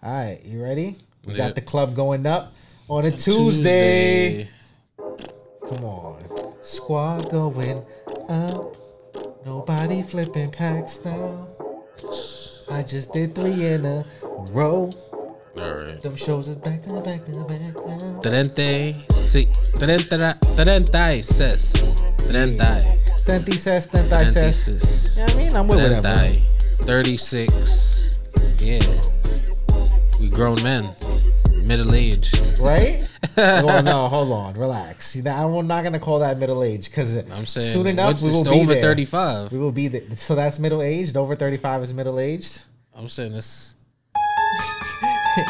All right, you ready? We got the club going up on a Tuesday. Come on. Squad going up. Nobody flipping packs now. I just did three in a row. All right. Them shows is back to the back to the back now. Trente, si, treinta, treinta y seis. Treinta. Thirty says, thirty says. Treinta Yeah, I mean, I'm with whatever. Treinta. Thirty-six. Yeah. We grown men. Middle aged. Right? well, no, hold on, relax. I'm not gonna call that middle age because I'm saying soon enough we will be over there. 35. We will be there. So that's middle aged. Over 35 is middle aged. I'm saying this.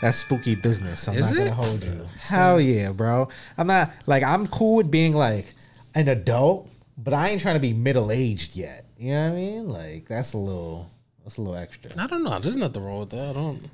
That's spooky business. I'm Is not gonna hold you. Hell yeah, bro. I'm not like I'm cool with being like an adult, but I ain't trying to be middle aged yet. You know what I mean? Like that's a little that's a little extra. I don't know. There's nothing wrong with that. I don't.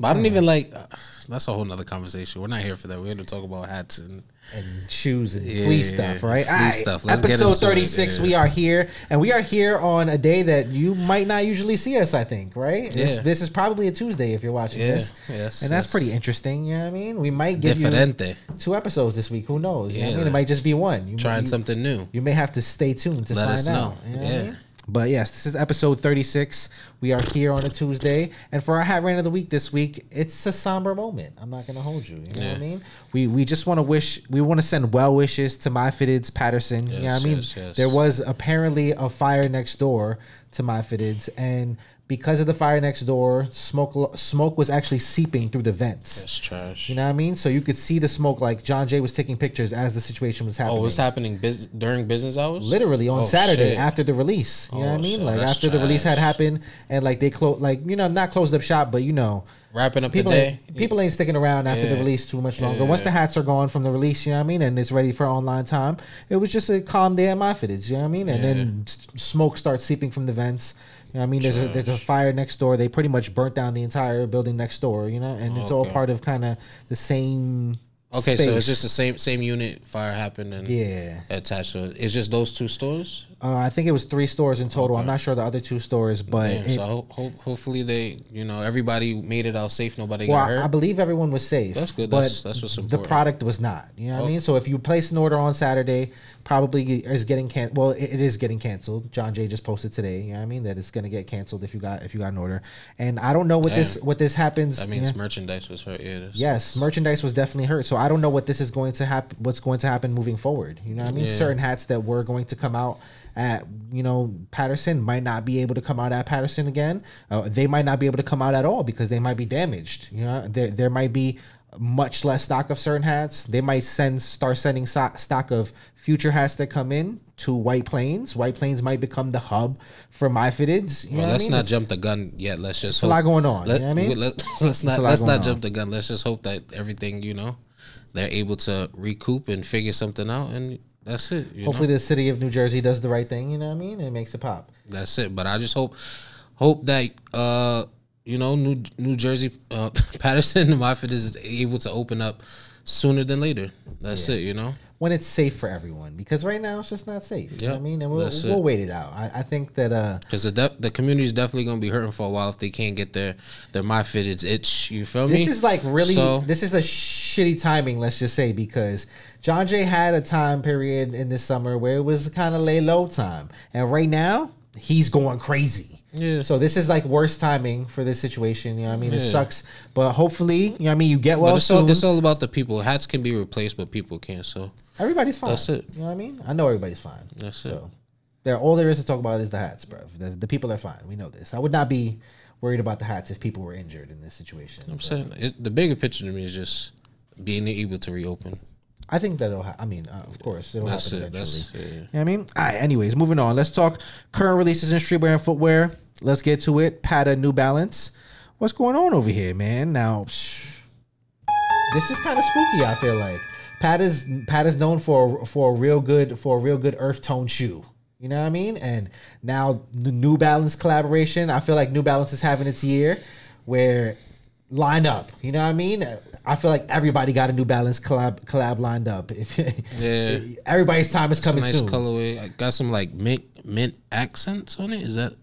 But I don't even like. Uh, that's a whole nother conversation. We're not here for that. We're here to talk about hats and and shoes and Yeah, flea stuff, right? flea Alright, stuff. Let's get episode 36, yeah. we are here, and we are here on a day that you might not usually see us, I think, right? This, Yeah. this is probably a Tuesday if you're watching Yeah, this. yes, And that's yes. pretty interesting, you know what I mean? We might give Diferente. you two episodes this week. Who knows? You know what I mean? It might just be one. You, trying you, something new. You may have to stay tuned to Let find us out. know. you know what I Yeah. mean? But yes, this is episode 36. We are here on a Tuesday. And for our hat rant of the week this week, it's a somber moment. I'm not going to hold you. You know what I mean? We we just want to wish, we want to send well wishes to My Fitteds Paterson. you know what I mean? yes, yes. There was apparently a fire next door to My Fitteds. And because of the fire next door, smoke smoke was actually seeping through the vents. That's trash. You know what I mean? So you could see the smoke. Like John Jay was taking pictures as the situation was oh, happening oh, what's happening bus- during business hours? literally on Oh, Saturday shit. after the release. You know what I Oh, mean? shit, Like that's after the release had happened and like they closed like you know not closed up shop, but you know Wrapping up people the day. ain't, people ain't sticking around after the release too much longer. Yeah. Once the hats are gone from the release, you know what I mean, and it's ready for online time, it was just a calm day at My Fitteds. You know what I mean? And then smoke starts seeping from the vents. You know I mean? There's a there's a fire next door. They pretty much burnt down the entire building next door. You know, and it's all part of kind of the same. Okay, so it's space. just the same same unit fire happened and yeah. attached to it. It's just those two stores. Uh, I think it was three stores in total. I'm not sure the other two stores, but Damn, it- so ho- ho- hopefully they, you know, everybody made it out safe. Nobody Well, got hurt. I believe everyone was safe. That's good. But That's- that's what's important. The product was not. You know what I Oh. mean? So if you place an order on Saturday, probably is getting can. Well, it, it is getting canceled. John Jay just posted today. You know what I mean? That it's going to get canceled if you got if you got an order. And I don't know what this what this happens. that means yeah. merchandise was hurt. Yeah. Yes, merchandise was definitely hurt. So I don't know what this is going to happen. What's going to happen moving forward? You know what I mean? Yeah. Certain hats that were going to come out at you know Paterson might not be able to come out at Paterson again. Uh, they might not be able to come out at all because they might be damaged. You know, there there might be much less stock of certain hats. They might send start sending stock of future hats that come in to White Plains. White Plains might become the hub for my fitteds. You Well, let's I mean? not It's- jump the gun yet. Let's just a lot going on, you Let, know what I mean? Let, us not let's not on. jump the gun. Let's just hope that everything you know they're able to recoup and figure something out, and that's it. You Hopefully, know? the city of New Jersey does the right thing. You know what I mean? And makes it pop. that's it. But I just hope hope that uh you know New New Jersey uh, Paterson and Moffitt is able to open up sooner than later. That's it. You know. when it's safe for everyone because right now it's just not safe. You know what I mean? And we'll, we'll wait it out. I, I think that uh Because the de- the community is definitely gonna be hurting for a while if they can't get their their my fitteds itch. You feel me? this is like really So- this is a shitty timing, let's just say, because John Jay had a time period in this summer where it was kind of lay low time. And right now, he's going crazy. Yeah. So this is like worst timing for this situation. You know what I mean? It sucks. But hopefully, you know what I mean, you get well But it's soon. all, it's all about the people. Hats can be replaced, but people can't. So Everybody's fine. That's it. You know what I mean? I know everybody's fine. That's it. There, all there is to talk about is the hats, bro. The, the people are fine. We know this. I would not be worried about the hats if people were injured in this situation. I'm saying it, the bigger picture to me is just being able to reopen. I think that'll. Ha- I mean, uh, of course, it'll That's happen it. eventually. That's yeah. You know what I mean? All right, anyways, moving on. Let's talk current releases in streetwear and footwear. Let's get to it. Patta New Balance. What's going on over here, man? Now, psh, this is kind of spooky. I feel like Pat is Pat is known for for a real good for a real good earth tone shoe. You know what I mean? And now the New Balance collaboration. I feel like New Balance is having its year where line up. You know what I mean? I feel like everybody got a New Balance collab collab lined up. If Yeah. everybody's time is It's a coming nice soon. colorway. I got some like mint mint accents on it. Is that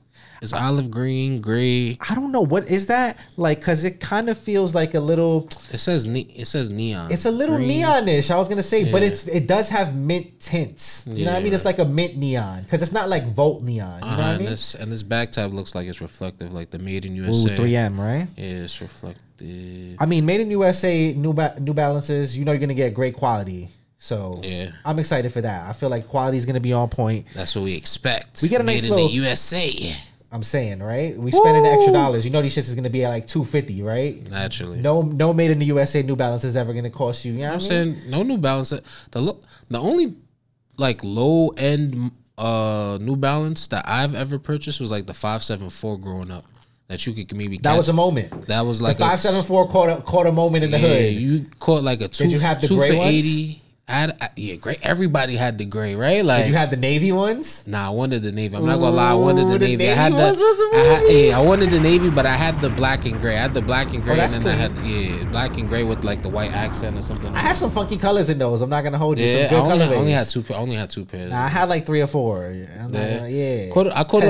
It's olive green, gray. I don't know what is that like because it kind of feels like a little. It says ne- it says neon. It's a little Green. neonish. I was gonna say, but it's it does have mint tints. You know what I mean? It's like a mint neon because it's not like Volt neon. You know Uh-huh, what I mean? this and this back tab looks like it's reflective, like the Made in Ooh, USA. 3M, right? Yeah, it's reflective. I mean, made in USA, New ba- New Balances. You know, you're gonna get great quality. So Yeah. I'm excited for that. I feel like quality is gonna be on point. That's what we expect. We get a nice Made in little- the USA. I'm saying, right? We spending the extra dollars. You know, these shits is gonna be at like 250, right? Naturally. No, no, made in the USA New Balance is ever gonna cost you. You know I'm what I mean? saying no New Balance. The look, the only like low end uh New Balance that I've ever purchased was like the five seven four growing up. That you could maybe That catch. was a moment. that was The like five seven four caught a caught a moment in the Yeah, hood. you caught like a two. Did you have the two gray for ones? eighty. I had, I- yeah, great. Everybody had the gray, right? Like Did you have the navy ones? Nah, I wanted the navy. I'm not gonna lie, I wanted Ooh, the the navy. I navy had the, the I had, yeah, I wanted the navy, but I had the black and gray. I had the black and oh, gray, that's and then I had yeah, black and gray with like the white accent or something. I had some funky colors in those. I'm not gonna hold you. yeah, some I only, colorways. I only had two. I only had two pairs. Nah, I had like three or four. I'm yeah, gonna- yeah. Caught, I caught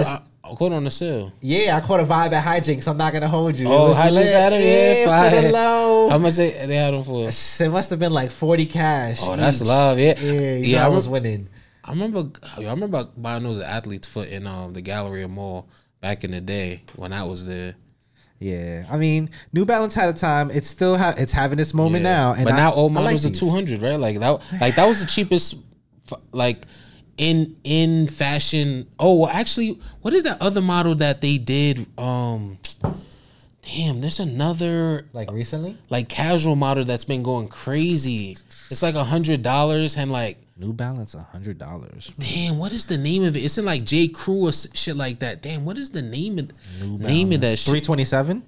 I, caught on the sale. Yeah, I caught a vibe at hijinks. I'm not gonna hold you. It Oh, was Hijinks had 'em? Yeah, for the low. How much they, they had them for? It must have been like 40 cash. Oh, that's love. Yeah, Yeah, yeah. I, was winning. I remember. I remember buying those Athlete's Foot in um the Galleria Mall back in the day when I was there. Yeah, I mean, New Balance had a time. It's still ha- it's having its moment Yeah. now. And but I- now old I like models are two hundred, right? Like that, like that was the cheapest, like in in fashion. Oh, well, actually, what is that other model that they did? Um, damn, there's another Like recently, like casual model that's been going crazy. It's like a hundred dollars and like. New Balance a hundred dollars. Damn, what is the name of? it? Isn't like J. Crew or shit like that. Damn, what is the name of name of that? Three twenty seven.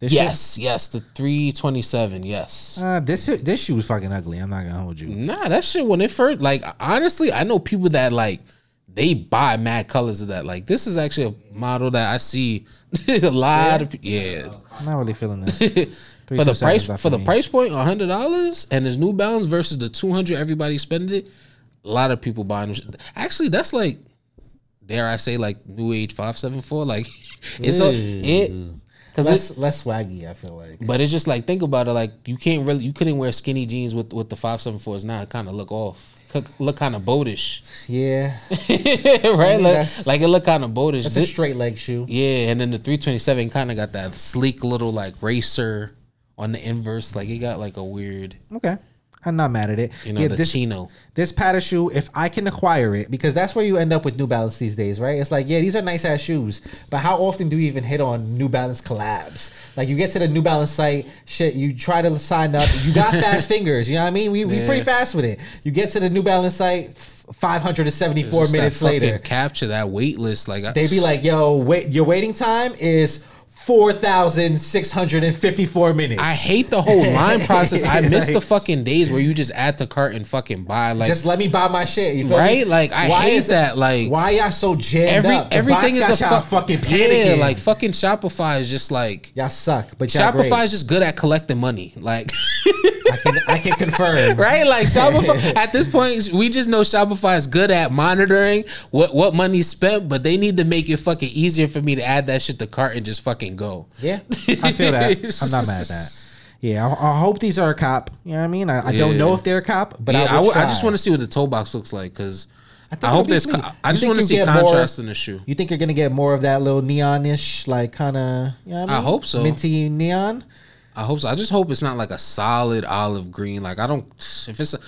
Yes, yes, the three twenty seven. Yes. Uh, this this shoe was fucking ugly. I'm not gonna hold you. Nah, that shit when it first like honestly, I know people that like they buy mad colors of that. Like this is actually a model that I see a lot of pe- yeah. I'm not really feeling this. for the price for the price point, hundred dollars, and there's New Balance versus the two hundred. Everybody spending it. A lot of people buying them. Actually, that's like, dare I say, like New Age five seven four. Like, it's a, it because it's less less swaggy. I feel like. but it's just like think about it. Like you can't really you couldn't wear skinny jeans with with the five seven fours now. It kind of look off. Could Look kind of boatish, Yeah, right? Like, that's- like it look kind of boatish. it's a straight leg shoe. yeah, and then the 327 kind of got that sleek little like racer on the inverse. Like it got like a weird, Okay, I'm not mad at it. you know, yeah, the this chino. this Patta shoe, if I can acquire it, because that's where you end up with New Balance these days, right? It's like, yeah, these are nice ass shoes, but how often do you even hit on New Balance collabs? Like, you get to the New Balance site, shit, you try to sign up, you got fast fingers, you know what I mean? We we Yeah. pretty fast with it. You get to the New Balance site, 574 minutes later, CAPTCHA that wait list. Like I- they be like, yo, wait, your waiting time is. 4,654 minutes. I hate the whole line process. I miss the fucking days where you just add to cart and fucking buy. Like Just let me buy my shit. You feel Right? Me? Like, I hate is it- that, like- why y'all so jammed every up? The everything is a fu- fucking Yeah, like fucking Shopify is just like y'all suck, but y'all Shopify great. is just good at collecting money. Like. I can I can confirm. right? Like Shopify. at this point, we just know Shopify is good at monitoring what what money's spent, but they need to make it fucking easier for me to add that shit to cart and just fucking go. Yeah, I feel that. I'm not mad at that. Yeah, I, I hope these are a cop. You know what I mean? I, I don't know if they're a cop, but yeah, I, I, w- I just want to see what the toe box looks like because I, think it'll hope there's. Con- I just want to see get more- contrast in the shoe. You think you're gonna get more of that little neonish, like kind of? You know I, I hope so. Minty neon. I hope so. I just hope it's not like a solid olive green. Like I don't if it's a,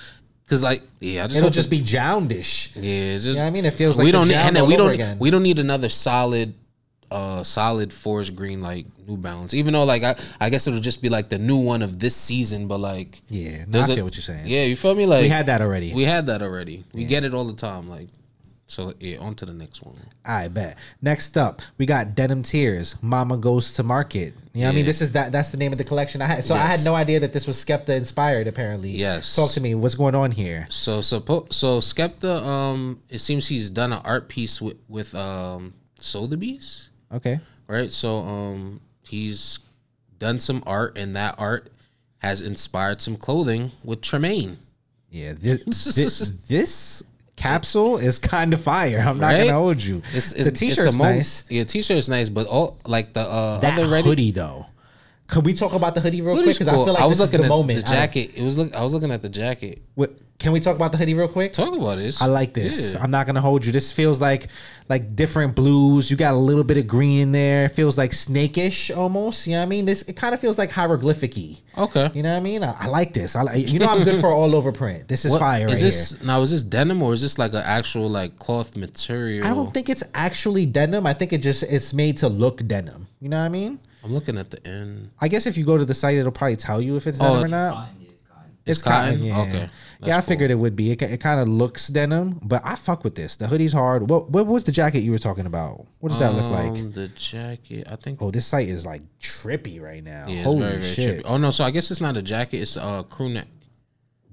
because like yeah, I just It'll just it- be joundish. yeah. It's just You know I mean? It feels like we don't need and then we don't again. we don't need another solid uh solid forest green like New Balance. Even though like I I guess it'll just be like the new one of this season, but like Yeah, no, I there's a- what you're saying. Yeah, you feel me? Like we had that already. we had that already. We get it all the time. Like so yeah. On to the next one. I bet. Next up, we got Denim Tears. Mama goes to market. You know what I mean? This is that. That's the name of the collection. I had. So I had no idea that this was Skepta inspired. Apparently. Yes. Talk to me. What's going on here? So suppo- so Skepta um it seems he's done an art piece with with um Sotheby's. Okay. right? So um he's done some art and that art has inspired some clothing with Tremaine. Yeah. This this, this capsule is kind of fire. I'm not Right? gonna hold you. It's, it's the t-shirt's it's mo- nice. Yeah, t-shirt's nice, but all like the uh, That other ready. hoodie though. Could we talk about the hoodie real quick? Because cool. I feel like I was looking the at moment. the jacket. It was look. I was looking at the jacket. What, can we talk about the hoodie real quick? Talk about this. I like this. Yeah. I'm not gonna hold you. This feels like like different blues. You got a little bit of green in there. It feels like snakish almost. You know what I mean? This it kind of feels like hieroglyphic-y. Okay. You know what I mean? I, I like this. I like. You know I'm good for all over print. This is What- fire right is this here. now? Is this denim or is this like an actual like cloth material? I don't think it's actually denim. I think it just it's made to look denim. You know what I mean? I'm looking at the end. I guess if you go to the site, it'll probably tell you if it's Oh, denim or not. Cotton, yeah, it's cotton. It's, It's cotton. cotton? Yeah. Okay. yeah, I cool. figured it would be. It, it kind of looks denim, but I fuck with this. The hoodie's hard. What what was the jacket you were talking about? What does that look like? Um, The jacket. I think. Oh, this site is like trippy right now. yeah, it's Holy very very shit! trippy. Oh no, so I guess it's not a jacket. It's a crew neck.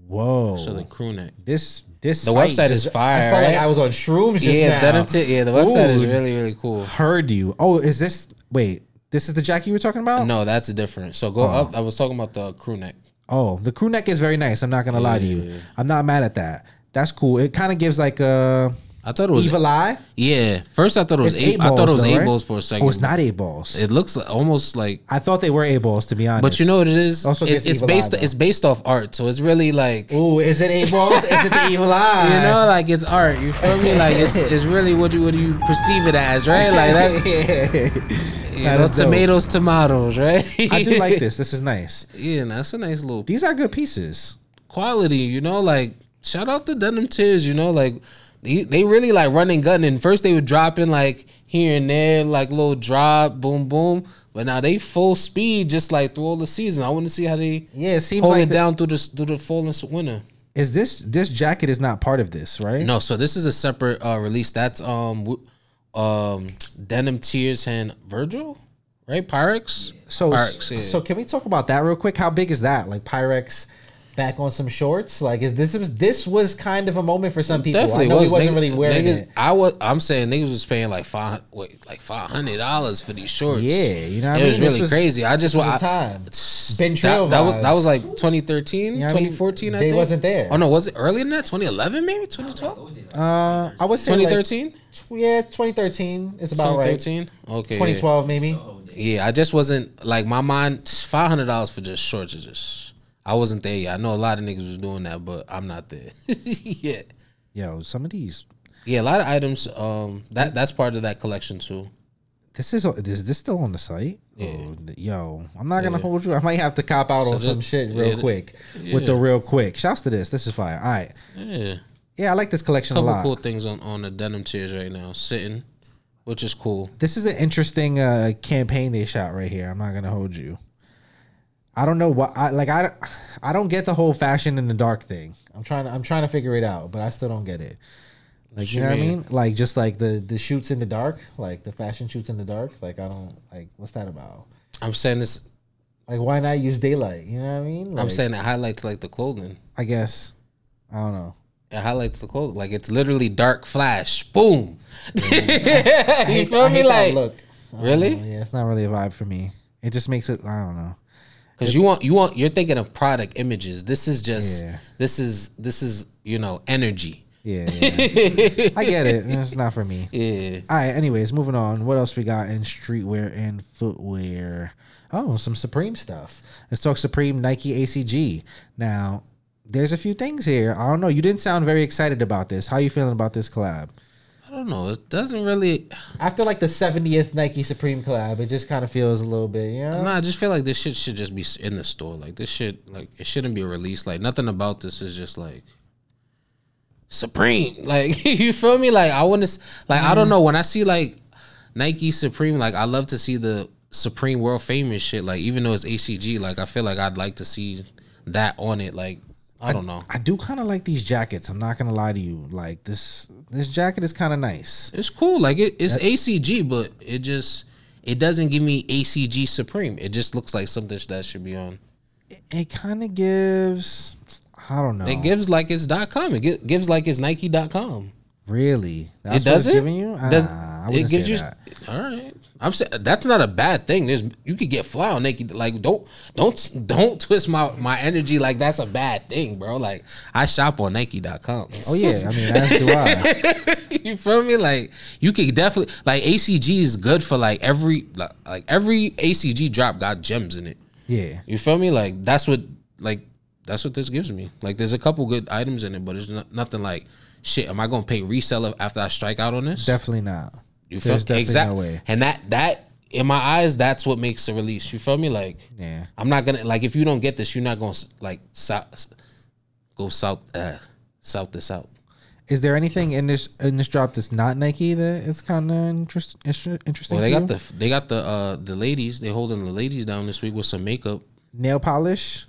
Whoa. So the crew neck. this this The site website is fire, I felt like? I was on shrooms just yeah, now. denim t- yeah, the website is really really cool. Heard you. Oh, is this? Wait, this is the jacket you were talking about? No, that's a different. So go oh. up. I was talking about the crew neck. Oh, the crew neck is very nice. I'm not gonna lie to you. Yeah. I'm not mad at that. That's cool. It kind of gives like a I thought it was evil eye. yeah. First I thought it was eight. eight I thought it was though, eight right? balls for a second. Oh, it's not eight balls. It looks like, almost like. I thought they were eight balls to be honest. But you know what it is? Also It- it's based. eye, it's based off art, so it's really like. Ooh, is it eight balls? is it the evil eye? You know, like it's art. You feel me? Like it's it's really what you what do you perceive it as, right? Like that's you know, is dope. tomatoes, tomatoes, right? I do like this. This is nice. Yeah, that's a nice little These are good pieces. quality. You know, like shout out to Denim Tears. You know, like they, they really like running gun. And first they would dropping like here and there, like little drop, boom, boom. But now they full speed, just like through all the season. I want to see how they Yeah, it seems hold like the- down through the through the fall and winter. Is this this jacket is not part of this, right? No, so this is a separate uh, release. That's um w- um Denim Tears and Virgil, right? Pyrex. So Pyrex, yeah. so can we talk about that real quick? How big is that? Like Pyrex back on some shorts? Like is this was this was kind of a moment for some people. Definitely I know was. he wasn't Niggas- really wearing niggas, it. I was. I'm saying niggas was paying like five, wait, like five hundred dollars for these shorts. Yeah, you know what it I was? This really was- crazy. I just was time. I- Been Trill that, that was that was like 2013, know what I mean? 2014. I They think wasn't there. Oh no, was it earlier than that? 2011, maybe 2012, Uh I was say like, 2013, tw- yeah, 2013 is about right. 2013. Okay, yeah. 2012 maybe. Yeah, I just wasn't like my mind. Five hundred dollars for just shorts is just. I wasn't there yet. I know a lot of niggas was doing that, but I'm not there. yeah, Yo, some of these yeah, a lot of items. Um, that that's part of that collection too. This is is this still on the site? Oh, yo, I'm not gonna hold you. I might have to cop out So on some shit real yeah, quick with the real quick. Shouts to this. This is fire. All right. Yeah, Yeah, I like this collection a couple lot. cool things on on the Denim Tears right now, sitting, which is cool. This is an interesting uh, campaign they shot right here. I'm not gonna hold you. I don't know what I like. I I don't get the whole fashion in the dark thing. I'm trying to I'm trying to figure it out, but I still don't get it. Like you know what I mean? mean? Like just like the the shoots in the dark, like the fashion shoots in the dark. Like I don't like what's that about? I'm saying this. Like why not use daylight? You know what I mean? I'm saying it highlights like the clothing. I guess I don't know. It highlights the clothing. Like it's literally dark flash. Boom. you hate- feel me? Like look. Really? know. Yeah, it's not really a vibe for me. It just makes it. I don't know. Because you want you want you're thinking of product images. This is just Yeah. this is this is you know energy. Yeah, yeah. I get it. It's not for me. Yeah. All right. Anyways, moving on. What else we got in streetwear and footwear? Oh, some Supreme stuff. Let's talk Supreme Nike ACG. Now, there's a few things here. I don't know. You didn't sound very excited about this. How you feeling about this collab? I don't know. It doesn't really. After like the 70th Nike Supreme collab, it just kind of feels a little bit, you know? Nah, I just feel like this shit should just be in the store. Like this shit, like it shouldn't be released. Like nothing about this is just like Supreme. Like you feel me? Like I want to. Like I don't mm. know. When I see like Nike Supreme, like I love to see the Supreme World Famous shit. Like even though it's ACG, like I feel like I'd like to see that on it. Like I don't know. I do kind of like these jackets. I'm not gonna lie to you. Like this, this jacket is kind of nice. It's cool. Like it, it's ACG, but it just it doesn't give me ACG Supreme. It just looks like something that should be on. It kind of gives. I don't know. It gives like it's dot com. It gi- gives like it's Nike dot com. really. That's it does what it's it. giving you. Does- Ah, it gives you. that. All right. I'm saying that's not a bad thing. There's you could get fly on Nike. Like don't don't don't twist my my energy like that's a bad thing, bro. Like I shop on Nike.com. Oh yeah, I mean, as do I. you feel me? Like you could definitely like ACG is good for like every like, like every ACG drop got gems in it. Yeah, You feel me? Like that's what like that's what this gives me. Like there's a couple good items in it, but it's not, nothing like shit. Am I gonna pay reseller after I strike out on this? definitely not. You feel There's definitely exactly, no and that that in my eyes, that's what makes a release. You feel me? Like Yeah. I'm not gonna like if you don't get this, you're not gonna like south go south uh, south this out. Is there anything in this in this drop that's not Nike that is kind of interest, inter- interesting? Well, they got you? the they got the uh the ladies. They holding the ladies down this week with some makeup. nail polish.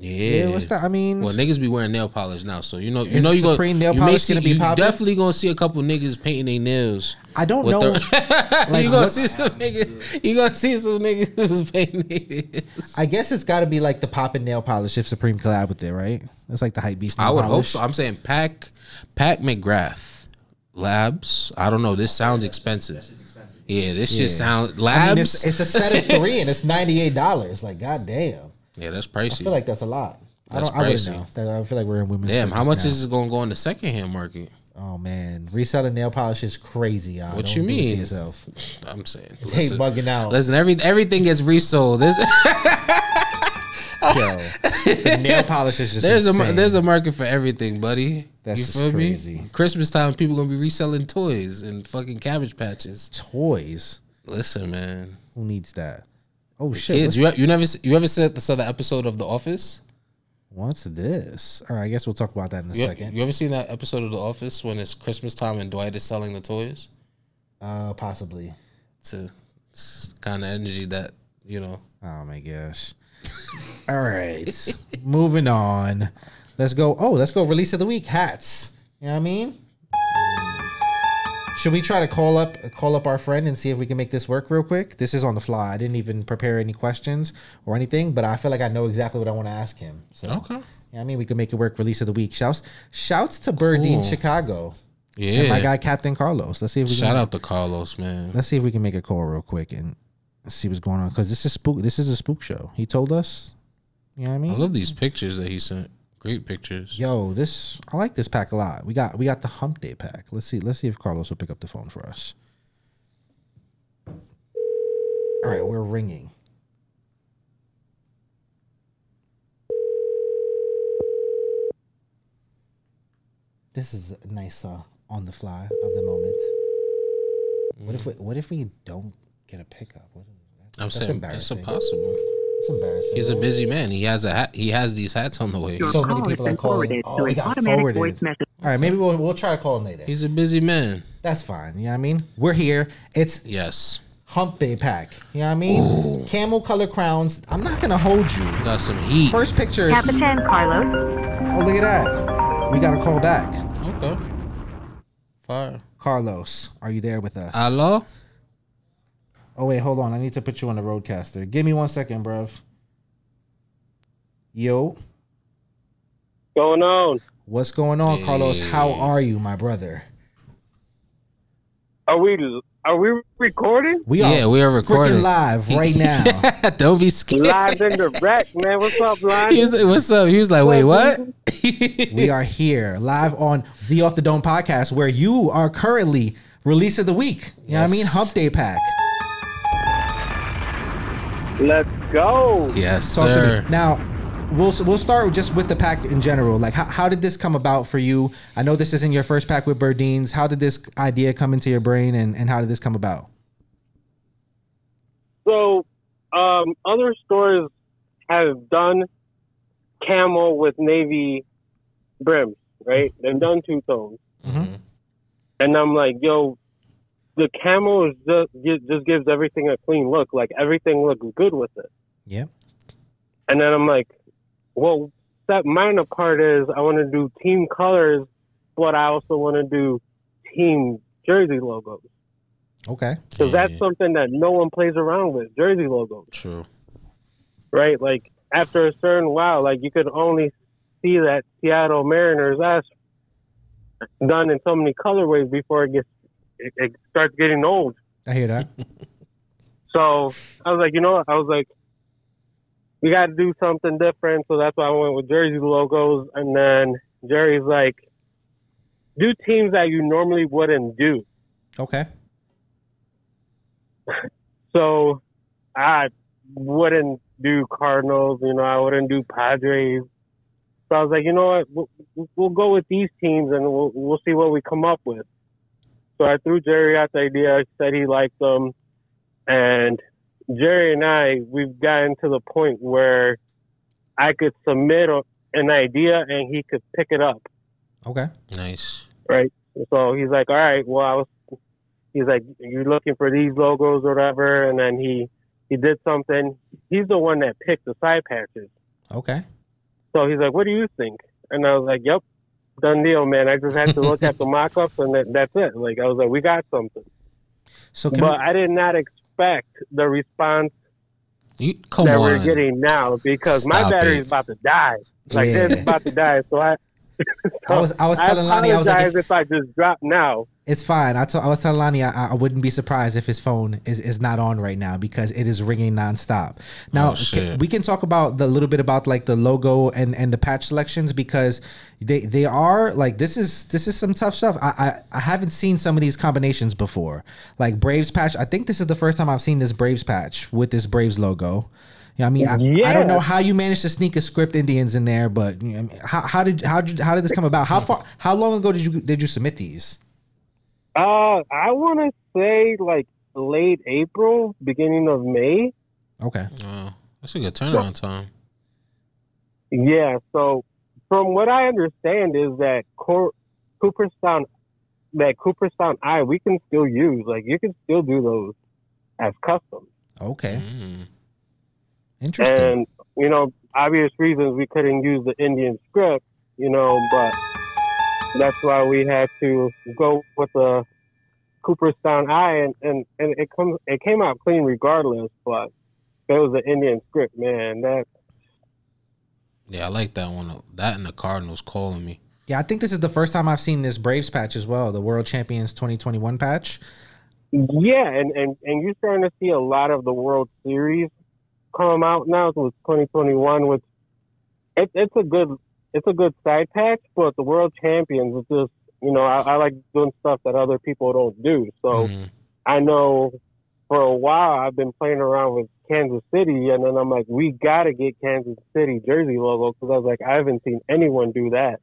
Yeah, Yeah, what's that? I mean, Well, niggas be wearing nail polish now, so you know, you know, you go. Supreme nail you polish see, gonna be you popping? definitely gonna see a couple niggas painting their nails. I don't know. the- like, you gonna see some niggas. You gonna see some niggas painting their nails. I guess it's got to be like the poppin' nail polish if Supreme collab with it, right? That's like the hype beast. Nail I would hope so. I'm saying Pack Pat McGrath Labs. I don't know. This sounds expensive. Yeah, this Yeah. shit sounds I Labs. mean, it's, it's a set of three and it's ninety eight dollars. Like, goddamn. Yeah, that's pricey. I feel like that's a lot. That's I don't. I wouldn't know. That- I feel like we're in women's. Damn, how much now. is it gonna go in the secondhand market? Oh man, reselling nail polish is crazy. Y'all. What Don't you to mean? yourself? I'm saying, They listen, bugging out. listen, every everything gets resold. This Yo, the nail polish is just. There's a there's a market for everything, buddy. That's you just feel crazy. me? Christmas time, people gonna be reselling toys and fucking cabbage patches. toys. Listen, man, Who needs that? Oh shit! kids, you you never you ever saw the, saw the episode of The Office? what's this? All right, I guess we'll talk about that in a You, second. you ever seen that episode of The Office when it's Christmas time and Dwight is selling the toys? Uh, possibly. it's To kind of energy that you know. Oh my gosh. All right. Moving on. Let's go. Oh, let's go. Release of the week hats. You know what I mean? Should we try to call up call up our friend and see if we can make this work real quick? This is on the fly. I didn't even prepare any questions or anything, but I feel like I know exactly what I want to ask him. So Okay. yeah, I mean, we can make it work. Release of the week. Shouts shouts to Burdine Cool. Chicago. Yeah, and my guy Captain Carlos. Let's see if we Shout can out to Carlos, man. let's see if we can make a call real quick and see what's going on because this is spook. This is a spook show. He told us. You know what I mean? I love these pictures that he sent. Great pictures. Yo, this I like this pack a lot. We got we got the Hump Day pack. Let's see. Let's see if Carlos will pick up the phone for us. All right, we're ringing. This is a nice uh, on the fly of the moment. What if we, what if we don't get a pickup? What, I'm that's saying it's impossible. It's embarrassing. He's a busy man. He has a hat. He has these hats on the way. So many people are been calling. Oh, forwarded Oh, to we an got automatic forwarded. voice message. All right, maybe we'll we'll try to call him later. He's a busy man. That's fine. You know what I mean? We're here. It's Yes. Hump Day pack. You know what I mean? Camel color crowns. I'm not gonna hold you. Got some heat. First picture is Capitan Carlos. oh look at that. We got a call back. Okay. Fire. Carlos, are you there with us? Hello? Oh wait, hold on. I need to put you on the RODECaster. Give me one second, bruv. Yo, going on? what's going on, Carlos? How are you, my brother? Are we are we recording We Yeah, are we are recording. live right now. Don't be scared. live in the wreck, man? What's up, He Lion? was like, What's up? He was like, wait, what? we are here live on the Off the Dome podcast where you are currently release of the week. You know what I mean? Yes. Hump Day pack. Let's go. yes, Talk sir. Now, we'll we'll start just with the pack in general. Like, how, how did this come about for you? I know this isn't your first pack with Burdines. How did this idea come into your brain, and, and how did this come about? So, um, other stores have done camel with navy brims, right? They've done two tones, Mhm. and I'm like, yo, the camel is just just gives everything a clean look. Like everything looks good with it. Yeah. And then I'm like, well, that minor part is I want to do team colors, but I also want to do team jersey logos. Okay. Because Yeah. that's something that no one plays around with, jersey logos, True. right? Like after a certain while, like you could only see that Seattle Mariners ass done in so many colorways before it gets it, it starts getting old. I hear that. So I was like, you know what? I was like, we got to do something different. So that's why I went with jersey logos. And then Jerry's like, do teams that you normally wouldn't do. Okay. So I wouldn't do Cardinals, you know, I wouldn't do Padres. So I was like, you know what, we'll, we'll go with these teams and we'll, we'll see what we come up with. So I threw Jerry out the idea, said he liked them. And Jerry and I, we've gotten to the point where I could submit a, an idea and he could pick it up Okay. Nice. right? So he's like, all right, well, I was, he's like, you're looking for these logos or whatever, and then he he did something. He's the one that picked the side patches. Okay. So he's like, what do you think? And I was like, yep, done deal, man. I just had to look at the mock-ups, and that, that's it. Like I was like, we got something, So but we, I did not expect the response You, that on. we're getting now because my Stop battery's it. about to die. Like Yeah. it's about to die. So I. I was I was I telling Lani I was like if- if I just drop now. It's fine. I told I was telling Lani I, I wouldn't be surprised if his phone is, is not on right now because it is ringing nonstop. Now Oh, shit. ca- we can talk about the little bit about like the logo and, and the patch selections because they they are like this is this is some tough stuff. I, I I haven't seen some of these combinations before. Like Braves patch. I think this is the first time I've seen this Braves patch with this Braves logo. You know I mean, I, I don't know how you managed to sneak a script Indians in there, but you know, what I mean, how, how did how did how did this come about? How far how long ago did you did you submit these? Uh, I want to say like late April, beginning of May. Okay. Oh, that's a good turnaround time. Yeah. So, from what I understand, is that Cor- Cooperstown, that Cooperstown I, we can still use. Like, you can still do those as custom. Okay. Mm. Interesting. And you know, obvious reasons we couldn't use the Indian script. You know, but that's why we had to go with the Cooperstown eye, and and and it comes it came out clean regardless. But it was the Indian script, man. That Yeah, I like that one. That and the Cardinals calling me. yeah, I think this is the first time I've seen this Braves patch as well, the World Champions 2021 patch. Yeah, and, and, and you're starting to see a lot of the World Series come out now with 2021, which it, it's a good it's a good side patch, but the World Champions is just you know I, I like doing stuff that other people don't do. So Mhm. I know for a while I've been playing around with Kansas City, and then I'm like, we got to get Kansas City jersey logo because I was like, I haven't seen anyone do that.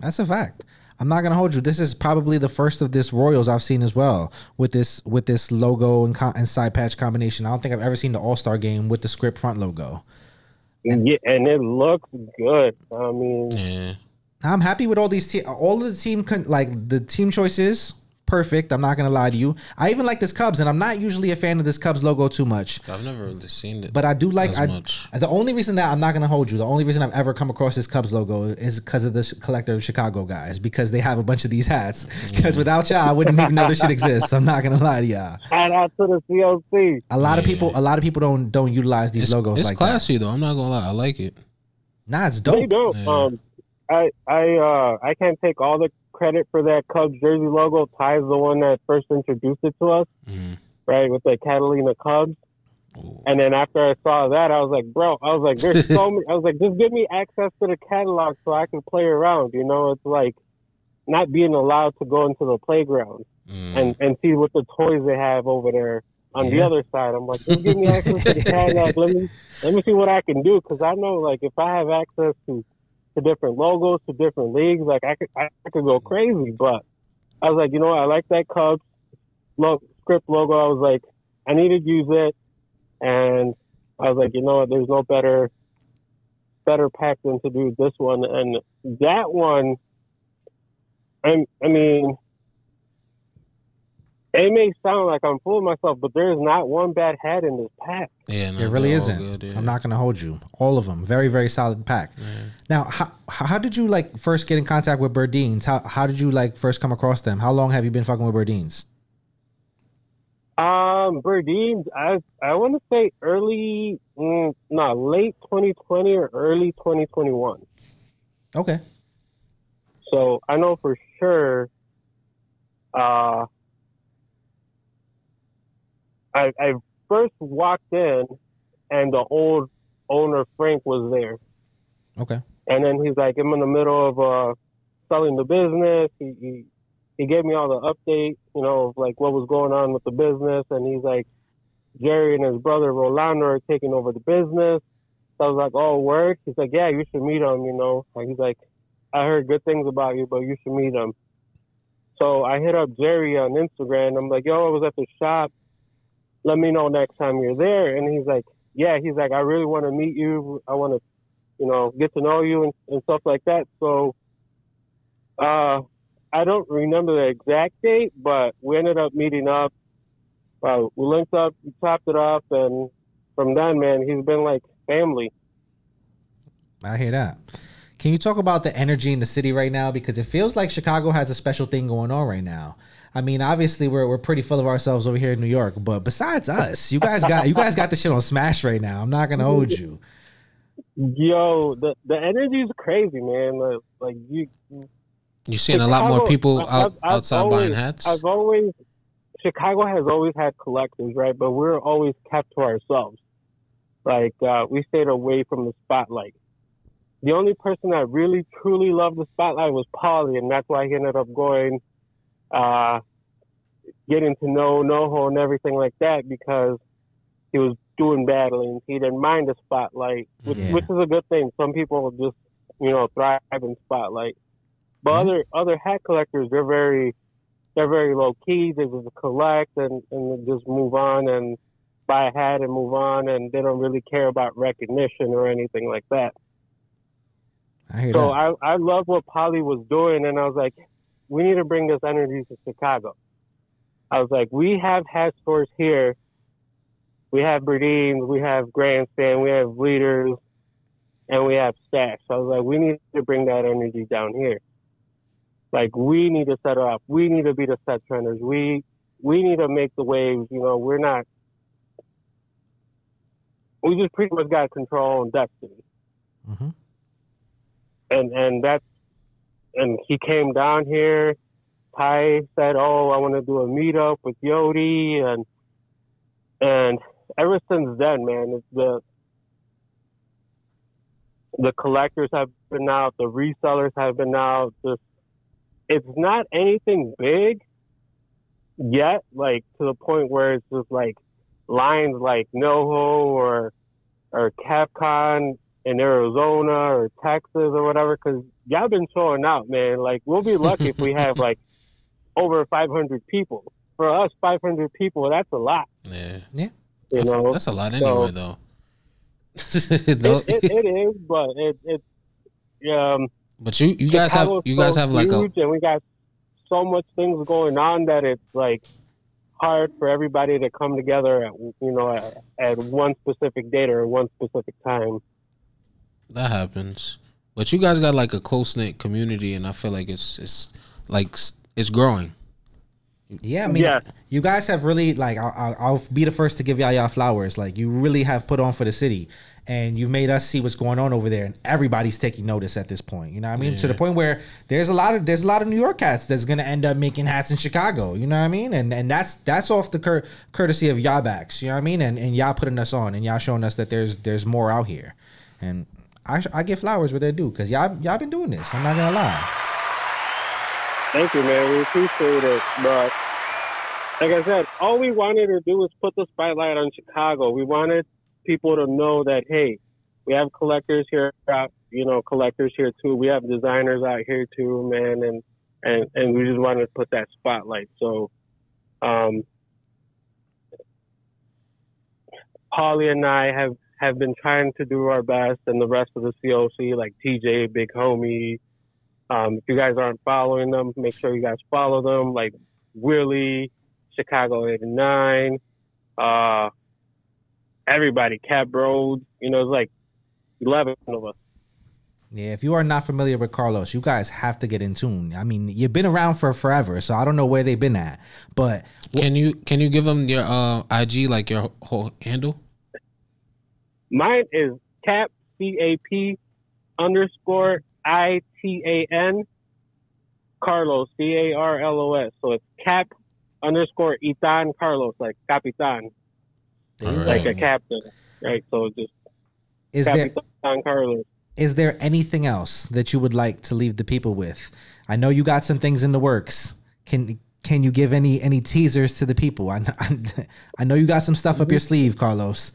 That's a fact. I'm not gonna hold you. This is probably the first of this Royals I've seen as well with this with this logo and, co- and side patch combination. I don't think I've ever seen the All Star game with the script front logo. And, yeah, and it looks good. I mean, Yeah. I'm happy with all these te- all of the team con- like the team choices. Perfect. I'm not gonna lie to you. I even like this Cubs, and I'm not usually a fan of this Cubs logo too much. I've never really seen it. But I do like As I, much. the only reason that I'm not gonna hold you. The only reason I've ever come across this Cubs logo is because of the collector of Chicago guys because they have a bunch of these hats. Because without y'all, I wouldn't even know this shit exists. I'm not gonna lie to y'all. shout out to the CLC. A lot of people, a lot of people don't don't utilize these it's, logos it's like classy though. I'm not gonna lie. I like it. Nah, it's dope. They dope. don't. Yeah. Um, I I uh I can't take all the credit for that Cubs jersey logo. Ty's the one that first introduced it to us, Mm. right, with the Catalina Cubs. Ooh. And then after I saw that, I was like, bro, I was like, there's so many. I was like, just give me access to the catalog so I can play around. You know, it's like not being allowed to go into the playground Mm. and and see what the toys they have over there on the other side. I'm like, just give me access to the catalog. Let me let me see what I can do because I know like if I have access to to different logos to different leagues, like I could I, could go crazy. But I was like, you know what? I like that Cubs lo- script logo. I was like, I need to use it, and I was like, you know what? There's no better better pack than to do this one, and that one. I I mean, it may sound like I'm fooling myself, but there is not one bad hat in this pack. yeah, no, It really isn't. good, yeah. I'm not gonna hold you. All of them, very very solid pack. Now, how, how did you like first get in contact with Burdines? How how did you like first come across them? How long have you been fucking with Burdines? Um, Burdines, I I want to say early, mm, no, late 2020 or early 2021. Okay. So I know for sure. Uh, I I first walked in, and the old owner Frank was there. Okay. And then he's like, I'm in the middle of uh, selling the business. He, he he gave me all the update, you know, of like what was going on with the business. And he's like, Jerry and his brother Rolando are taking over the business. So I was like, oh, word? He's like, yeah, you should meet him, you know. And he's like, I heard good things about you, but you should meet him. So I hit up Jerry on Instagram. I'm like, yo, I was at the shop. Let me know next time you're there. And he's like, yeah, he's like, I really want to meet you. I want to, you know, get to know you and, and stuff like that. So, uh, I don't remember the exact date, but we ended up meeting up. Uh, we linked up, we chopped it off, and from then, man, he's been like family. I hear that. Can you talk about the energy in the city right now? Because it feels like Chicago has a special thing going on right now. I mean, obviously we're we're pretty full of ourselves over here in New York, but besides us, you guys got you guys got the shit on smash right now. I'm not gonna hold you. Yo, the the energy is crazy, man. Like, like you, You seeing a lot more Chicago- people I've- out, I've outside always- buying hats? I've always Chicago has always had collectors, right? But we're always kept to ourselves. Like uh, we stayed away from the spotlight. The only person that really truly loved the spotlight was Paulie, and that's why he ended up going, uh, getting to know NoHo and everything like that because he was doing battling. He didn't mind the spotlight, which, Yeah. which is a good thing. Some people just, you know, thrive in spotlight. But Mhm. other other hat collectors, they're very they're very low key. They just collect and and just move on and buy a hat and move on, and they don't really care about recognition or anything like that. I So that. I I love what Polly was doing, and I was like, we need to bring this energy to Chicago. I was like, we have hat stores here. We have Burdines, we have Grandstand, we have Leaders, and we have Stash. So I was like, we need to bring that energy down here. Like we need to set up. We need to be the set trenders. We we need to make the waves. You know, we're not. We just pretty much got control and destiny hmm and and that's and he came down here. Ty said, "Oh, I want to do a meetup with Yodi," and and ever since then, man, the the collectors have been out, the resellers have been out. Just it's not anything big yet, like to the point where it's just like lines like NoHo or or Capcom in Arizona or Texas or whatever, because y'all been showing out, man. Like we'll be lucky if we have like over 500 people. For us, 500 people, that's a lot, yeah, Yeah. you that's, know. that's a lot So- anyway, though. No- it, it, it is, but it, it's um. but you you guys have you guys so have like a and we got so much things going on that it's like hard for everybody to come together at you know at, at one specific date or one specific time. That happens. But you guys got like a close knit community, and I feel like it's it's like it's growing. Yeah, I mean, Yeah. you guys have really like I'll, I'll, I'll be the first to give y'all y'all flowers. Like you really have put on for the city, and you've made us see what's going on over there, and everybody's taking notice at this point. You know what I mean? To the point where there's a lot of there's a lot of New York hats that's gonna end up making hats in Chicago. You know what I mean? And and that's that's off the cur- courtesy of y'all backs. You know what I mean? And and y'all putting us on, and y'all showing us that there's there's more out here, and. I, I give flowers where they do because y'all y'all been doing this. I'm not gonna lie. Thank you, man. We appreciate it. But like I said, all we wanted to do was put the spotlight on Chicago. We wanted people to know that hey, we have collectors here, you know, collectors here too. We have designers out here too, man, and and and we just wanted to put that spotlight. So, um, Polly and I have have been trying to do our best, and the rest of the COC, like TJ, Big Homie, um, if you guys aren't following them, make sure you guys follow them, like Willie, Chicago 89, uh, everybody, Cap Road, you know, it's like 11 of us. Yeah, if you are not familiar with Carlos, you guys have to get in tune. I mean, you've been around for forever, so I don't know where they've been at. But Can you can you give them your uh, IG like your whole handle? Mine is Cap, C A P underscore I T A N, Carlos, C A R L O S. So it's Cap underscore Itan Carlos, like Capitan. All like a captain, right? So just Is there Carlos. is there anything else that you would like to leave the people with? I know you got some things in the works. Can can you give any any teasers to the people? I I, I know you got some stuff up your mm-hmm. sleeve, Carlos.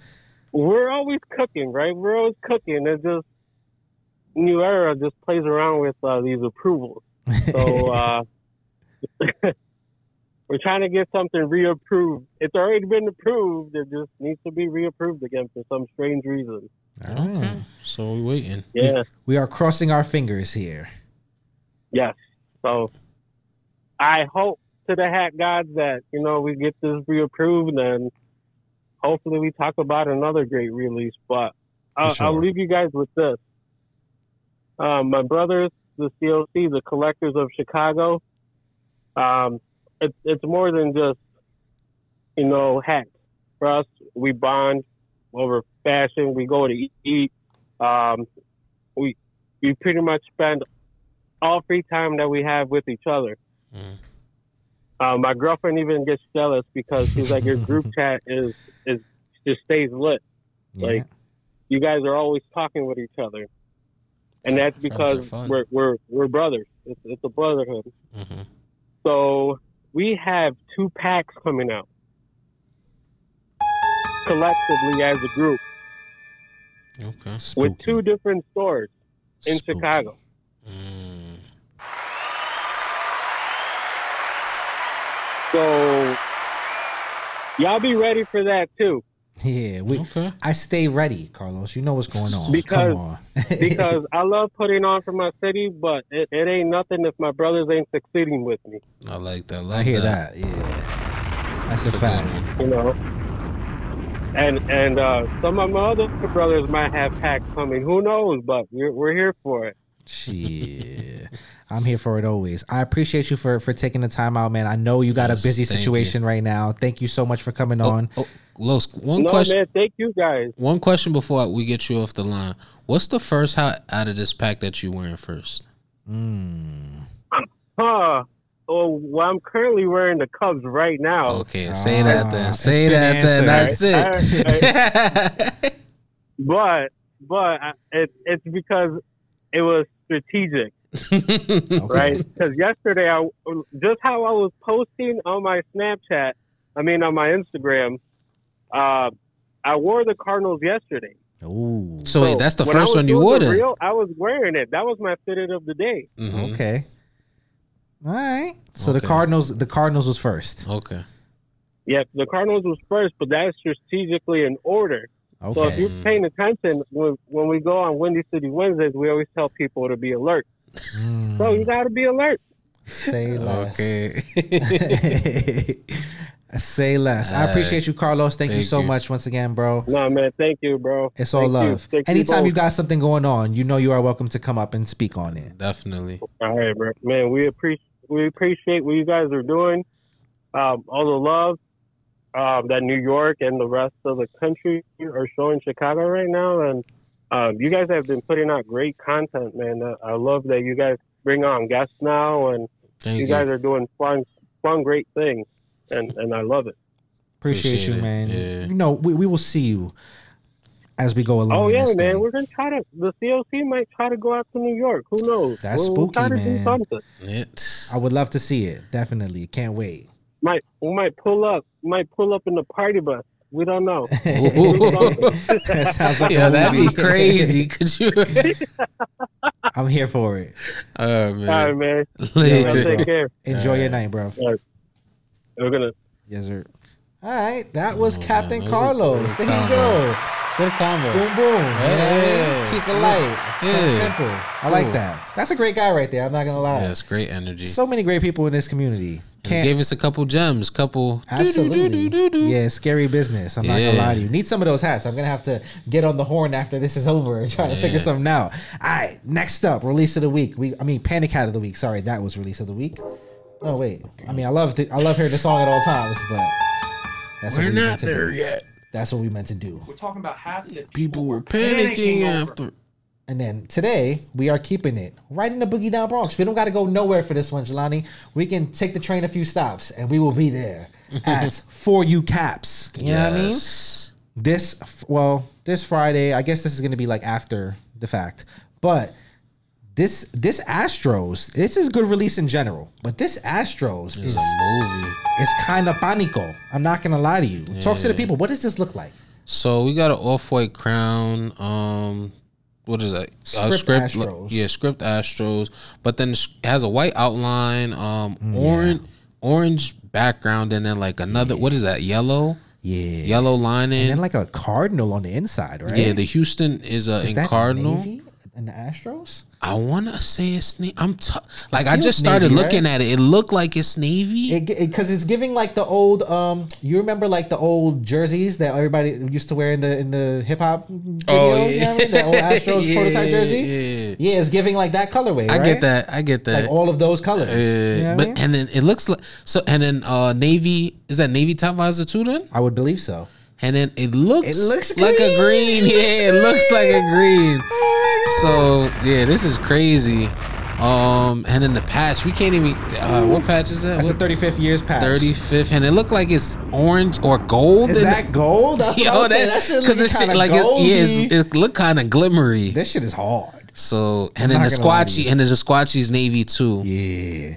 We're always cooking, right? We're always cooking. It's just New Era just plays around with uh, these approvals. So uh, we're trying to get something reapproved. It's already been approved. It just needs to be reapproved again for some strange reason. Okay. So we're waiting. Yeah. We are crossing our fingers here. Yes. So I hope to the hat gods that, you know, we get this reapproved and hopefully we talk about another great release. But I'll, sure. I'll leave you guys with this. Um, my brothers, the COC, the collectors of Chicago, um, it's, it's more than just, you know, hats. For us, we bond over fashion. We go to eat. Um, we, we pretty much spend all free time that we have with each other. Mm. Uh, my girlfriend even gets jealous because she's like, your group chat is is just stays lit. Yeah. Like you guys are always talking with each other, and that's because we're we're we're brothers. It's, it's a brotherhood. hmm So we have two packs coming out collectively as a group Okay. with two different stores in Spooky. Chicago. So y'all be ready for that too. Yeah, we. Okay. I stay ready, Carlos. You know what's going on. Because- Come on. because I love putting on for my city, but it, it ain't nothing if my brothers ain't succeeding with me, I like that. Love I hear that. Yeah, that's a That's a fact. good one. you know. And and uh, some of my other brothers might have packs coming. Who knows? But we're we're here for it. Shit. I'm here for it always. I appreciate you for for taking the time out, man. I know you got Yes, a busy thank situation right now. Thank you so much for coming Oh, on. oh, Los, one no question. man, thank you guys. One question before we get you off the line. What's the first hat out of this pack that you wearing first? Mm. Huh. Oh, well, I'm currently wearing the Cubs right now. Okay, say Ah, that then. Say been that then. That's it. But but it, it's because it was strategic. Okay. right? Because yesterday, I just how I was posting on my Snapchat, I mean on my Instagram, uh, I wore the Cardinals yesterday. Ooh. So wait, that's the first one you doing wore the then? I was wearing it. That was my fitted of the day. Mhm. Okay. All right. So the Cardinals, the Cardinals was first. Okay. Yep, the Cardinals was first, but that's strategically in order. So if you're paying attention, when, when we go on Windy City Wednesdays, we always tell people to be alert. Mm. So you got to be alert. Stay less. Okay. Say less. I All appreciate you, Carlos. Thank, you so you. much once again, bro. No, man, thank you, bro. It's all Thank love. You Anytime you, both. got something going on, you know you are welcome to come up and speak on it. Definitely. All right, bro. Man, we appreciate we appreciate what you guys are doing. Um, all the love um, that New York and the rest of the country are showing Chicago right now, and um, you guys have been putting out great content, man. Uh, I love that you guys bring on guests now, and Thank you you. guys are doing fun, fun, great things, and and I love it. Appreciate, Appreciate you, it. man. Yeah. You know, we, we will see you as we go along. Oh yeah, man. thing. We're gonna try to. The COC might try to go out to New York. Who knows? That's we'll, we'll try spooky, to do man. something. It. I would love to see it. Definitely. Can't wait. Might we might pull up. Might pull up in the party bus. We don't know. that sounds like yeah, a that'd movie. be crazy. Could you? I'm here for it. oh All right, man. man. Later, Y'all take care. Enjoy your Alright. night, bro. We're gonna. Yes, sir. All right, that oh, was Oh, Captain man, that was a Carlos. There you go. Good combo. Boom, boom. Yeah. Keep it light. So simple. I like Cool. that. That's a great guy right there. I'm not gonna lie. Yes, great energy. So many great people in this community. And Can't gave us a couple gems, couple. absolutely. Yeah, scary business. I'm not gonna lie to you. Need some of those hats. I'm gonna have to get on the horn after this is over and try to figure Yeah. something out. All right, next up, release of the week. We, I mean, Panic Hat of the week. Sorry, that was release of the week. Oh wait, I mean, I love the, I love hearing the song at all times, but that's We're what we not meant to there do. yet. That's what we meant to do. We're talking about hats that People were panicking panicking over. after. And then today we are keeping it right in the boogie down Bronx. We don't got to go nowhere for this one, Jelani. We can take the train a few stops and we will be there at 4U Caps. You know what I mean? This well this Friday. I guess this is gonna be like after the fact, but this this Astros. This is a good release in general, but this Astros It's is a movie. It's kind of panico. I'm not gonna lie to you. Talk to the people. What does this look like? So we got an off white crown. Um, what is that? Uh, Script Astros. Yeah, script Astros. But then it has a white outline. Um, Mm, orange orange background, and then like another. What is that? Yellow. Yeah, Yellow lining. and then like a cardinal on the inside, right? yeah, the Houston is a is in that cardinal. Navy and the Astros. I want to say it's navy. I'm t- like I just started navy, looking right? at it. It looked like it's navy. because it's giving like the old um you remember like the old jerseys that everybody used to wear in the in the hip hop videos you know I mean? the old Astros Oh, Yeah, prototype jersey yeah. yeah it's giving like that colorway I right? get that. I get that. like all of those colors Uh, you know what I but mean? and then it looks like so. And then uh navy is that navy top visor too? Then I would believe so and then it looks It looks like a green. It Yeah, it looks like a green. So yeah, this is crazy. Um, and then the patch we can't even. Uh, what patch is that? that's What, the 35th years patch. 35th, and it looked like it's orange or gold. is that gold that's what I was saying. that shit because look shit kind of like goldy. it, yeah, it's, it looked kind of glimmery. this shit is hard So and then the gonna lie to squatchy and then the squatchy's navy too. yeah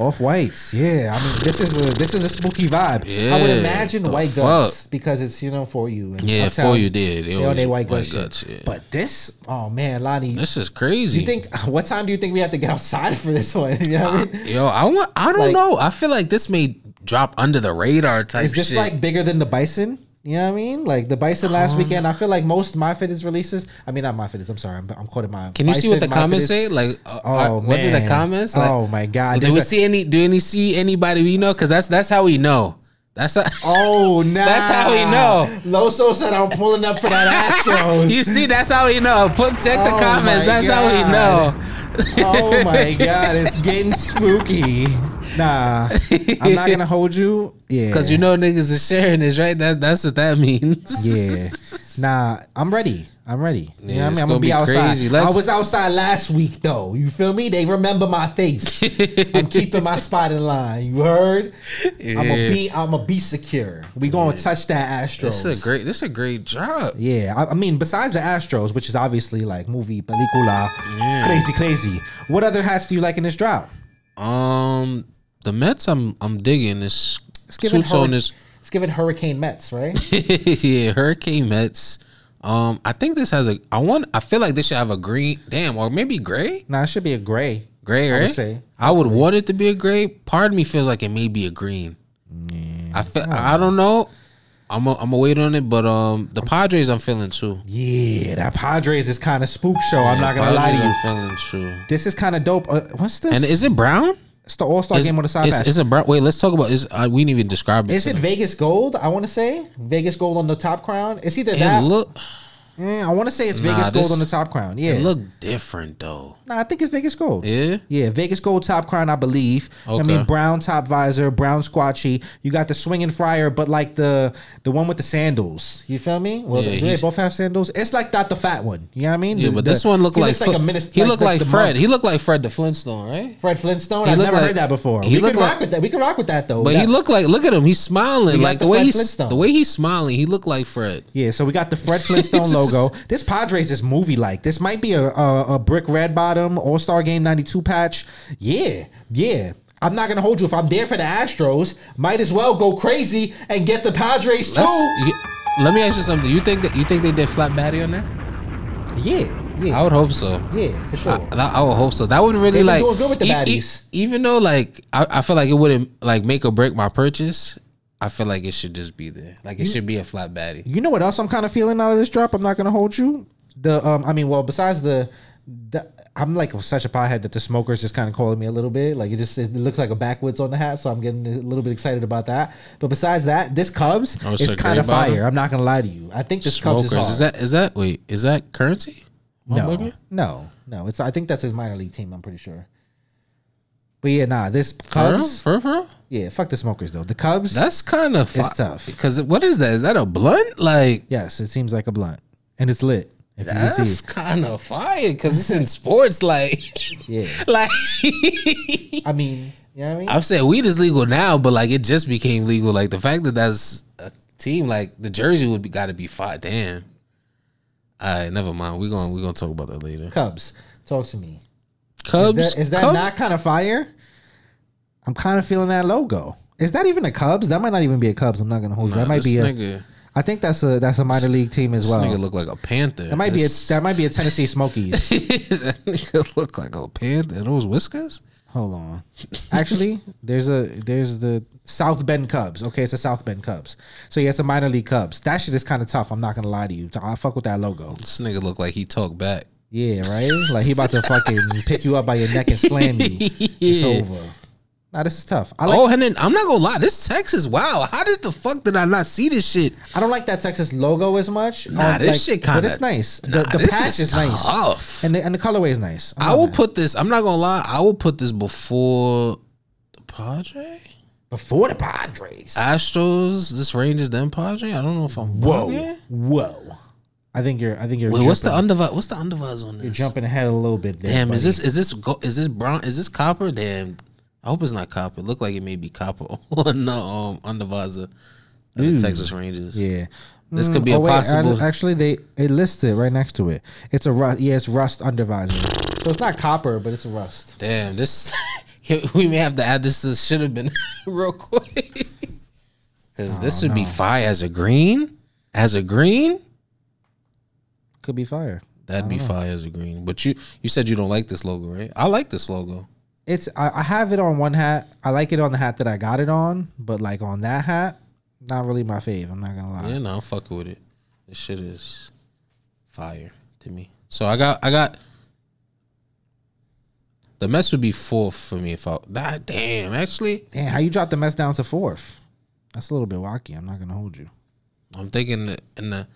off whites, yeah. I mean, this is a this is a spooky vibe. I would imagine white fuck? guts because it's you know for you. And Yeah, for you did. They on white white guts. guts, yeah. But this, oh man, Lani, This is crazy. You think what time do you think we have to get outside for this one? You know what I mean? Yo, I want. I don't Like- know. I feel like this may drop under the radar type. Is this shit. like bigger than the Bison? You know what I mean? Like the Bison last weekend, I feel like most My Fitteds releases. I mean, not My Fitteds. I'm sorry, I'm, I'm quoting my. Can you see what the My comments Fitteds. say? Like, uh, Oh what did the man. comments? Like, oh my god! Did There's we a- see any? Do any see anybody we know? Because that's that's how we know. That's how. Oh, nah. That's how we know. Loso said I'm pulling up for that Astros. you see, that's how we know. Put check the Oh comments. That's how we God. know. oh my god, it's getting spooky. Nah, I'm not gonna hold you. Yeah, Because you know niggas is sharing this, right? That that's what that means. Yeah. Nah, I'm ready. I'm ready. You know Yeah, what I mean? I'm gonna gonna be, be outside. I was outside last week though. You feel me? They remember my face. I'm keeping my spot in line. You heard? I'm gonna Yeah. be I'm gonna be secure. We gonna touch that Astros. This is a great. This is a great job. Yeah, I, I mean, besides the Astros, which is obviously like movie, película, crazy, crazy. What other hats do you like in this drop? Um, the Mets, I'm I'm digging this. It's giving, Suits on hurri- this. it's giving Hurricane Mets, right? yeah, Hurricane Mets. Um, I think this has a. I want. I feel like this should have a green. Damn, or maybe gray. nah, it should be a gray. Gray, right? I would say. I would want it to be a gray. Part of me feels like it may be a green. I feel. I don't know. I'm a, I'm a wait on it, but um, the Padres I'm feeling too. Yeah, that Padres is kind of spook show. I'm not gonna lie to Padres you. I'm feeling too. This is kind of dope. Uh, what's this? And is it brown? It's the All Star game on the side. Is, patch. is it brown? Wait, let's talk about. Is uh, we didn't even describe it. Is it. Vegas gold? I want to say Vegas gold on the top crown. It's either It that. look. Eh, I want to say it's Nah, Vegas gold on the top crown. Yeah. It look different though. Nah, I think it's Vegas gold. Yeah. Yeah, Vegas gold top crown, I believe. I mean, brown top visor, brown squatchy. You got the swinging Friar, but like the the one with the sandals. You feel me? Well, Yeah, they, both have sandals. It's like that the fat one. You know what I mean? Yeah, The- but the- this one looked like, looks like a minister. he looked like, the Fred. monk. He looked like Fred the Flintstone, right? Fred Flintstone. He I've never like- heard that before. he we can rock with that. We can rock with that though. But That- he looked like look at him. He's smiling like the the, way he's the way he's smiling. He looked like Fred. Yeah, so we got the Fred Flintstone logo. This Padres is movie like. This might be a, a, a brick red bottom All Star Game '92 patch. Yeah, yeah. I'm not gonna hold you. If I'm there for the Astros, might as well go crazy and get the Padres too. You- let me ask you something. You think that you think they did flat batty on that? Yeah, yeah, I would hope so. yeah, for sure. I, I would hope so. That would really like doing good with the e- e- baddies. even though like I, I feel like it wouldn't like make or break my purchase. I feel like it should just be there. Like it should be a flat baddie. you know what else I'm kind of feeling out of this drop? I'm not gonna hold you. The um, I mean, well, besides the, the I'm like such a pothead that the smokers just kind of calling me a little bit. Like it just it looks like a backwoods on the hat, so I'm getting a little bit excited about that. But besides that, this Cubs Oh, it's is kind of gray bottom? fire. I'm not gonna lie to you. I think this Cubs Smokers. is, Is, hard. that is that wait, is that currency? No, no, no. It's I think that's a minor league team. I'm pretty sure. But yeah, nah, this Cubs. For real? For real? Yeah, fuck the smokers though. The Cubs. That's kind of It's tough. Because what is that? Is that a blunt? Like yes, it seems like a blunt, and it's lit. If you see that's kind of fire because it's in sports. Like, Yeah. like I mean, you know what I mean? I've said weed is legal now, but like it just became legal. Like the fact that that's a team. Like the jersey would be got to be five. Damn. All right, never mind. We're going. We're gonna talk about that later. Cubs, talk to me. Cubs. Is that, is that Cubs? not kind of fire? I'm kind of feeling that logo. Is that even a Cubs? That might not even be a Cubs. I'm not gonna hold you. That might this be a. nigga. I think that's a that's a minor league team as well. This well. nigga look like a panther. that might be a that might be a Tennessee Smokies. that nigga look like a panther. Those whiskers. Hold on. Actually, there's a there's the South Bend Cubs. Okay, it's the South Bend Cubs. So yeah, it's a minor league Cubs. That shit is kind of tough. I'm not gonna lie to you. I fuck with that logo. This nigga look like he talk back. Yeah, right. Like he about to fucking pick you up by your neck and slam you. It's over. Nah, this is tough. I like. oh, and then I'm not gonna lie. This Texas, wow. How did the fuck did I not see this shit? I don't like that Texas logo as much. Nah, Um, this like, shit But kinda- it's nice. Nah, the the patch is is, nice, and the and the colorway is nice. I'm I will put this. I'm not gonna lie. I will put this before the Padre, before the Padres. Astros, this Rangers, then Padre. I don't know if I'm whoa, bugging. whoa. I think you're. I think you're. Wait, what's the undervi? What's the undervise on this? You're jumping ahead a little bit. There, Damn, is this is this go, is this brown? Is this copper? Damn, I hope it's not copper. It look like it may be copper on the um undervisor of the Texas Rangers. Yeah. This Mm, could be a oh, wait, possible- and Actually, they it listed right next to it. It's a rust. Yeah, it's rust undervisor. So it's not copper, but it's a rust. Damn, this we may have to add this to should have been real quick. Cause this would be fire as a green. As a green, Could be fire. that'd be fire as a green. But you you said you don't like this logo, right? I like this logo. It's I, I have it on one hat. I like it on the hat that I got it on, but like on that hat, not really my fave. I'm not gonna lie. Yeah, no, I'm fucking with it. This shit is fire to me. So I got I got the Mets would be fourth for me if I that damn actually Damn, how you drop the Mets down to fourth? That's a little bit wacky. I'm not gonna hold you. I'm thinking that in the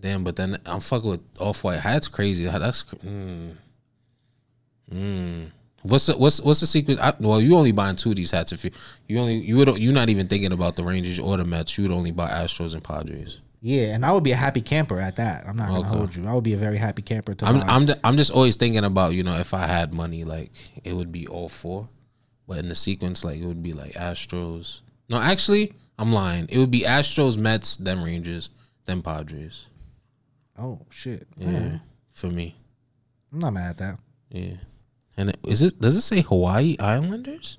damn, but then I'm fucking with off white hats. Crazy. That's mm, mm. What's the what's what's the secret? I, well, you only buying two of these hats if you you only you would you're not even thinking about the Rangers or the Mets. You would only buy Astros and Padres. Yeah, and I would be a happy camper at that. I'm not gonna Okay. hold you. I would be a very happy camper. To I'm. I'm ju- I'm just always thinking about you know if I had money like it would be all four, but in the sequence like it would be like Astros. No, actually I'm lying. It would be Astros, Mets, then Rangers, then Padres. oh shit. Yeah, Yeah, for me. I'm not mad at that. Yeah. And it, is it does it say Hawaii Islanders?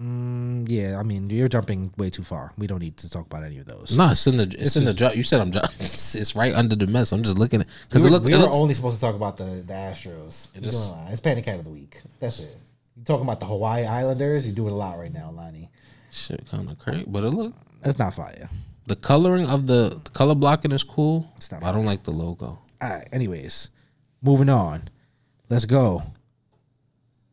Mm, yeah, I mean you're jumping way too far. We don't need to talk about any of those. No, it's in the it's in the drop. You said I'm drop. It's, it's right under the Mets. I'm just looking at because we it were, looks. we It were looks only supposed to talk about the, the Astros. You're just- doing a lot. It's Panic Hat of the Week. That's it. You're talking about the Hawaii Islanders. You're doing a lot right now, Lani. shit kind of crazy, but it look That's not fire. the coloring of the, the color blocking is cool. It's not I don't like the logo. All right. Anyways, moving on. Let's go.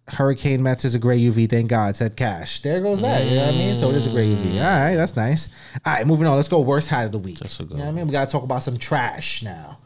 Hurricane Mets is a gray UV. Thank God. Said Cash. There goes that. You know what I mean? So it is a gray UV. Mm. All right. That's nice. All right. Moving on. Let's go. Worst hat of the week. That's a good You know what I mean? We got to talk about some trash now.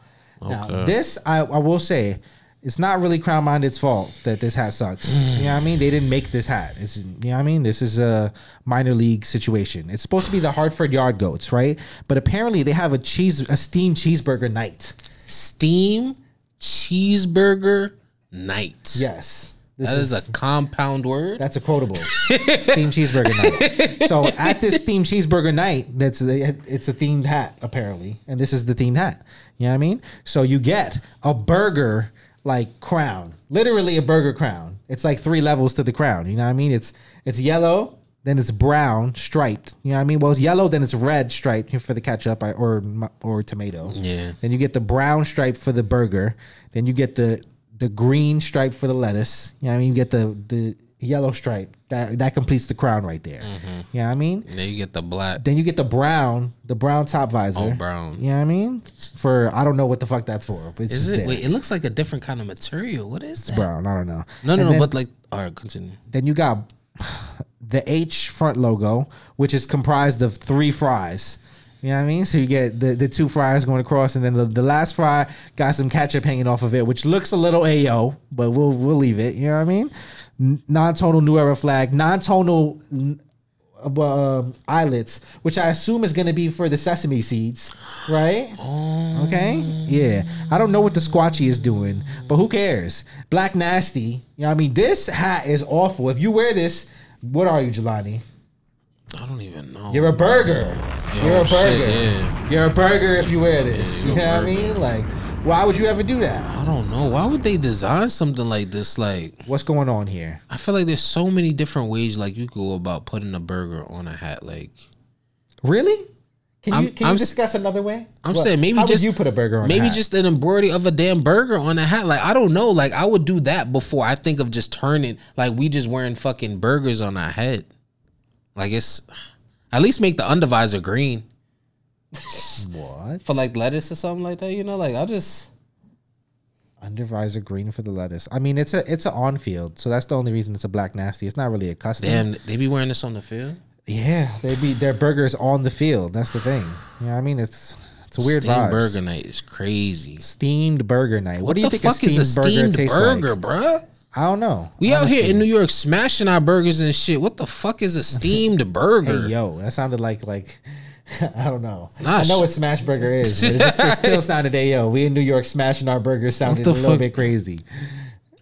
Now, Okay. this, I, I will say, it's not really Crown Minded's fault that this hat sucks. you know what I mean? They didn't make this hat. It's, you know what I mean? This is a minor league situation. It's supposed to be the Hartford Yard Goats, right? But apparently they have a cheese, a steamed cheeseburger night. Steam cheeseburger night. Yes. This That is a compound word. That's a quotable. steamed cheeseburger night. So at this steamed cheeseburger night, that's a, it's a themed hat apparently, and this is the themed hat. You know what I mean? So you get a burger like crown, literally a burger crown. It's like three levels to the crown. You know what I mean? It's it's yellow, then it's brown striped. You know what I mean? Well, it's yellow, then it's red striped for the ketchup or or tomato. Yeah. Then you get the brown stripe for the burger. Then you get the the green stripe for the lettuce. You know what I mean? You get the the yellow stripe. That that completes the crown right there. Mm-hmm. You know what I mean? Then you get the black. Then you get the brown, the brown top visor. Oh, brown. You know what I mean? For I don't know what the fuck that's for. But it's Is it? Wait, it looks like a different kind of material. What is that? brown. I don't know. No, no, And no. then- but like, all right, continue. then you got the H front logo, which is comprised of three fries. You know what I mean? So you get the, the two fries going across, and then the, the last fry got some ketchup hanging off of it, which looks a little AO, but we'll we'll leave it. You know what I mean? Non-tonal New Era flag, non-tonal uh, eyelets, which I assume is going to be for the sesame seeds, right? Okay, yeah. I don't know what the squatchy is doing, but who cares? Black nasty. You know what I mean? This hat is awful. If you wear this, what are you, Jelani? I don't even know. You're a burger. Yo, You're a oh, shit, burger. yeah. You're a burger if you wear this. Yeah, you know a what I mean? Like, why would you ever do that? I don't know. Why would they design something like this? Like, What's going on here? I feel like there's so many different ways like you go about putting a burger on a hat. Like, Really? Can you I'm- can I'm you s- discuss another way? I'm saying maybe just you put a burger on. maybe just an embroidery of a damn burger on a hat. Like, I don't know. Like, I would do that before I think of just turning. Like, we just wearing fucking burgers on our head. Like, it's at least make the undervisor green what for like lettuce or something like that. You know, like I'll just. undervisor green for the lettuce. I mean, it's a it's a on field, so that's the only reason it's a black nasty. It's not really a custom. Damn, they be wearing this on the field. Yeah, they be their burgers on the field. That's the thing. You know what I mean? It's it's a weird Steamed vibes. burger night is crazy. Steamed burger night. What, What, do you the think fuck is a steamed tastes burger, like? bruh? I don't know. We out here in New York smashing our burgers and shit. What the fuck is a steamed burger? Hey yo, that sounded like like I don't know. Nah, I know sh- what smash burger is, but it, just, it still sounded ayo. We in New York smashing our burgers sounded a little bit crazy.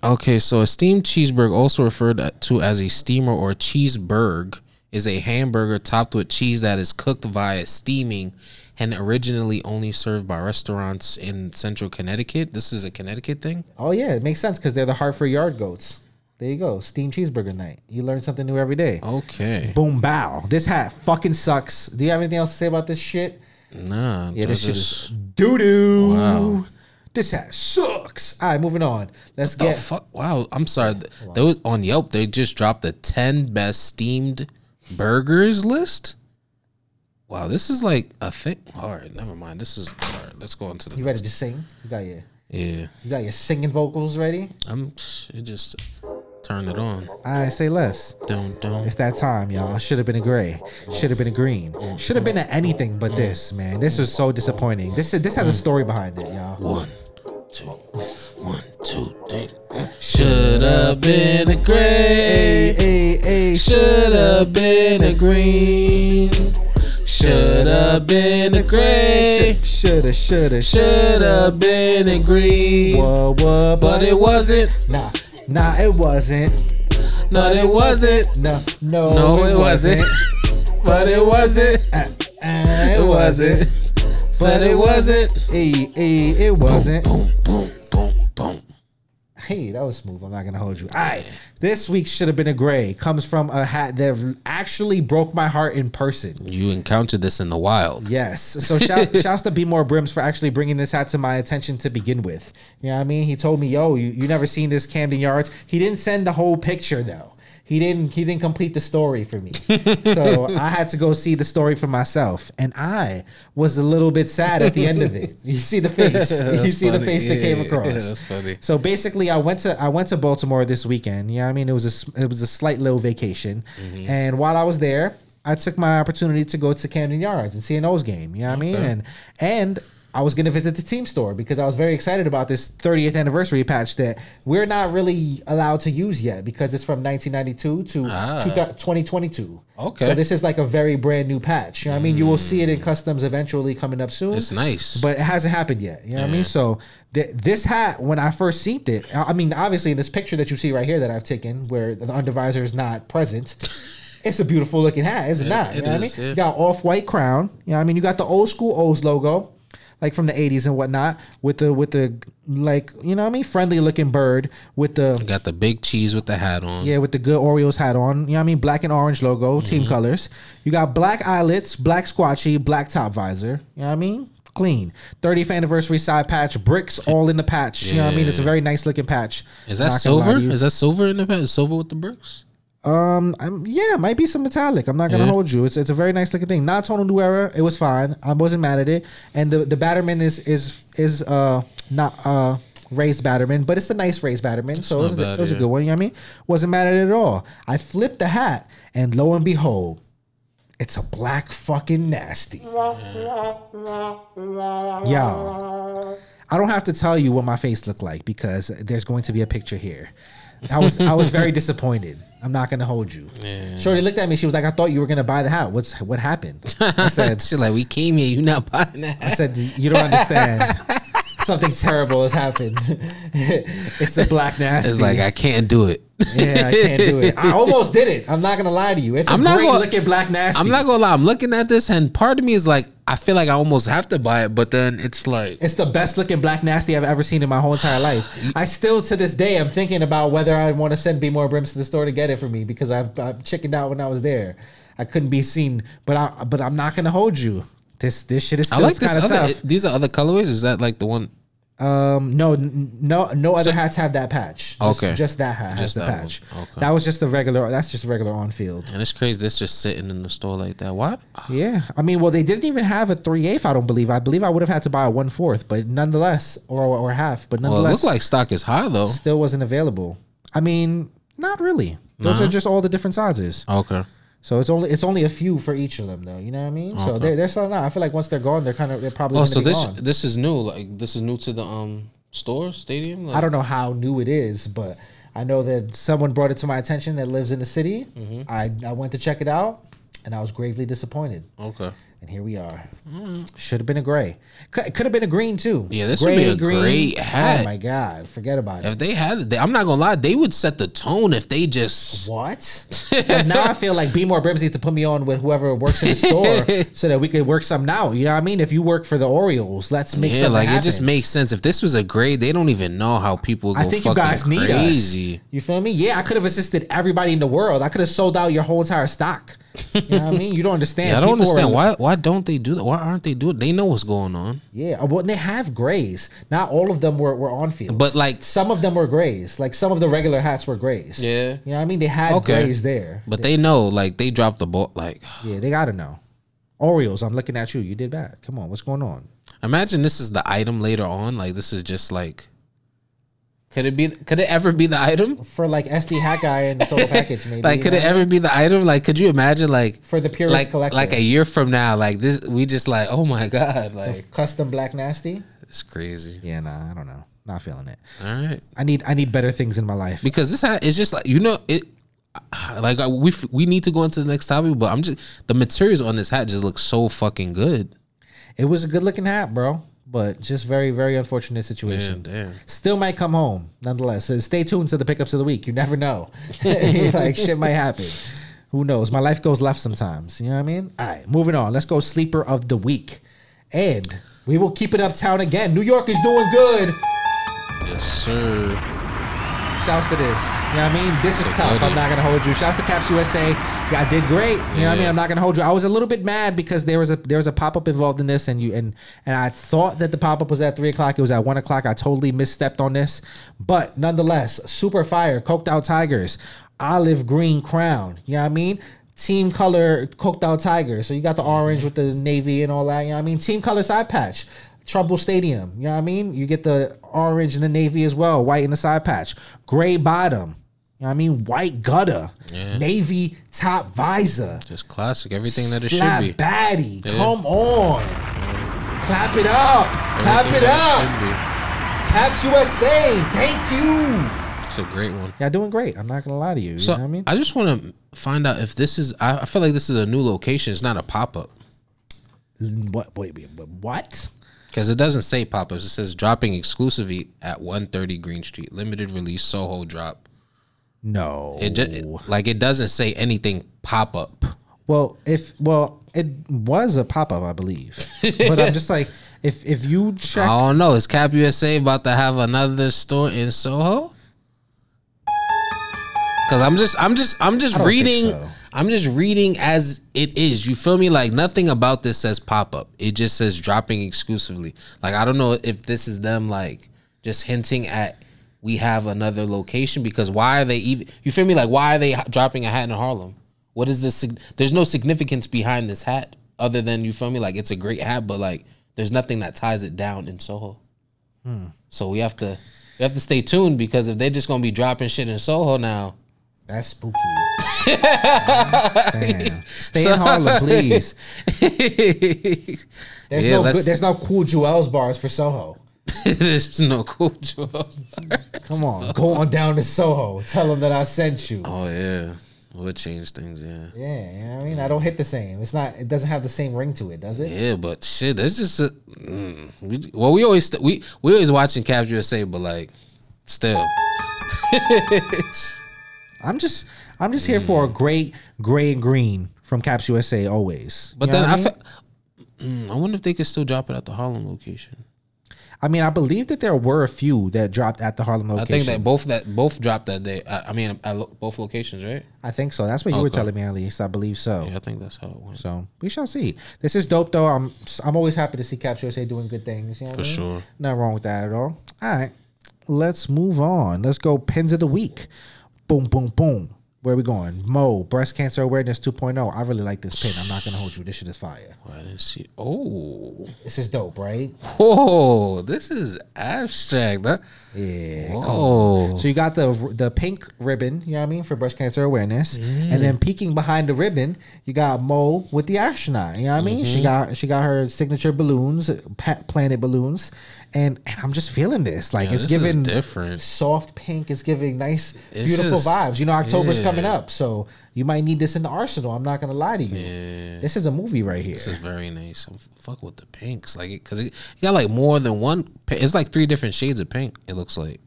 Okay, so a steamed cheeseburger, also referred to as a steamer or cheeseburg, is a hamburger topped with cheese that is cooked via steaming and originally only served by restaurants in central Connecticut. This is a Connecticut thing. Oh yeah, it makes sense because they're the Hartford Yard Goats. There you go, steamed cheeseburger night. You learn something new every day. Okay. Boom bow. This hat fucking sucks. Do you have anything else to say about this shit? Nah. Yeah, this just- is doo doo. Wow. This hat sucks. All right, moving on. Let's the get. fuck? Wow, I'm sorry. They was on Yelp. They just dropped the 10 best steamed burgers list. Wow, this is like a thing. All right, never mind. This is all right. Let's go on to the. You ready to sing? You got your Yeah, you got your singing vocals ready? I'm. It just turn it on. I say less. Don't don't. It's that time, y'all. Should have been a gray. Should have been a green. Should have been a anything but this, man. This is so disappointing. This is, this has a story behind it, y'all. One, two, two, three. Should have been a gray. Should have been a green. Should have been a gray. Shoulda, shoulda, Should have been a green. But it wasn't. Nah, nah, it wasn't. No, it wasn't. No, no, No, it wasn't. But it wasn't. Uh, It wasn't. But it wasn't. Hey, hey, it wasn't. Boom, boom, boom, boom. Hey, that was smooth. I'm not gonna hold you. All right, this week should have been a gray. Comes from a hat that actually broke my heart in person. You encountered this in the wild. Yes. So shout, shouts to Be More Brims for actually bringing this hat to my attention to begin with. You know what I mean? He told me, "Yo, you, you never seen this Camden Yards." He didn't send the whole picture though. He didn't. He didn't complete the story for me. so I had to go see the story for myself, and I was a little bit sad at the end of it. You see the face. you see the funny. face that came across. yeah, that's funny. So basically, I went to I went to Baltimore this weekend. You know what I mean? It was a it was a slight little vacation, Mm-hmm. and while I was there, I took my opportunity to go to Camden Yards and see an O's game. You know what I mean? Okay. And and I was gonna visit the team store because I was very excited about this 30th anniversary patch that we're not really allowed to use yet because it's from 1992 to Ah. 2022. Okay. So this is like a very brand new patch. You know what I mean? You will see it in customs eventually coming up soon It's nice. but it hasn't happened yet. You know what I mean? So th- this hat, when I first seen it, I mean, obviously in this picture that you see right here that I've taken, where the undervisor is not present, it's a beautiful looking hat, is it Yeah, not? You it know what I mean? yeah. You got off white crown. You know what I mean? You got the old school O's logo. Like from the '80s and whatnot, with the with the like you know what I mean, friendly looking bird with the You got the big cheese with the hat on. yeah, with the good Orioles hat on. You know what I mean? Black and orange logo, Mm-hmm. team colors. You got black eyelets, black squatchy, black top visor. You know what I mean? Clean. 30th anniversary side patch, bricks all in the patch. You know what I mean? It's a very nice looking patch. Is that Not gonna lie silver? Is that silver in the hat? Silver with the bricks? Um, I'm, yeah, might be some metallic. I'm not gonna Yeah. hold you. It's it's a very nice looking thing. Not tonal new era. It was fine. I wasn't mad at it. And the the Batterman is is is uh not uh raised Batterman, but it's a nice raised Batterman. so it was, a- it was a good one. You know what I mean? Wasn't mad at it at all. I flipped the hat, and lo and behold, it's a black fucking nasty. Yo. I don't have to tell you what my face looked like because there's going to be a picture here. I was I was very disappointed. I'm not gonna hold you. Shorty looked at me. She was like, "I thought you were gonna buy the hat. What's what happened?" I said, She's like, we came here. You not buying that? "I said you don't understand. Something terrible has happened. it's a black nasty. It's like I can't do it. Yeah, I can't do it. I almost did it. I'm not gonna lie to you. It's a I'm not great gonna- looking black nasty. I'm not gonna lie. I'm looking at this, and part of me is like, I feel like I almost have to buy it, but then it's like, It's the best looking black nasty I've ever seen in my whole entire life. I still to this day I'm thinking about whether I want to send Be More Brims to the store to get it for me because I I chickened out when I was there. I couldn't be seen, but I but I'm not gonna hold you. This this shit is I still like this kind of other. tough. These are other colorways. Is that like the one? Um, no, n- no, no other So- hats have that patch. Just, Okay. just that hat has Just the that one. patch. Okay. That was just a regular. That's just regular on field. And it's crazy. This just sitting in the store like that. What? Yeah, I mean, well, they didn't even have a three eighth. I don't believe. I believe I would have had to buy a one fourth, but nonetheless, or or half, but Well, it nonetheless, looked like stock is high though. still wasn't available. I mean, not really. Those are just all the different sizes. Okay. So it's only it's only a few for each of them, though. You know what I mean? So they're they're selling out. I feel like once they're gone, they're kind of they're probably. Oh, so this gone. this is new. Like this is new to the um store stadium. Like, I don't know how new it is, but I know that someone brought it to my attention that lives in the city. Mm-hmm. I I went to check it out, and I was gravely disappointed. Okay. And here we are. Should have been a gray. Could, could have been a green too. Yeah, this would be a great hat. Oh my god, forget about it. If they had they, I'm not gonna lie. They would set the tone if they just. What? now I feel like Be More Brims needs to put me on with whoever works in the store so that we could work something out. You know what I mean? If you work for the Orioles, let's make Yeah, like happen. it just makes sense. If this was a gray, they don't even know how people go I think you guys need crazy. us. You feel me? Yeah, I could have assisted everybody in the world. I could have sold out your whole entire stock. You know what I mean? You don't understand. Yeah, I don't People understand are- why. Why don't they do that? Why aren't they doing? They know what's going on. Yeah, well, they have grays. Not all of them were, were on field, But, like- some of them were grays. Like some of the regular hats were grays. Yeah. you know what I mean. They had Okay. grays there. But they know, like they dropped the ball. Like, Yeah, they got to know. Orioles, I'm looking at you. You did bad. Come on, what's going on? imagine this is the item later on. Like this is just like. Could it be? Could it ever be the item? For like SD hat guy and total package, maybe. Like, could you it ever be the item? Like, could you imagine? Like, for the purest like, collector? like a year from now, like this, we just like, oh my god, like custom black nasty. it's crazy. Yeah, nah, I don't know. Not feeling it. All right. I need I need better things in my life. because this hat is just like you know it like uh, we f- we need to go into the next topic but i'm just the materials on this hat just look so fucking good It was a good looking hat, bro, but just very very unfortunate damn situation. damn Still might come home, nonetheless. So stay tuned to the pickups of the week. You never know. like shit might happen. Who knows? My life goes left sometimes. You know what I mean? All right, moving on. Let's go sleeper of the week, and we will keep it uptown again. New York is doing good. yes sir Shouts to this. You know what I mean? This is tough. I'm not gonna hold you. Shouts to Caps USA. Yeah, I did great. You know what I mean? I'm not gonna hold you. I was a little bit mad because there was a there was a pop up involved in this, and you and and I thought that the pop up was at three o'clock. It was at one o'clock. I totally misstepped on this, but nonetheless, super fire. Coked out tigers, olive green crown. You know what I mean? Team color coked out tiger. So you got the orange with the navy and all that. You know what I mean? Team color side patch. Trouble Stadium. You know what I mean? You get the orange and the navy as well, white in the side patch, gray bottom. You know what I mean? White gutter, Yeah. navy top visor, just classic everything that it flat should be baddie. Yeah. Come on, clap it up, clap Everything it up. Caps USA, thank you. it it's a great one Yeah, doing great. I'm not gonna lie to you. You so know what I mean? i just want to find out if this is I, I feel like this is a new location it's not a pop-up what? Wait, wait, wait, what? Because it doesn't say pop-ups it says dropping exclusively at 130 green street limited release soho drop No. it just like it doesn't say anything pop-up Well, if well, it was a pop up, I believe. but I'm just like, if if you check, I don't know. Is Cap USA about to have another store in Soho? Cause I'm just, I'm just, I'm just I don't think reading. so. I'm just reading as it is. You feel me? Like nothing about this says pop up. It just says dropping exclusively. Like I don't know if this is them like just hinting at we have another location because why are they even? You feel me? Like why are they dropping a hat in Harlem? What is this? There's no significance behind this hat other than you feel me? Like it's a great hat, but like there's nothing that ties it down in Soho. Hmm. So we have to we have to stay tuned because if they're just gonna be dropping shit in Soho now, that's spooky. Stay in Harlem, please. There's Yeah, no good, there's no cool Jewels bars for Soho. there's no cool job. Come on, go on down to Soho. Tell them that I sent you. Oh yeah, would change things. Yeah, Yeah, you know I mean, I don't hit the same. It's not. It doesn't have the same ring to it, does it? yeah, but shit, that's just a, mm, we, well, we always st- we we always watching Cap USA, but like still, I'm just I'm just here for a great gray and green from Caps USA always. But You know then what I, mean? fe- Mm, I wonder if they could still drop it at the Harlem location. I mean, I believe that there were a few that dropped at the Harlem location. I think that both that both dropped that day. I, I mean, at lo- both locations, right? I think so. That's what you were Okay. telling me at least. I believe so. Yeah, I think that's how it went. So we shall see. This is dope though. I'm I'm always happy to see Caps USA doing good things. You know what For I mean? sure. Nothing wrong with that at all. All right. Let's move on. Let's go pins of the week. Boom, boom, boom. Where we going? Mo, breast cancer awareness 2.0. I really like this pin. I'm not gonna hold you. This shit is fire. I didn't see. Oh, This is dope, right? whoa! This is abstract. That, Yeah. whoa. So you got the the pink ribbon, you know what I mean, for breast cancer awareness, and then peeking behind the ribbon, you got Mo with the astronaut. You know what I mean? Mm-hmm. She got she got her signature balloons, planet balloons, and and I'm just feeling this. Like Yeah, it's this giving different. soft pink. It's giving nice, It's beautiful just- vibes. You know, October's yeah. coming up, so you might need this in the arsenal. I'm not gonna lie to you. Yeah. This is a movie right here. This is very nice. I'm fuck with the pinks, like because it, it got like more than one. It's like three different shades of pink. It looks like.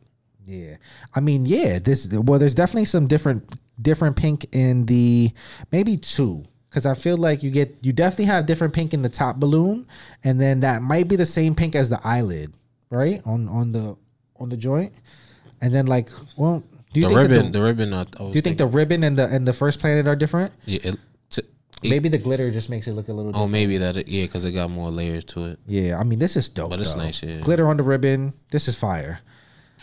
Yeah, I mean, yeah. This well, there's definitely some different different pink in the maybe two because I feel like you get you definitely have different pink in the top balloon, and then that might be the same pink as the eyelid, right on on the on the joint, and then like, well, do you The think ribbon, the, the ribbon. I, I do you think the ribbon and the and the first planet are different? Yeah, it, t- it- Maybe the glitter just makes it look a little. oh, maybe that. It, yeah, because it got more layers to it. Yeah, I mean, this is dope. But it's though. nice, yeah. Glitter on the ribbon. This is fire.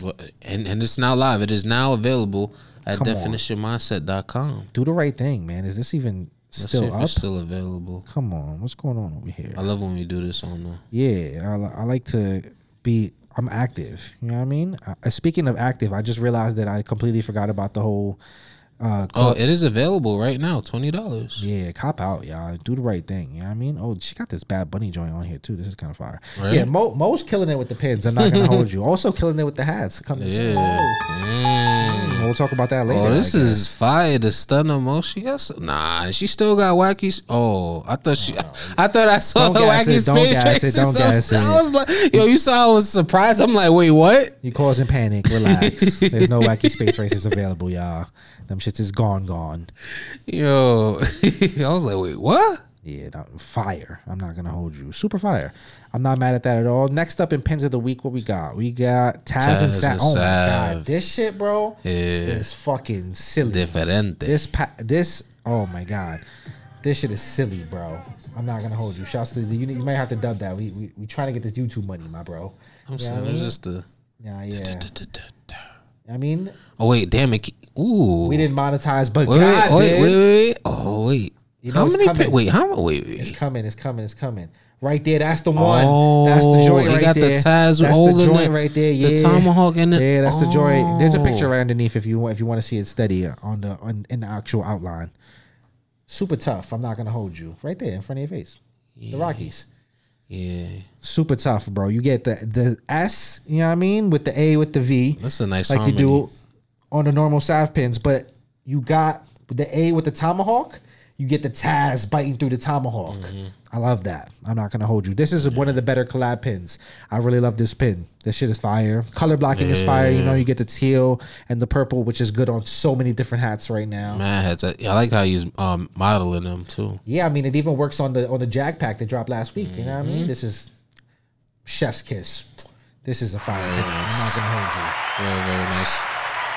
Well, And and it's now live. It is now available at definitionmindset.com. Do the right thing, man. Is this even Let's still up? still available. Come on, what's going on over here? I love when we do this on the. Yeah, I, I like to be. I'm active. You know what I mean? Uh, speaking of active, I just realized that I completely forgot about the whole. Uh, Oh, it is available right now. Twenty dollars. yeah, cop out, y'all. Do the right thing. You know what I mean? Oh, she got this bad bunny joint on here too. This is kind of fire. Right? Yeah, Mo, Mo's killing it with the pins. I'm not gonna hold you. Also killing it with the hats. Come Yeah. Mm. We'll talk about that later. Oh, this is fire. The stunner mo. She got some, nah. She still got wacky. Oh, I thought she. I thought I saw Don't gas wacky it, don't gas it, don't I was- gas it. I was like, yo, you saw I was surprised. I'm like, wait, what? You causing panic. Relax. There's no wacky space races available, y'all. Them shits is gone, gone. Yo, I was like, wait, what? Yeah, no, fire. I'm not gonna hold you. Super fire. I'm not mad at that at all. Next up in pins of the week, what we got? We got Taz, and Taz Sav. Oh my god, this shit, bro, Yeah, is fucking silly. diferente. This pa- this oh my god, this shit is silly, bro. I'm not gonna hold you. Shouts to the, you. You might have to dub that. We we, we trying to get this YouTube money, my bro. I'm saying it's just the. Yeah, yeah. I mean, Oh wait, damn it! Ooh, we didn't monetize, but Wait, God, wait, wait, did. wait, wait. Oh wait, You know how many? coming. Wait, how many? Wait, wait. It's coming. It's coming. It's coming. Right there. That's the one. Oh, that's the joint right got the there. Taz that's the joint it. right there. Yeah, The Yeah. tomahawk in it. Yeah, that's the joint. There's a oh. picture Oh. right underneath if you want if you want to see it steady uh, on the on, in the actual outline. Super tough. I'm not gonna hold you. Right there in front of your face. The Rockies. Yeah, Super tough, bro. You get the the S, you know what I mean, with the A with the V. that's a nice like harmony. you do on the normal Sav pins, but you got the A with the tomahawk. You get the Taz biting through the tomahawk. Mm-hmm. I love that. I'm not gonna hold you. This is one of the better collab pins. I really love this pin. This shit is fire. Color blocking is fire. You know, you get the teal and the purple, which is good on so many different hats right now. Man, hats. I, I like how he's um modeling them too. Yeah, I mean, it even works on the on the Jag pack that dropped last week. You know what I Mm-hmm. mean? This is chef's kiss. This is a fire pin. I'm not gonna hold you. Very, very nice.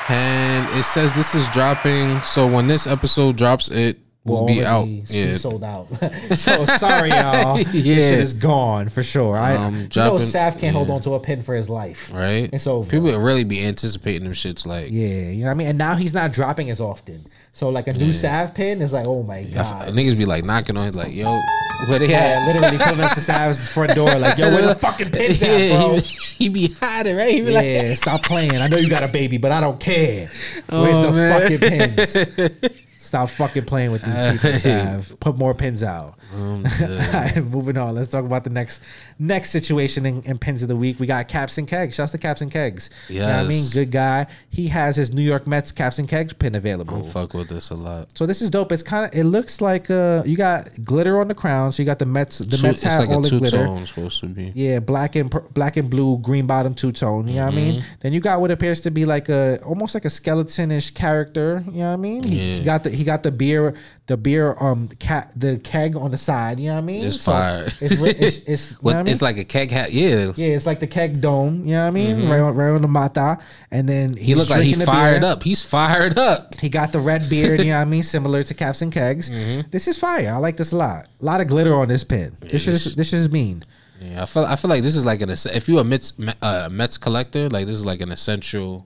And it says this is dropping. So when this episode drops, it will be out. Yeah. sold out. so sorry, y'all. This Yeah. shit is gone for sure. I Um, you know dropping- Sav can't hold on to a pin for his life. Right. It's over. People would really be anticipating them shits like. Yeah, you know what I mean. And now he's not dropping as often. So like a new Sav pin is like, oh my f- uh, god. niggas be like knocking on it, like, yo, where they yeah, at? literally coming up to Sav's front door, like, yo, where the fucking pins at, bro? he, be, he be hiding, right? He be like, Yeah, stop playing. I know you got a baby, but I don't care. Oh, Where's Oh, the man. fucking pins? Stop fucking playing with these people, Sav. Put more pins out. Um, right, moving on. Let's talk about the next next situation in, in pins of the week. We got Caps and Kegs. Shouts to Caps and Kegs. You know I mean? Good guy. He has his New York Mets Caps and Kegs pin available. I fuck with this a lot. So this is dope. It's kind of. It looks like uh, you got glitter on the crown. So you got the Mets. The Two- Mets have like all the two glitter. tone supposed to be. Yeah, black and black and blue, green bottom, two tone. You know what I mean? Mm-hmm. Then you got what appears to be like a almost like a skeletonish character. You know what I mean? He Yeah. got the he got the beer the beer um cat the keg on the side. You know what I mean? It's fire. It's it's, it's, What, I mean? It's like a keg hat. Yeah. yeah, it's like the keg dome. You know what I mean? Right on right on the mata, and then Mm-hmm. He looked like he fired beer. up. He's fired up. He got the red beard, you know what I mean? Similar to Caps and Kegs. Mm-hmm. This is fire. I like this a lot. A lot of glitter on this pin. This is this is mean. Yeah, I feel I feel like this is like an if you a Mets uh, Mets collector, like this is like an essential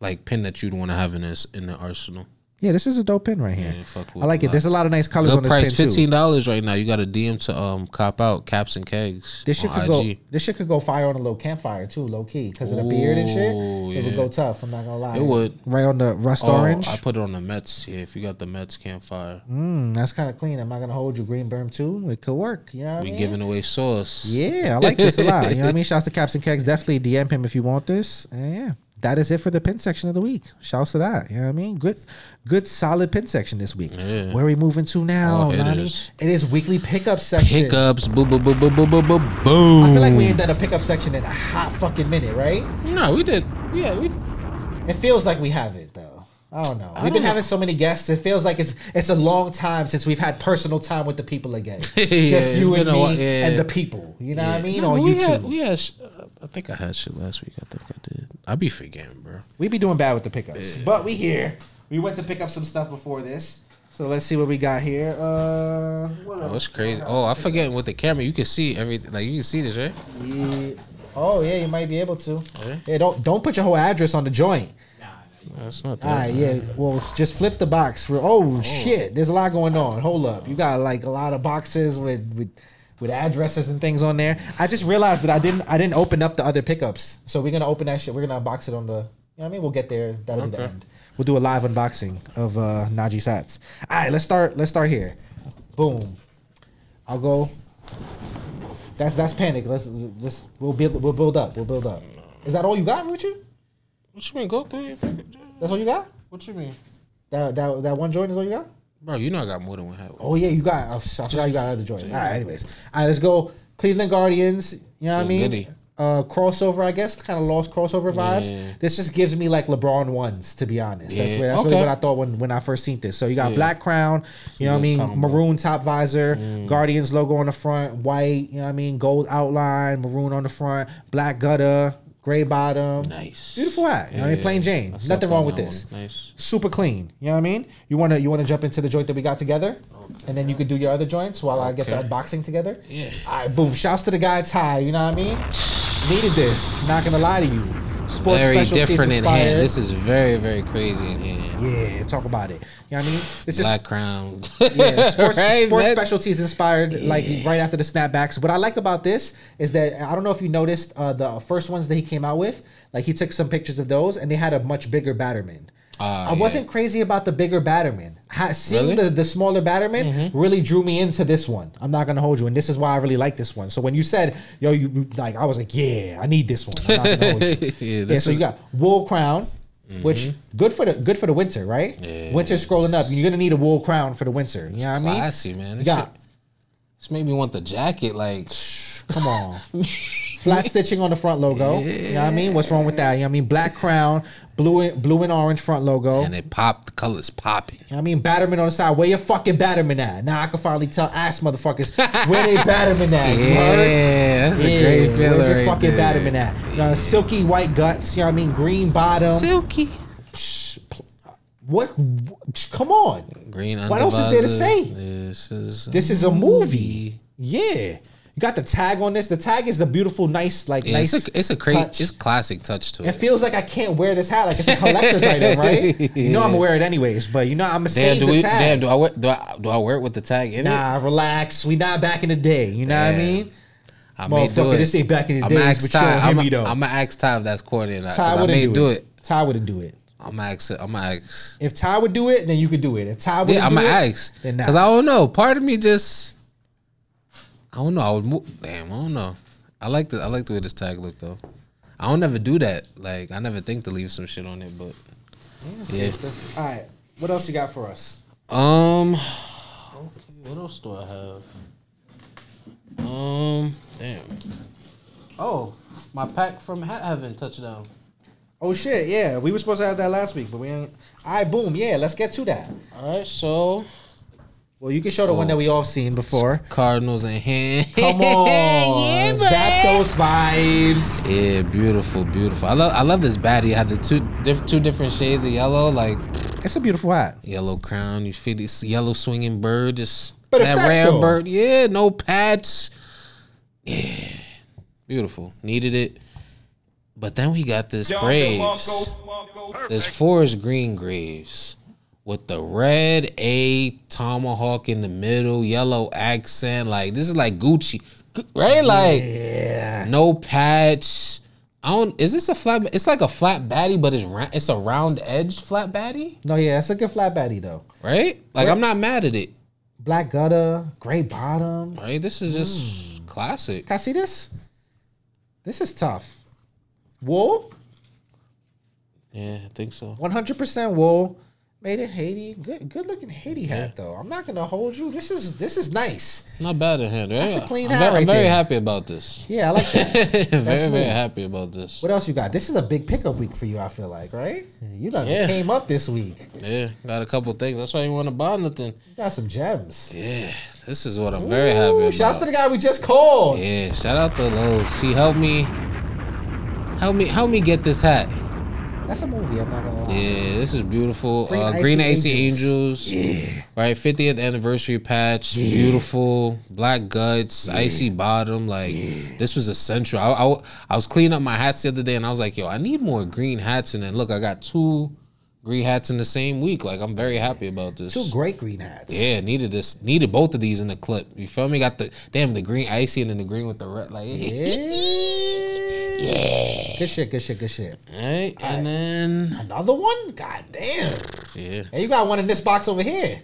like pin that you'd want to have in this in the arsenal. Yeah, this is a dope pin right here. Yeah, fuck with I like it. lot. There's a lot of nice colors on this price, pin too. fifteen dollars right now. You got a DM to um cop out caps and kegs. This shit on could go. This shit could go fire on a little campfire too, low key, because of the beard and shit. Ooh, It would go tough. I'm not gonna lie. It would. Right on the rust Oh, orange. I put it on the Mets. Yeah, if you got the Mets campfire, Mm, that's kind of clean. I'm not gonna hold you. Green berm too. It could work. You know what I we mean? giving away sauce. Yeah, I like this a lot. You know what I mean? Shouts to Caps and Kegs. Definitely DM him if you want this. And yeah, that is it for the pin section of the week. Shouts to that. You know what I mean? Good, good, solid pin section this week. Yeah. Where are we moving to now, oh, it Lani? Is. It is weekly pickup section. Pickups. Boom, boom, boom, boom, boom, boom, boom. I feel like we ain't done a pickup section in a hot fucking minute, right? No, we did. Yeah, we. It feels like we have it though. I don't know. I We've don't been know. having so many guests. It feels like it's it's a long time since we've had personal time with the people again. yeah, Just you and me yeah, and the people. You know what I mean? No, On YouTube. Had, we had I think I had shit last week. I think I did. I be forgetting, bro. We be doing bad with the pickups, but we here. We went to pick up some stuff before this, so let's see what we got here. Uh, what Oh, else? it's crazy. Oh, I forget with the camera. You can see everything. Like you can see this, right? Yeah. Oh yeah, you might be able to. Yeah. Yeah, don't don't put your whole address on the joint. Nah. That's not All that. right, yeah. Well, just flip the box. For, oh, shit, there's a lot going on. Hold up, you got like a lot of boxes with with with addresses and things on there. I just realized that I didn't I didn't open up the other pickups. So we're gonna open that shit. We're gonna unbox it on the. You know what I mean? We'll get there. That'll be the end. We'll do a live unboxing of uh Najee Sats. All right, let's start. Let's start here. Boom. I'll go. That's that's panic. Let's let's we'll build we'll build up. We'll build up. Is that all you got, Richard? What you mean? Go through your package. That's all you got? What you mean, That that that one joint is all you got? Bro? You know I got more than one hat. Oh yeah, you got. I forgot you got other joints. All right, anyways, all right, let's go. Cleveland Guardians. You know what I mean? goody. Uh, crossover, I guess, kind of lost crossover vibes. Yeah. This just gives me like LeBron ones, to be honest. That's, Yeah. what, that's really what I thought when, when I first seen this. So you got Yeah. black crown, you know what I mean, combo. Mm. maroon top visor, Guardians logo on the front, white, you know what I mean, gold outline, maroon on the front, black gutter, gray bottom. Nice. Beautiful hat. You know what I mean, plain Jane. I Nothing wrong with this one. Nice. super clean. You know what I mean? You wanna you wanna jump into the joint that we got together, and then you could do your other joints while I get the Okay. unboxing together. Yeah. All right, boom. Shouts to the guy Ty. You know what I mean? Needed this. Not gonna lie to you. Sports Very specialties different in inspired. hand. This is very, very crazy in hand. yeah, talk about it. You know what I mean? This Black is crown. yeah, sports, Right, sports specialties inspired like right after the snapbacks. What I like about this is that I don't know if you noticed uh, the first ones that he came out with. Like he took some pictures of those, and they had a much bigger Batterman. Ah, I wasn't crazy about the bigger Batterman. Ha- seeing Really? the, the smaller Batterman really drew me into this one. I'm not gonna hold you, and this is why I really like this one. So when you said, "Yo," you like, I was like, "Yeah, I need this one." I'm not gonna hold you. yeah, yeah, so is you got wool crown, which good for the good for the winter, right? Yeah. Winter scrolling up, you're gonna need a wool crown for the winter. You know what I mean? classy, man. You This, got shit, this made me want the jacket. Like, come on. Flat stitching on the front logo. You know what I mean? What's wrong with that? You know what I mean? Black crown, blue and blue and orange front logo. and it popped. The colors popping. You know what I mean, Batterman on the side. Where your fucking Batterman at? Now I can finally tell ass motherfuckers where they Batterman at. Yeah, that's a Yeah, great feeling. where's your right fucking there. Batterman at? You know, silky white guts. You know what I mean? Green bottom. Silky. What? Come on. Green What else is there to say? This is This is a movie. Yeah. You got the tag on this. The tag is the beautiful, nice, like Yeah, nice. it's a it's a touch. it's classic touch to It it. feels like I can't wear this hat. Like it's a collector's item, right? You know I'm gonna wear it anyways, but you know I'm gonna Damn, save the we? tag. Damn, do I wear do I do I wear it with the tag in it? Nah, relax. We not back in the day. You know what I mean? I may do it. this ain't back in the I'm days, ask but Ty. I'm. I'm gonna ask Ty if that's corny or not. Ty wouldn't may do, do it. it. Ty wouldn't do it. I'm gonna ask. I'm gonna ask. If Ty would do it, then you could do it. If Ty would Yeah, I'm gonna ask nah. because I don't know. Part of me just, I don't know. I would move. Damn, I don't know. I like the I like the way this tag looked though. I don't never do that. Like I never think to leave some shit on it, but yeah. All right. What else you got for us? Um. Okay, what else do I have? Um. Damn. Oh, my pack from Hat Heaven touchdown. Oh shit, yeah. We were supposed to have that last week, but we ain't. All right, boom. Yeah, let's get to that. All right, so Well, you can show the one that we all seen before. Cardinals in hand. Come on, zap those vibes. Yeah, beautiful, beautiful. I love, I love this baddie. It had the two, diff, two different shades of yellow, like It's a beautiful hat. yellow crown. You feel this yellow swinging bird, just But that effect, rare though. bird. Yeah, no pads. Yeah, beautiful. Needed it. But then we got this Braves. This forest green Braves with the red A tomahawk in the middle, yellow accent. Like this is like Gucci, right? Like Yeah. no patch. I don't. Is this a flat? It's like a flat baddie, but it's ra- it's a round edged flat baddie, No, yeah, it's a good flat baddie though. right? Like I'm not mad at it, Black gutter, gray bottom. right? This is just mm. classic. Can I see this? This is tough. Wool, Yeah, I think so. one hundred percent wool. Made in Haiti. Good, good looking Haiti hat though. I'm not gonna hold you. This is this is nice. Not bad in hand, right? That's a clean I'm, hat very, right I'm very there. happy about this. Yeah, I like that. very, very happy about this. what else you got? This is a big pickup week for you. I feel like, right? You done Yeah. came up this week. Yeah, got a couple things. That's why you want to buy nothing. You got some gems. Yeah, this is what I'm very happy Ooh, about. Shouts to the guy we just called. Yeah, shout out to Lowe's. She helped me, help me, help me get this hat. That's a movie. I'm not gonna lie. Yeah, this is beautiful. Green uh, Icy Green Icy Angels. Angels. Right, 50th anniversary patch. Beautiful. Black guts. Icy bottom. Like this was essential. I, I I was cleaning up my hats the other day, and I was like, yo, I need more green hats. And then look, I got two green hats in the same week. Like I'm very happy about this. Two great green hats. Yeah, needed this. Needed both of these in the clip. You feel me? Got the damn the green icy and then the green with the red. Like Yeah. Good shit. Good shit. Good shit. Right, and then Another one? God damn. yeah, Hey, you got one in this box over here.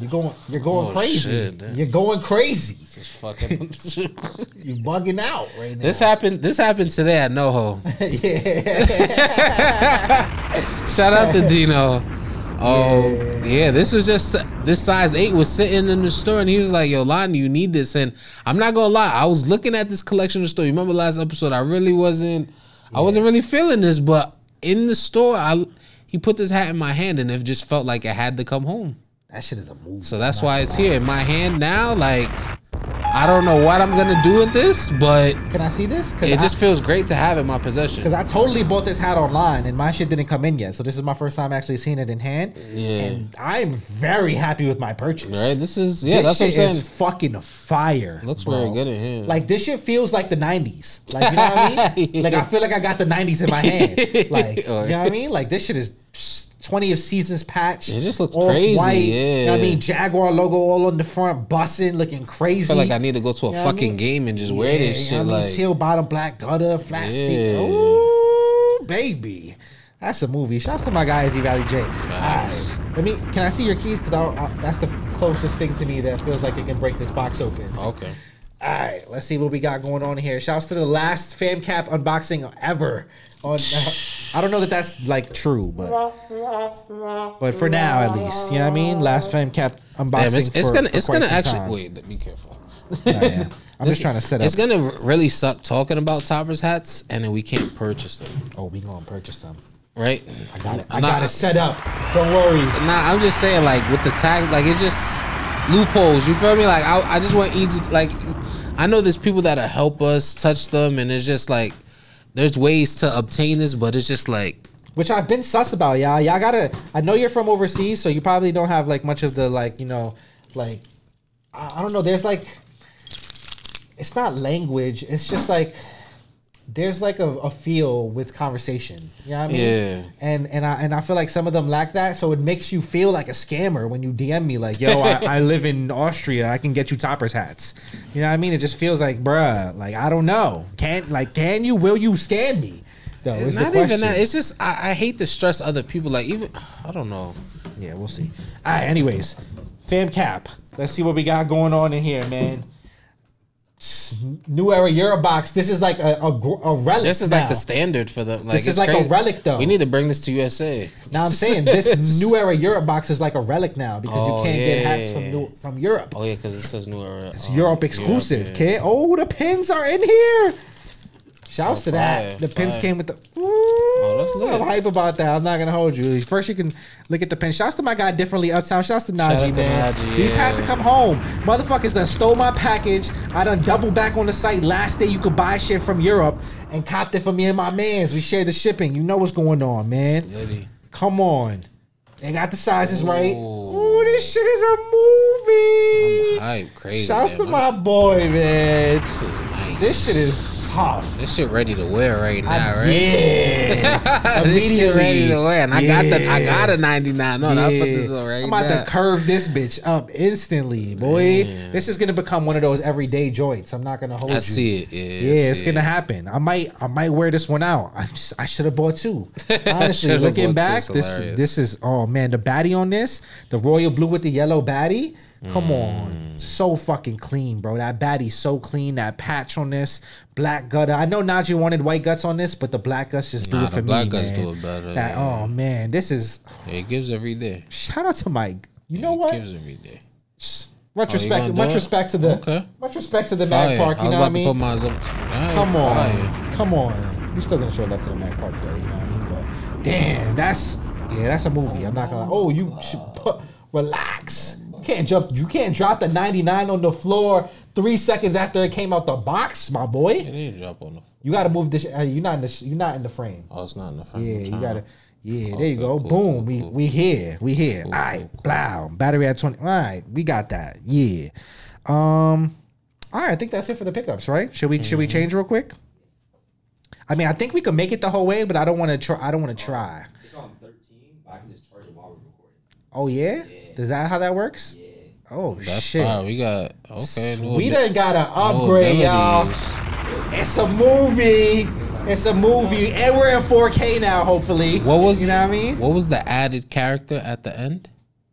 You're going. You're going Oh, crazy. shit, you're going crazy. just fucking. You bugging out right now. this happened. This happened today at NoHo. yeah. Shout out to Dino. Oh yeah. this was just this size eight was sitting in the store, and he was like, "Yo, Lani, you need this." And I'm not gonna lie, I was looking at this collection in the store. You remember last episode? I really wasn't. I wasn't really feeling this, but in the store, I he put this hat in my hand, and it just felt like it had to come home. That shit is a movie. So that's why it's here in my hand now. Like, I don't know what I'm gonna do with this, but Can I see this? Cause it I, just feels great to have in my possession. Because I totally bought this hat online and my shit didn't come in yet. So this is my first time actually seeing it in hand. Yeah. And I'm very happy with my purchase. Right? This is yeah. this that's what I'm saying. is fucking fire. Looks bro. very good in here. Like this shit feels like the '90s. Like you know what I mean? Like I feel like I got the '90s in my hand. Like you know what I mean? Like this shit is 20th seasons patch. It just looks off crazy, White, You know what I mean? Jaguar logo all on the front, bussing, looking crazy. I feel like I need to go to a You know what I fucking mean? game and just wear Yeah, this you shit. know what I mean? Like, teal bottom, black gutter, flat seat. Yeah. Ooh, baby. That's a movie. Shouts to my guy Izzy Valley J. Facts. Alright. Let me. Can I see your keys? Because that's the closest thing to me that feels like it can break this box open. okay. All right, let's see what we got going on here. Shouts to the last fam cap unboxing ever. On, uh, I don't know that that's like true, but but for now at least, you know what I mean. Last fam cap unboxing. Damn, it's, it's for- gonna for it's gonna actually time. wait. Be careful. Nah, yeah. I'm just trying to set up. It's gonna really suck talking about Topperz hats, and then we can't purchase them, oh, we gonna purchase them. right? I got it. I Nah, got it set up. Don't worry. Nah, I'm just saying, like with the tag, like it just loopholes. You feel me? Like I, I just want easy. Like I know there's people that'll help us touch them, and it's just like there's ways to obtain this, but it's just like Which I've been sus about, y'all. Y'all gotta. I know you're from overseas, so you probably don't have like much of the like, you know, like I, I don't know. There's like, it's not language. It's just like there's like a, a feel with conversation. You know what I mean? Yeah. And and I and I feel like some of them lack that, so it makes you feel like a scammer when you DM me like, "Yo, I, I live in Austria. I can get you Topperz hats." You know what I mean? It just feels like, bruh, like I don't know. Can like can you? Will you scam me? though. The not even that. It's just I, I hate to stress other people. Like even I don't know. Yeah, we'll see. All right, anyways, fam cap. Let's see what we got going on in here, man. New era Eurobox. This is like a a, a relic. This is now. like the standard for the. Like, This is like a relic, though. We need to bring this to USA. Now I'm saying this new era Eurobox is like a relic now because Oh, you can't get yeah. hats from new, from Europe. Oh yeah, because it says new era. It's um, Europe exclusive, yeah. kid. Oh, the pins are in here. Shouts Oh, to that. fire, The pins fire. came with the. Ooh, Oh, that's lit. I'm hype about that. I'm not gonna hold you. First, you can look at the pin. Shouts to my guy differently uptown. Shouts to Shout Najee, to man. Najee, These had to come home. Motherfuckers done stole my package. I done double back on the site. Last day you could buy shit from Europe and copped it for me and my mans. We shared the shipping. You know what's going on, man. Slitty. Come on. They got the sizes right. Ooh. Ooh, this shit is a movie. I'm hype, crazy. Shouts to my boy, man. This is nice. This shit is tough. This shit ready to wear right now, I- right? Yeah. this shit ready to wear, and I got the I got a ninety nine. No, I put this on right I'm about now. to curve this bitch up instantly, boy. Damn. This is gonna become one of those everyday joints. I'm not gonna hold it. I you. see it. Yeah, Yeah, it's gonna happen. I might, I might wear this one out. I just, I should have bought two. Honestly, looking back, this, this is, oh man, the baddie on this, the royal blue with the yellow baddie. Come Mm. on, so fucking clean, bro. That baddie's so clean. That patch on this, black gutter. I know Najee wanted white guts on this, but the black guts just do it for the black me, guts man. do it better, That, yeah. oh man, this is. It gives every day. Shout out to Mike. You know It what? gives every day. Much Oh, respect, gonna much do it? respect to the, Okay. much respect to the Fire. Mag Park. You know what I mean? put mine up. Alright, Come on, fire. come on. We still gonna show love to the Mac Park though, you know what I mean? But damn, that's yeah, that's a movie. I'm not gonna. Oh, you should put, relax. You can't jump. You can't drop the 99 on the floor three seconds after it came out the box, my It boy. didn't drop on the. You gotta move this. Uh, you're not in the. sh- You're not in the frame. Oh, it's not in the frame. Yeah, you gotta. to- Yeah, there you go. cool, Boom. cool, we cool. we here. We here. Cool, All right. cool, cool. Blow. Battery at 20. All right. We got that. Yeah. Um. All right. I think that's it for the pickups, right? Should we should we Mm-hmm. change real quick? I mean, I think we could make it the whole way, but I don't want to try. I don't want to try. It's on 13, but I can just charge it while we're recording. Oh yeah. Is that how that works? Yeah. Oh That's shit. fire. We got okay. new We abi- done got to new upgrade, y'all. It's a movie. It's a movie, and we're in 4K now. Hopefully. What was you know what I mean? What was the added character at the end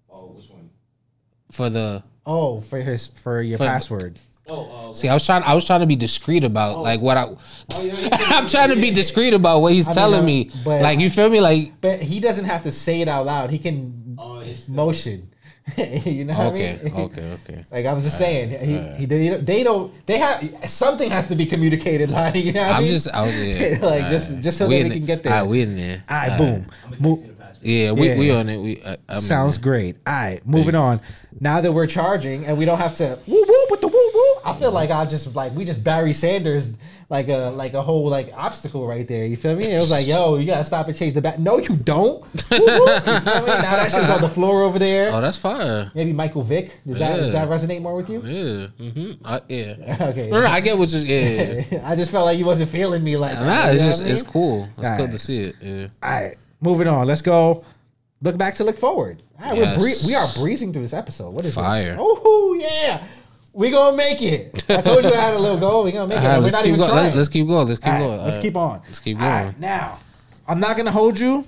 Oh, which one? for the? Oh, for his for your For- password. Oh, uh, See, I was trying. I was trying to be discreet Oh. about like what I. oh, yeah, you can- I'm trying to be discreet about what he's I telling uh, me. but- Like you feel me? Like But he doesn't have to say it out loud. He can Oh, it's the- motion. you know what I mean? okay, okay. Like I was just saying, he, alright. he they, they don't they have something has to be communicated. Like you know, what I I'm mean? just. I was yeah. Like, just- just so that we can it. get there. Alright, we in there. all right, Alright. boom. I'm Mo- text you the. Yeah, we we on it. We I, I'm Sounds great. All right, moving on. Now that we're charging and we don't have to woo woo with the woo woo, I feel like I just like we just Barry Sanders like a like a whole like obstacle right there. You feel me? It was like, yo, you gotta stop and change the back. No, you don't. Woo, woo. You feel me? Now that shit's on the floor over there. Oh, that's fire. Maybe Michael Vick. Does that does that resonate more with you? Yeah. Mm-hmm. I, yeah. Okay. No, no, I get what you. Yeah. yeah. I just felt like you wasn't feeling me like that. Nah, you it's just I it's cool. It's Alright. cool to see it. Yeah. All right, moving on. Let's go. Look back to look forward. All right, we're bree- we are breezing through this episode. What is Fire. this? Oh yeah, we gonna make it. I told you I had a little goal. We gonna make it. Alright, We're let's not keep even going. trying. Let's, let's keep going. Let's keep right, going. let's keep on. Let's keep going. right, now, I'm not gonna hold you.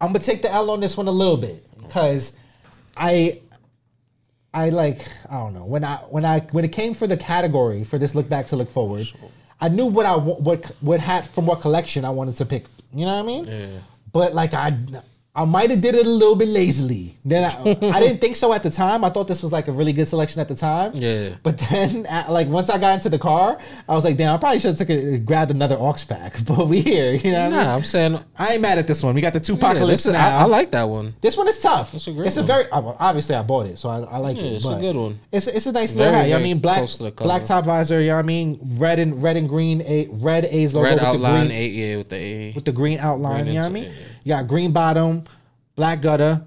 I'm gonna take the L on this one a little bit because I, I like I don't know when I when I when it came for the category for this look back to look forward, I knew what I what what hat from what collection I wanted to pick. You know what I mean? Yeah. But like I. I might have did it a little bit lazily. Then I, I didn't think so at the time. I thought this was like a really good selection at the time. Yeah. But then, at, like once I got into the car, I was like, damn, I probably should have took a, grabbed another aux pack. But we here, you know. What I, mean? Nah, I'm saying. I ain't mad at this one. We got the two Yeah, apocalypse is, now. I, I like that one. this one is tough. It's a great It's a very obviously I bought it, so I, I like Yeah, it. it's a good one. It's it's a nice Very, little hat. You know I mean, black close to the color. black top visor. You know what I mean, red and red and green a red A's logo Red with outline, the green eight yeah, with the A. with the green outline. Green you know what I mean? yeah. You got green bottom, black gutter.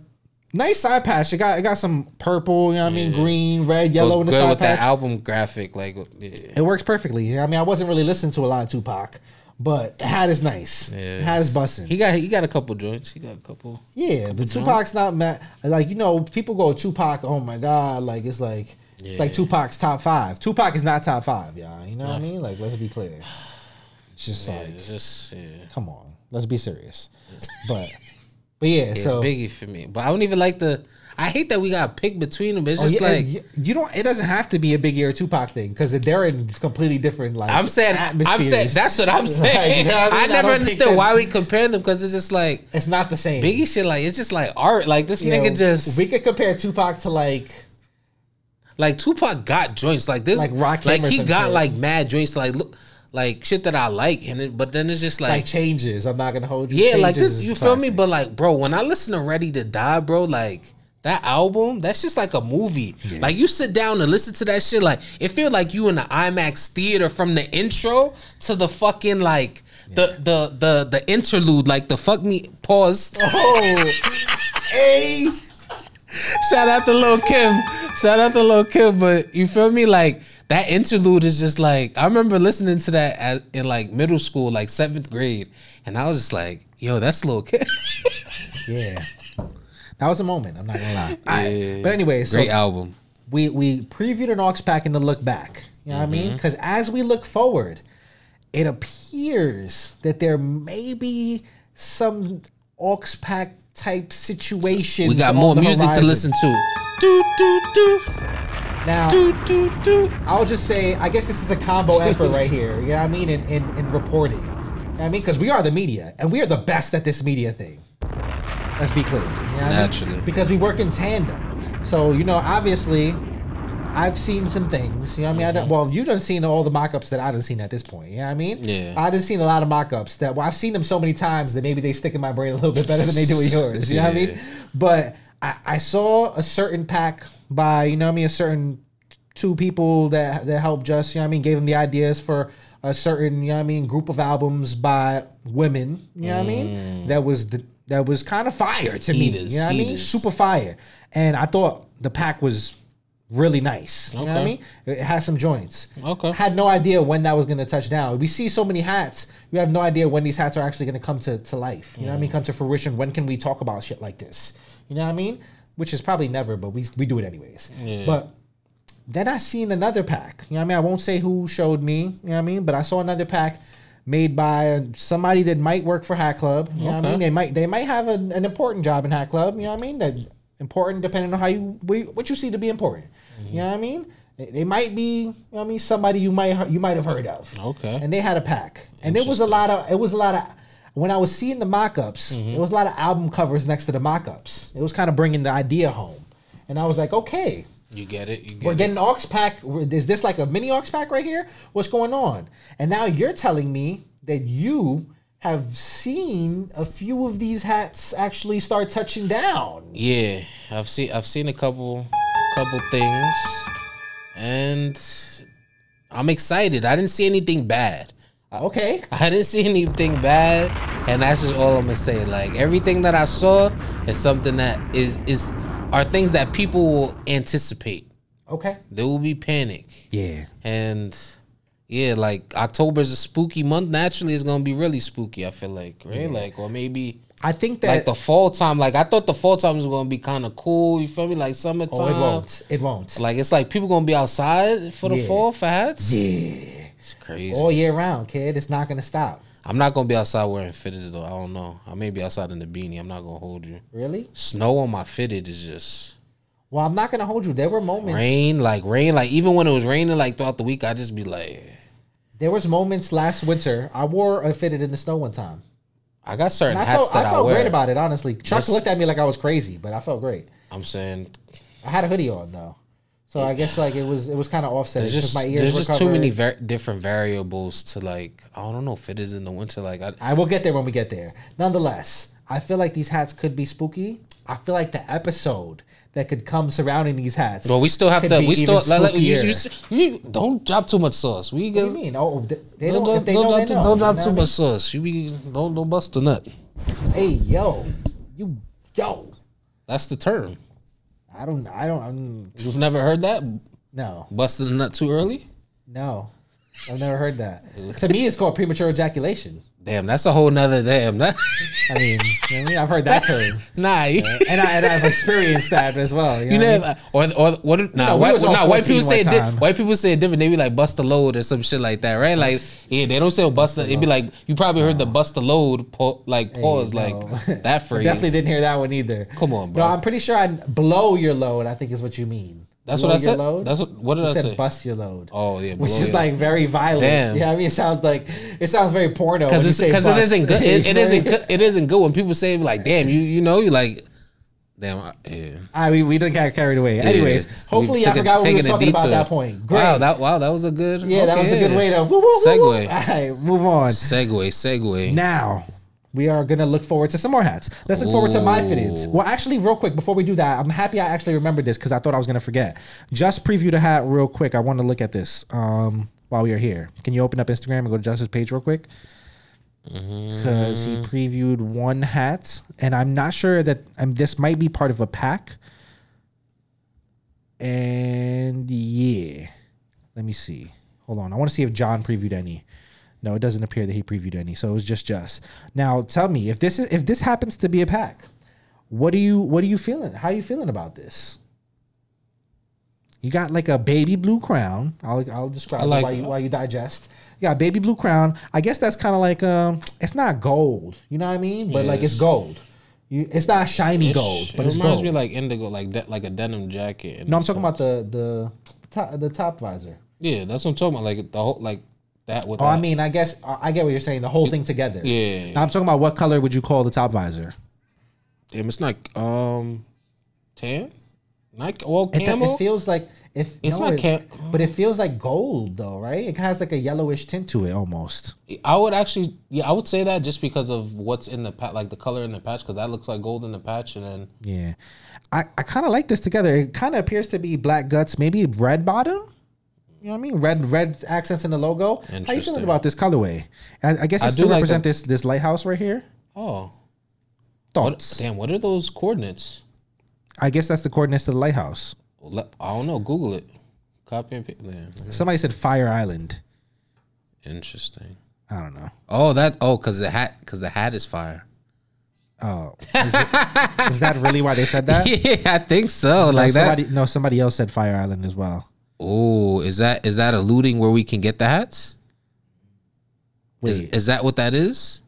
Nice side patch. It got it got some purple. You know what I mean? Yeah. Green, red, yellow in the good side with patch. that album graphic, like yeah. It works perfectly. You know what I mean, I wasn't really listening to a lot of Tupac, but the hat is nice. Yeah, the hat is busting. He got he got a couple joints. He got a couple. Yeah, but Tupac's not mad. Like you know, people go Tupac. Oh my god, like it's like it's like Tupac's top five. Tupac is not top five, y'all. You know what I mean? Like let's be clear. It's just Yeah, like, it's just yeah. come on, let's be serious. But, but yeah, It's so Biggie for me, but I don't even like the. I hate that we got picked between them. It's Oh, just yeah, like you, don't. It doesn't have to be a Biggie or Tupac thing because they're in completely different like. I'm saying. I'm saying that's what I'm saying. you know what I mean? I never understood why we compare them because it's just like It's not the same. Biggie shit. Like it's just like art. Like this You know, nigga just We could compare Tupac to like. like Tupac got joints like this. Like Rock, Like he got shit. like mad joints. Like look, like shit that I like, and it, but then it's just Like, like. changes. I'm not gonna hold you. yeah, like this, you feel me? But like, bro, when I listen to Ready to Die, bro, like that album, that's just like a movie. Like you sit down and listen to that shit, like it feel like you in the IMAX theater from the intro to the fucking like the the the the interlude, like the fuck me pause. oh, hey, Shout out to Lil Kim. Shout out to Lil Kim. But you feel me? Like that interlude is just like I remember listening to that as, in like middle school, like seventh grade, and I was just like, "Yo, that's Lil Kim." yeah, that was a moment. I'm not gonna lie. Yeah. But anyway, so Great album. we we previewed an aux pack and the look back. You know what I mean? Mm-hmm. Because as we look forward, it appears that there may be some aux pack type situations. We got more music to listen to. Do do do Now, do do do. I'll just say, I guess this is a combo effort right here. You know what I mean? In in, in reporting. You know what I mean? Because we are the media, and we are the best at this media thing. Let's be clear. You know what I mean? Naturally. Because we work in tandem. So, you know, obviously, I've seen some things. You know what I mean? I don't, mm-hmm. well, you done seen all the mock-ups that I done seen at this point. You know what I mean? Yeah. I done seen a lot of mock-ups that, well, I've seen them so many times that maybe they stick in my brain a little bit better than they do in yours. You know what I mean? Yeah. But I, I saw a certain pack by, you know I mean, a certain two people that that helped just, you know what I mean, gave them the ideas for a certain, you know what I mean, group of albums by women, you know what I mean? That was the that was kind of fire to me. You know what I mean? Super fire. And I thought the pack was really nice. You know what I mean? It had some joints. Okay. Had no idea when that was gonna touch down. We see so many hats. We have no idea when these hats are actually gonna come to, to life. You know what I Mm. mean? Come to fruition. When can we talk about shit like this? You know what I mean? Which is probably never, but we we do it anyways. But then I seen another pack. You know what I mean? I won't say who showed me, you know what I mean? But I saw another pack made by somebody that might work for Hat Club. You know what I mean? They might they might have an, an important job in Hat Club, you know what I mean? That important depending on how you what you see to be important. Mm-hmm. You know what I mean? They, they might be, you know what I mean, somebody you might you might have heard of. Okay. And they had a pack. And it was a lot of it was a lot of when I was seeing the mock-ups, mm-hmm. it was a lot of album covers next to the mock-ups. It was kind of bringing the idea home. And I was like, okay, You get it. You get we're it. getting aux pack. Is this like a mini aux pack right here? What's going on? And now you're telling me that you have seen a few of these hats actually start touching down. Yeah, I've seen I've seen a couple couple things, and I'm excited. I didn't see anything bad. Ah, okay. I didn't see anything bad, and that's just all I'm gonna say. Like everything that I saw is something that is is are things that people will anticipate. Okay. There will be panic, Yeah. and yeah, like October is a spooky month. Naturally, it's gonna be really spooky. I feel like, right? Like, or maybe I think that like the fall time. Like I thought the fall time was gonna be kind of cool. You feel me? Like summertime. oh, it won't. It won't. Like it's like people gonna be outside for the Yeah. fall for hats. yeah. It's crazy. All year round, kid. It's not gonna stop. I'm not gonna be outside wearing fitteds though. I don't know. I may be outside in the beanie. I'm not gonna hold you. Really? Snow on my fitted is just Well, I'm not gonna hold you. There were moments. rain, like rain, like even when it was raining, like throughout the week, I just be like, There was moments last winter. I wore a fitted in the snow one time. I got certain I hats felt, I that I, felt wear. great about it, honestly. Chuck looked at me like I was crazy, but I felt great. I'm saying I had a hoodie on though, so I guess like it was it was kind of offset there's just my ears there's just too many var- different variables to like. I don't know. if it is in the winter, like I, I will get there when we get there. Nonetheless, I feel like these hats could be spooky. I feel like the episode that could come surrounding these hats. Well, we still have to. We still let, let, you, you, you, don't drop too much sauce. We What do you mean? Oh, they, they don't. don't. don't, if they don't know, drop, they too- know. don't drop too much sauce. You be don't don't bust a nut. Hey, yo, you, yo. That's the term. I don't. I don't. I'm, You've never heard that? no, Busted the nut too early? no. I've never heard that. to me, it's called premature ejaculation. Damn, that's a whole nother damn. That, I mean, you I mean, I've heard that term, nah, you, and, I, and I've experienced that as well. You, you know what I mean? or or what? Nah, we white, nah, white people say it di- white people say it different. They be like bust a load or some shit like that, right? Like yeah, they don't say bust. It'd be like you probably heard the bust a load pa- like pause no. like that I phrase. definitely didn't hear that one either. Come on, bro. No, I'm pretty sure I blow your load. I think is what you mean. That's what I said. Load? That's what. What did you I said say? bust your load. Oh yeah, which is like very violent. Damn. Yeah, I mean, it sounds like it sounds very porno because it's say because it isn't good. It, it know what I isn't good. It isn't good when people say like, "Damn, you you know you like." Damn, I, yeah. I mean, we didn't get carried away. Anyways, Yeah. hopefully, I took a- forgot what we were talking about at that point. Great. Wow, that wow, that was a good. yeah, that was a good way to woo, woo, woo, woo. Segue. All right, move on. Segue, segue. Now we are gonna look forward to some more hats. Let's look forward to my fitteds. Well, actually, real quick before we do that, I'm happy I actually remembered this because I thought I was gonna forget. Just preview the hat real quick. I want to look at this um, while we are here. Can you open up Instagram and go to Justice page real quick? Because he previewed one hat, and I'm not sure that um, this might be part of a pack. And yeah, let me see. Hold on. I want to see if John previewed any. No, it doesn't appear that he previewed any. So it was just just. Now tell me if this is if this happens to be a pack, what do you what are you feeling? How are you feeling about this? You got like a baby blue crown. I'll I'll describe I like it while you while you digest. You got baby blue crown. I guess that's kind of like um, it's not gold. You know what I mean? But like it's gold. You, it's not shiny gold, but it it's reminds gold. me like indigo, like de- like a denim jacket. no, I'm talking sense. about the the top, the top visor. Yeah, that's what I'm talking about. Like the whole like that with. Oh, I mean, I guess I I get what you're saying. The whole thing together. Yeah. Now I'm talking about what color would you call the top visor? damn, it's not um tan. Not well It, camo. it feels like if It's no, not it- cam- but it feels like gold though, right? It has like a yellowish tint to it almost. I would actually, yeah, I would say that just because of what's in the patch, like the color in the patch, because that looks like gold in the patch, and then Yeah, I, I kind of like this together. It kind of appears to be black guts, maybe red bottom. You know what I mean? Red red accents in the logo. How you feeling about this colorway? I, I guess I it's do to like represent the- this this lighthouse right here. oh, what, Thoughts? damn, what are those coordinates? I guess that's the coordinates to the lighthouse. I don't know. Google it. Copy and paste. Damn, Somebody said Fire Island. interesting. I don't know. Oh, that. Oh, because the hat, because the hat is fire. Oh, is, it, is that really why they said that? yeah, I think so. No, Like that. No, somebody else said Fire Island as well. Oh, is that is that alluding where we can get the hats? Is, Wait, is that what that is?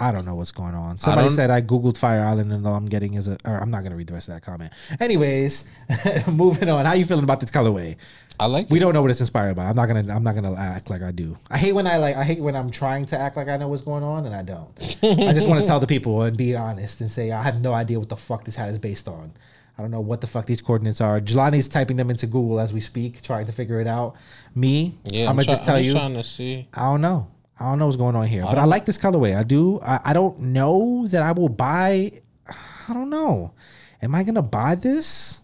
I don't know what's going on. Somebody don't- said I googled Fire Island and all I'm getting is a. Or I'm not gonna read the rest of that comment. Anyways, moving on. How you feeling about this colorway? I like. We it. don't know what it's inspired by. I'm not gonna. I'm not gonna act like I do. I hate when I like. I hate when I'm trying to act like I know what's going on and I don't. I just want to tell the people and be honest and say I have no idea what the fuck this hat is based on. I don't know what the fuck these coordinates are. Jelani's typing them into Google as we speak, trying to figure it out. Me, Yeah, I'm, gonna try- just tell I'm you. trying to see. I don't know. I don't know what's going on here, but I like this colorway. I do. I, I don't know that I will buy. I don't know. Am I gonna buy this?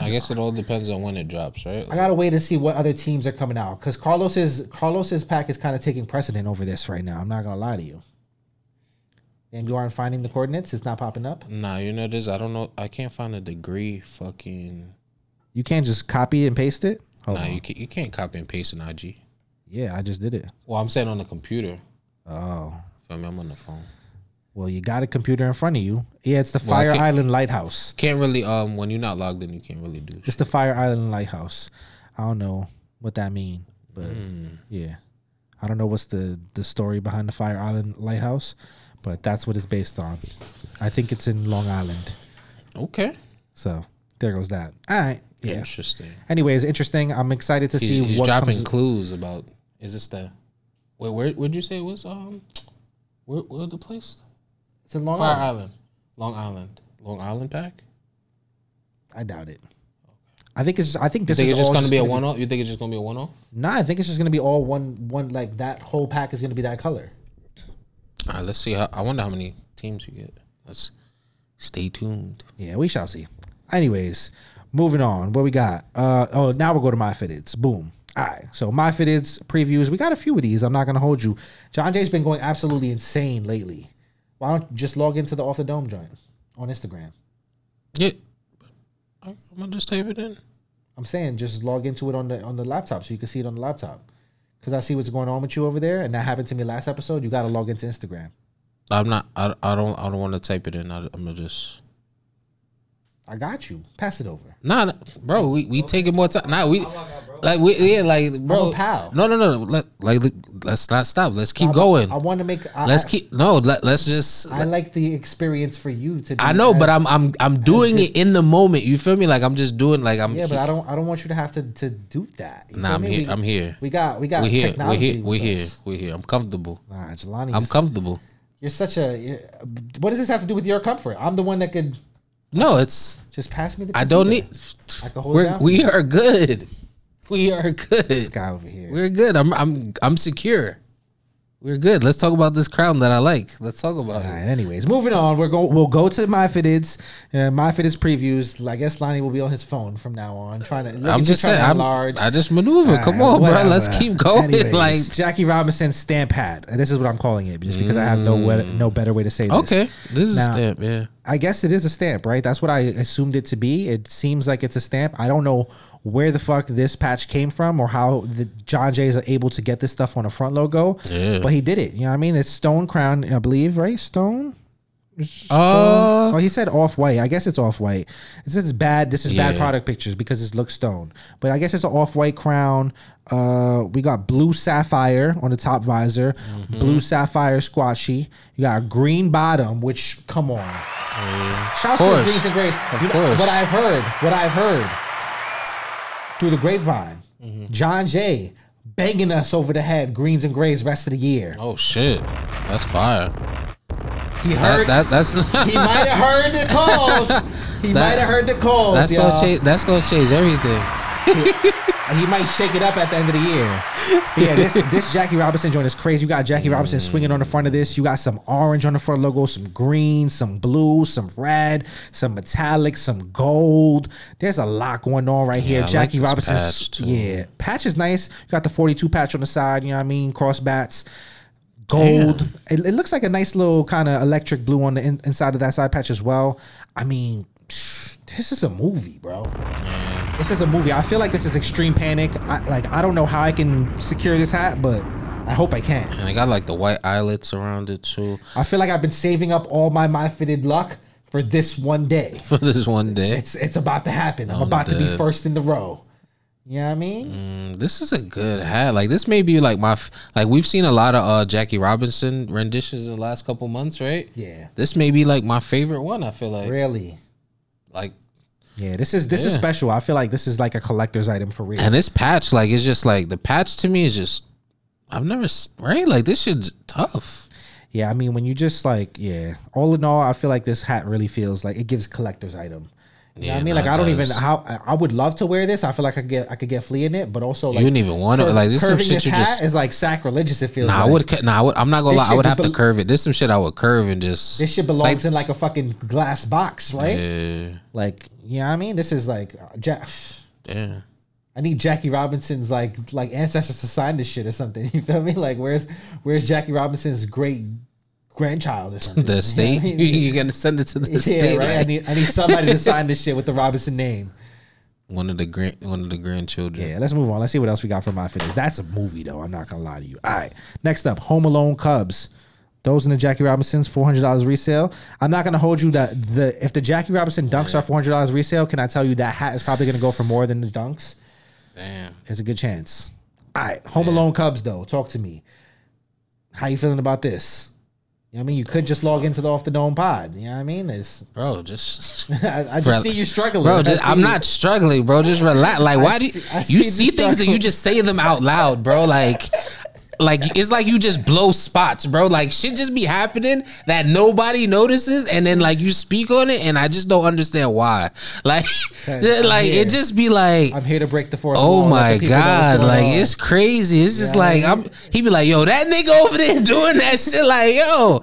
I guess it all depends on when it drops, right? I gotta wait to see what other teams are coming out because Carlos's Carlos's pack is kind of taking precedent over this right now. I'm not gonna lie to you. And you aren't finding the coordinates. It's not popping up. Nah, you know this. I don't know. I can't find a degree. Fucking. You can't just copy and paste it. Hold Nah, on. you can't. You can't copy and paste an IG. Yeah, I just did it. Well, I'm saying on the computer. Oh, Feel me? I'm on the phone. well, you got a computer in front of you. Yeah, it's the Well, Fire Island Lighthouse. Can't really. Um, when you're not logged in, you can't really do. It's the Fire Island Lighthouse. I don't know what that mean, but yeah, I don't know what's the the story behind the Fire Island Lighthouse, but that's what it's based on. I think it's in Long Island. Okay. So there goes that. All right. Yeah. Interesting. Anyways, interesting. I'm excited to see He's, he's what dropping comes. clues about. Is this the? Wait, where? Where'd you say it was? Um, where? Where the place? It's in Long Fire Island. Island. Long Island. Long Island pack. I doubt it. I think it's. I think You this think is it's just gonna be a one off? You think it's just gonna be a one off? Nah, I think it's just gonna be all one. One like that whole pack is gonna be that color. All right, let's see. How, I wonder how many teams you get. Let's stay tuned. Yeah, we shall see. Anyways, moving on. What we got? Uh oh, now we'll go to my fitteds. Boom. All right. So my fitteds previews. We got a few of these. I'm not gonna hold you. John Jay's been going absolutely insane lately. Why don't you just log into the off the dome joint on Instagram? Yeah. I'm gonna just type it in. I'm saying just log into it on the on the laptop so you can see it on the laptop. Because I see what's going on with you over there, and that happened to me last episode. You got to log into Instagram. I'm not. I, I don't. I don't want to type it in. I, I'm gonna just. I got you. Pass it over. Nah, nah, bro. We we taking more time. Nah, we like we yeah like bro. a pal. No, no, no. Let like let's not stop. Let's keep I- going. I want to make. I, let's I- keep no. Let, let's just. I like the experience for you to. Be I know, but I'm I'm I'm doing it in the moment. You feel me? Like I'm just doing like I'm. Yeah, but I don't. I don't want you to have to to do that. You Nah, feel I'm here. We- I'm here. We got. We got We're here. We're here. We're here. We're here. I'm comfortable. Nah, Jelani. I'm comfortable. You're such a. you're- what does this have to do with your comfort? I'm the one that could No, it's. just pass me the. I don't need. I can hold We're, we are good. We are This guy over here. We're good. I'm I'm I'm secure. We're good. Let's talk about this crown that I like. Let's talk about All it. right. Anyways, moving on. We're going. We'll go to my fitteds. Uh, my fitteds previews. I guess Lani will be on his phone from now on, trying to. I'm just saying. I'm, enlarge. I just maneuver. Come on, bro. Let's keep going. Anyways, like Jackie Robinson stamp hat. This is what I'm calling it, just because I have no we- no better way to say this. okay, this is Now- a stamp. Yeah. I guess it is a stamp, right? That's what I assumed it to be. It seems like it's a stamp. I don't know where the fuck this patch came from or how the John Jay is able to get this stuff on a front logo. Yeah. But he did it. You know what I mean? It's Stone Crown, I believe, right? Stone? Uh, oh, he said off white. I guess it's off white. This is bad. This is bad product pictures because it looks stone. But I guess it's an off white crown. Uh, we got blue sapphire on the top visor, Mm-hmm. blue sapphire squashy. You got a green bottom, which come on. Shouts to the greens and grays. Of You know, course. what I've heard, what I've heard through the grapevine, Mm-hmm. John Jay banging us over the head, greens and grays, rest of the year. oh shit, that's fire. He That, heard. that that's he might have heard the calls. He might have heard the calls. that's y'all. gonna change. That's gonna change everything. He might shake it up at the end of the year. But yeah, this this Jackie Robinson joint is crazy. You got Jackie Robinson mm. swinging on the front of this. You got some orange on the front logo, some green, some blue, some red, some metallic, some gold. There's a lot going on right here. Yeah, like Jackie this Robinson, patch, yeah, patch is nice. You got the 42 patch on the side. You know what I mean? Cross bats. Gold. It, it looks like a nice little kind of electric blue on the in, inside of that side patch as well. I mean, this is a movie, bro. This is a movie. I feel like this is extreme panic. I, like I don't know how I can secure this hat, but I hope I can. And I got like the white eyelets around it too I feel like I've been saving up all my my fitted luck for this one day. for this one day. It's it's about to happen. I'm I'm about to be first in the row. You know what I mean? Mm, this is a good hat. Like this may be like my f- like we've seen a lot of uh Jackie Robinson renditions in the last couple months, right? Yeah. This may be like my favorite one. I feel like Really? like Yeah. This is this is special. I feel like this is like a collector's item for real. and this patch like it's just like the patch to me is just I've never right like this shit's tough. Yeah, I mean, when you just like, yeah, all in all, I feel like this hat really feels like it gives collector's item. You know what Yeah, I mean? Like, I don't even does. how I- I would love to wear this. I feel like I could get I could get flea in it, but also like you wouldn't even want it. cur- Like this some shit you just is like sacrilegious. It feels. Nah, I like. would. ca- Nah, I would. I'm not gonna This lie. I would have to curve it. This some shit I would curve and just. This shit belongs like, in like a fucking glass box, right? Yeah, Like, you know what I mean? This is like, uh, Jack. yeah. I need Jackie Robinson's like like ancestors to sign this shit or something. You feel me? Like, where's where's Jackie Robinson's great grandchild or something? The state. You mean? You're gonna send it to the Yeah, state. right. I need I need somebody to sign this shit with the Robinson name. one of the grand, one of the grandchildren. Yeah, let's move on. Let's see what else we got for my fitteds. That's a movie though. I'm not gonna lie to you. All right. Next up, Home Alone Cubs. Those in the Jackie Robinsons, four hundred dollars resale. I'm not gonna hold you that the if the Jackie Robinson dunks are four hundred dollars resale. Can I tell you that hat is probably gonna go for more than the dunks? Damn. it's a good chance. All right, Home Alone Cubs though. Talk to me. How you feeling about this? You know what I mean, you could just log into the off the dome pod. You know what I mean? It's, Bro, just. I, I just Bro, see you struggling. Bro, I just, I'm you- not struggling, bro. Just relax. Like, why do you, see- see you see things and you just say them out loud, bro? Like, like it's like you just blow spots, bro. Like shit just be happening that nobody notices, and then like you speak on it, and I just don't understand why. Like, like here. it just be like. I'm here to break the fourth. Oh my the people know what's god! Like on. it's crazy. It's just Yeah, like I'm. He be like, "Yo, that nigga over there doing that shit." Like, yo,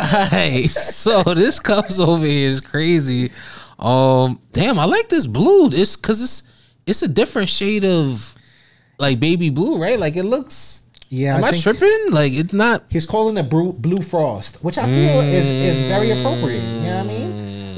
Alright, so this Cubs over here is crazy. Um, damn, I like this blue. It's because it's it's a different shade of like baby blue, right? Like it looks. Yeah, am I I, think- tripping? Like it's not. He's calling it blue, blue frost, which I feel is is very appropriate. You know what I mean?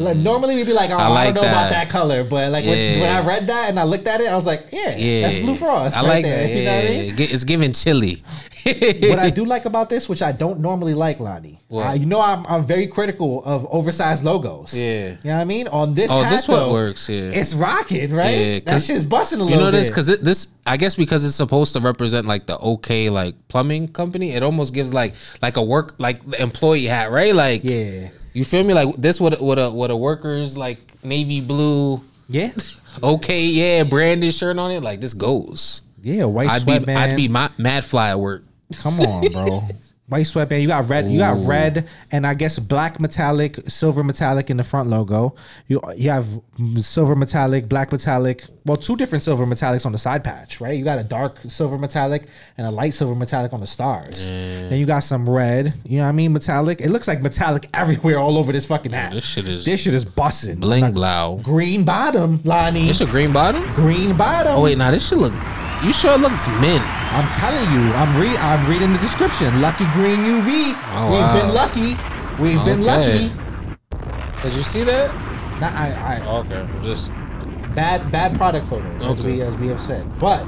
Like normally we'd be like, oh, I, like don't know about that. that color, but like when, when I read that and I looked at it, I was like, yeah, Yeah, that's Blue Frost. I right like there. that. You know what I mean? It's giving chili. what I do like about this, which I don't normally like, Lani. Uh, you know, I'm, I'm very critical of oversized logos. Yeah. you know what I mean. On this, Oh, hat, this what though, works, yeah. it's rocking, right? Yeah, that 'cause shit's busting a little. You know this because this I guess because it's supposed to represent like the okay like plumbing company. It almost gives like like a work like the employee hat, right? Like yeah, you feel me? Like this what what a what a workers like navy blue yeah, okay yeah branded shirt on it. Like this goes. yeah. White I'd be. I'd be ma- mad fly at work. Come on, bro. White sweatband. You got red. You got red, and I guess black metallic, silver metallic in the front logo. You you have silver metallic, black metallic. Well, two different silver metallics on the side patch, right? You got a dark silver metallic and a light silver metallic on the stars. Then you got some red. You know what I mean? Metallic. It looks like metallic everywhere, all over this fucking hat. this shit is this shit is busting. Bling blow. Green bottom, Lani. It's a green bottom. Green bottom. Oh wait, now this should look. You sure it looks mint? I'm telling you, I'm read I'm reading the description. Lucky green UV. Oh, We've wow. been lucky. We've been Okay. lucky. Did you see that? Nah, I, I, Okay, just bad bad product photos, as we as we have said. But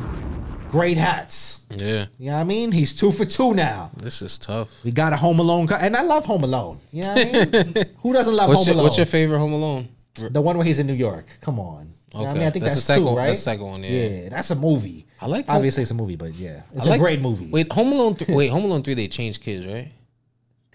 great hats. yeah. You know what I mean? He's two for two now. This is tough. We got a Home Alone, co- and I love Home Alone. You know what I mean? Who doesn't love What's Home your, Alone? what's your favorite Home Alone? the one where he's in New York. Come on. You what I mean, I think That's that's, the second two, one- right? that's the second one, yeah. Yeah, that's a movie. I like Obviously, it's a movie, but yeah, it's I a like- great movie. Wait, Home Alone. Th- wait, Home Alone three. They changed kids, right?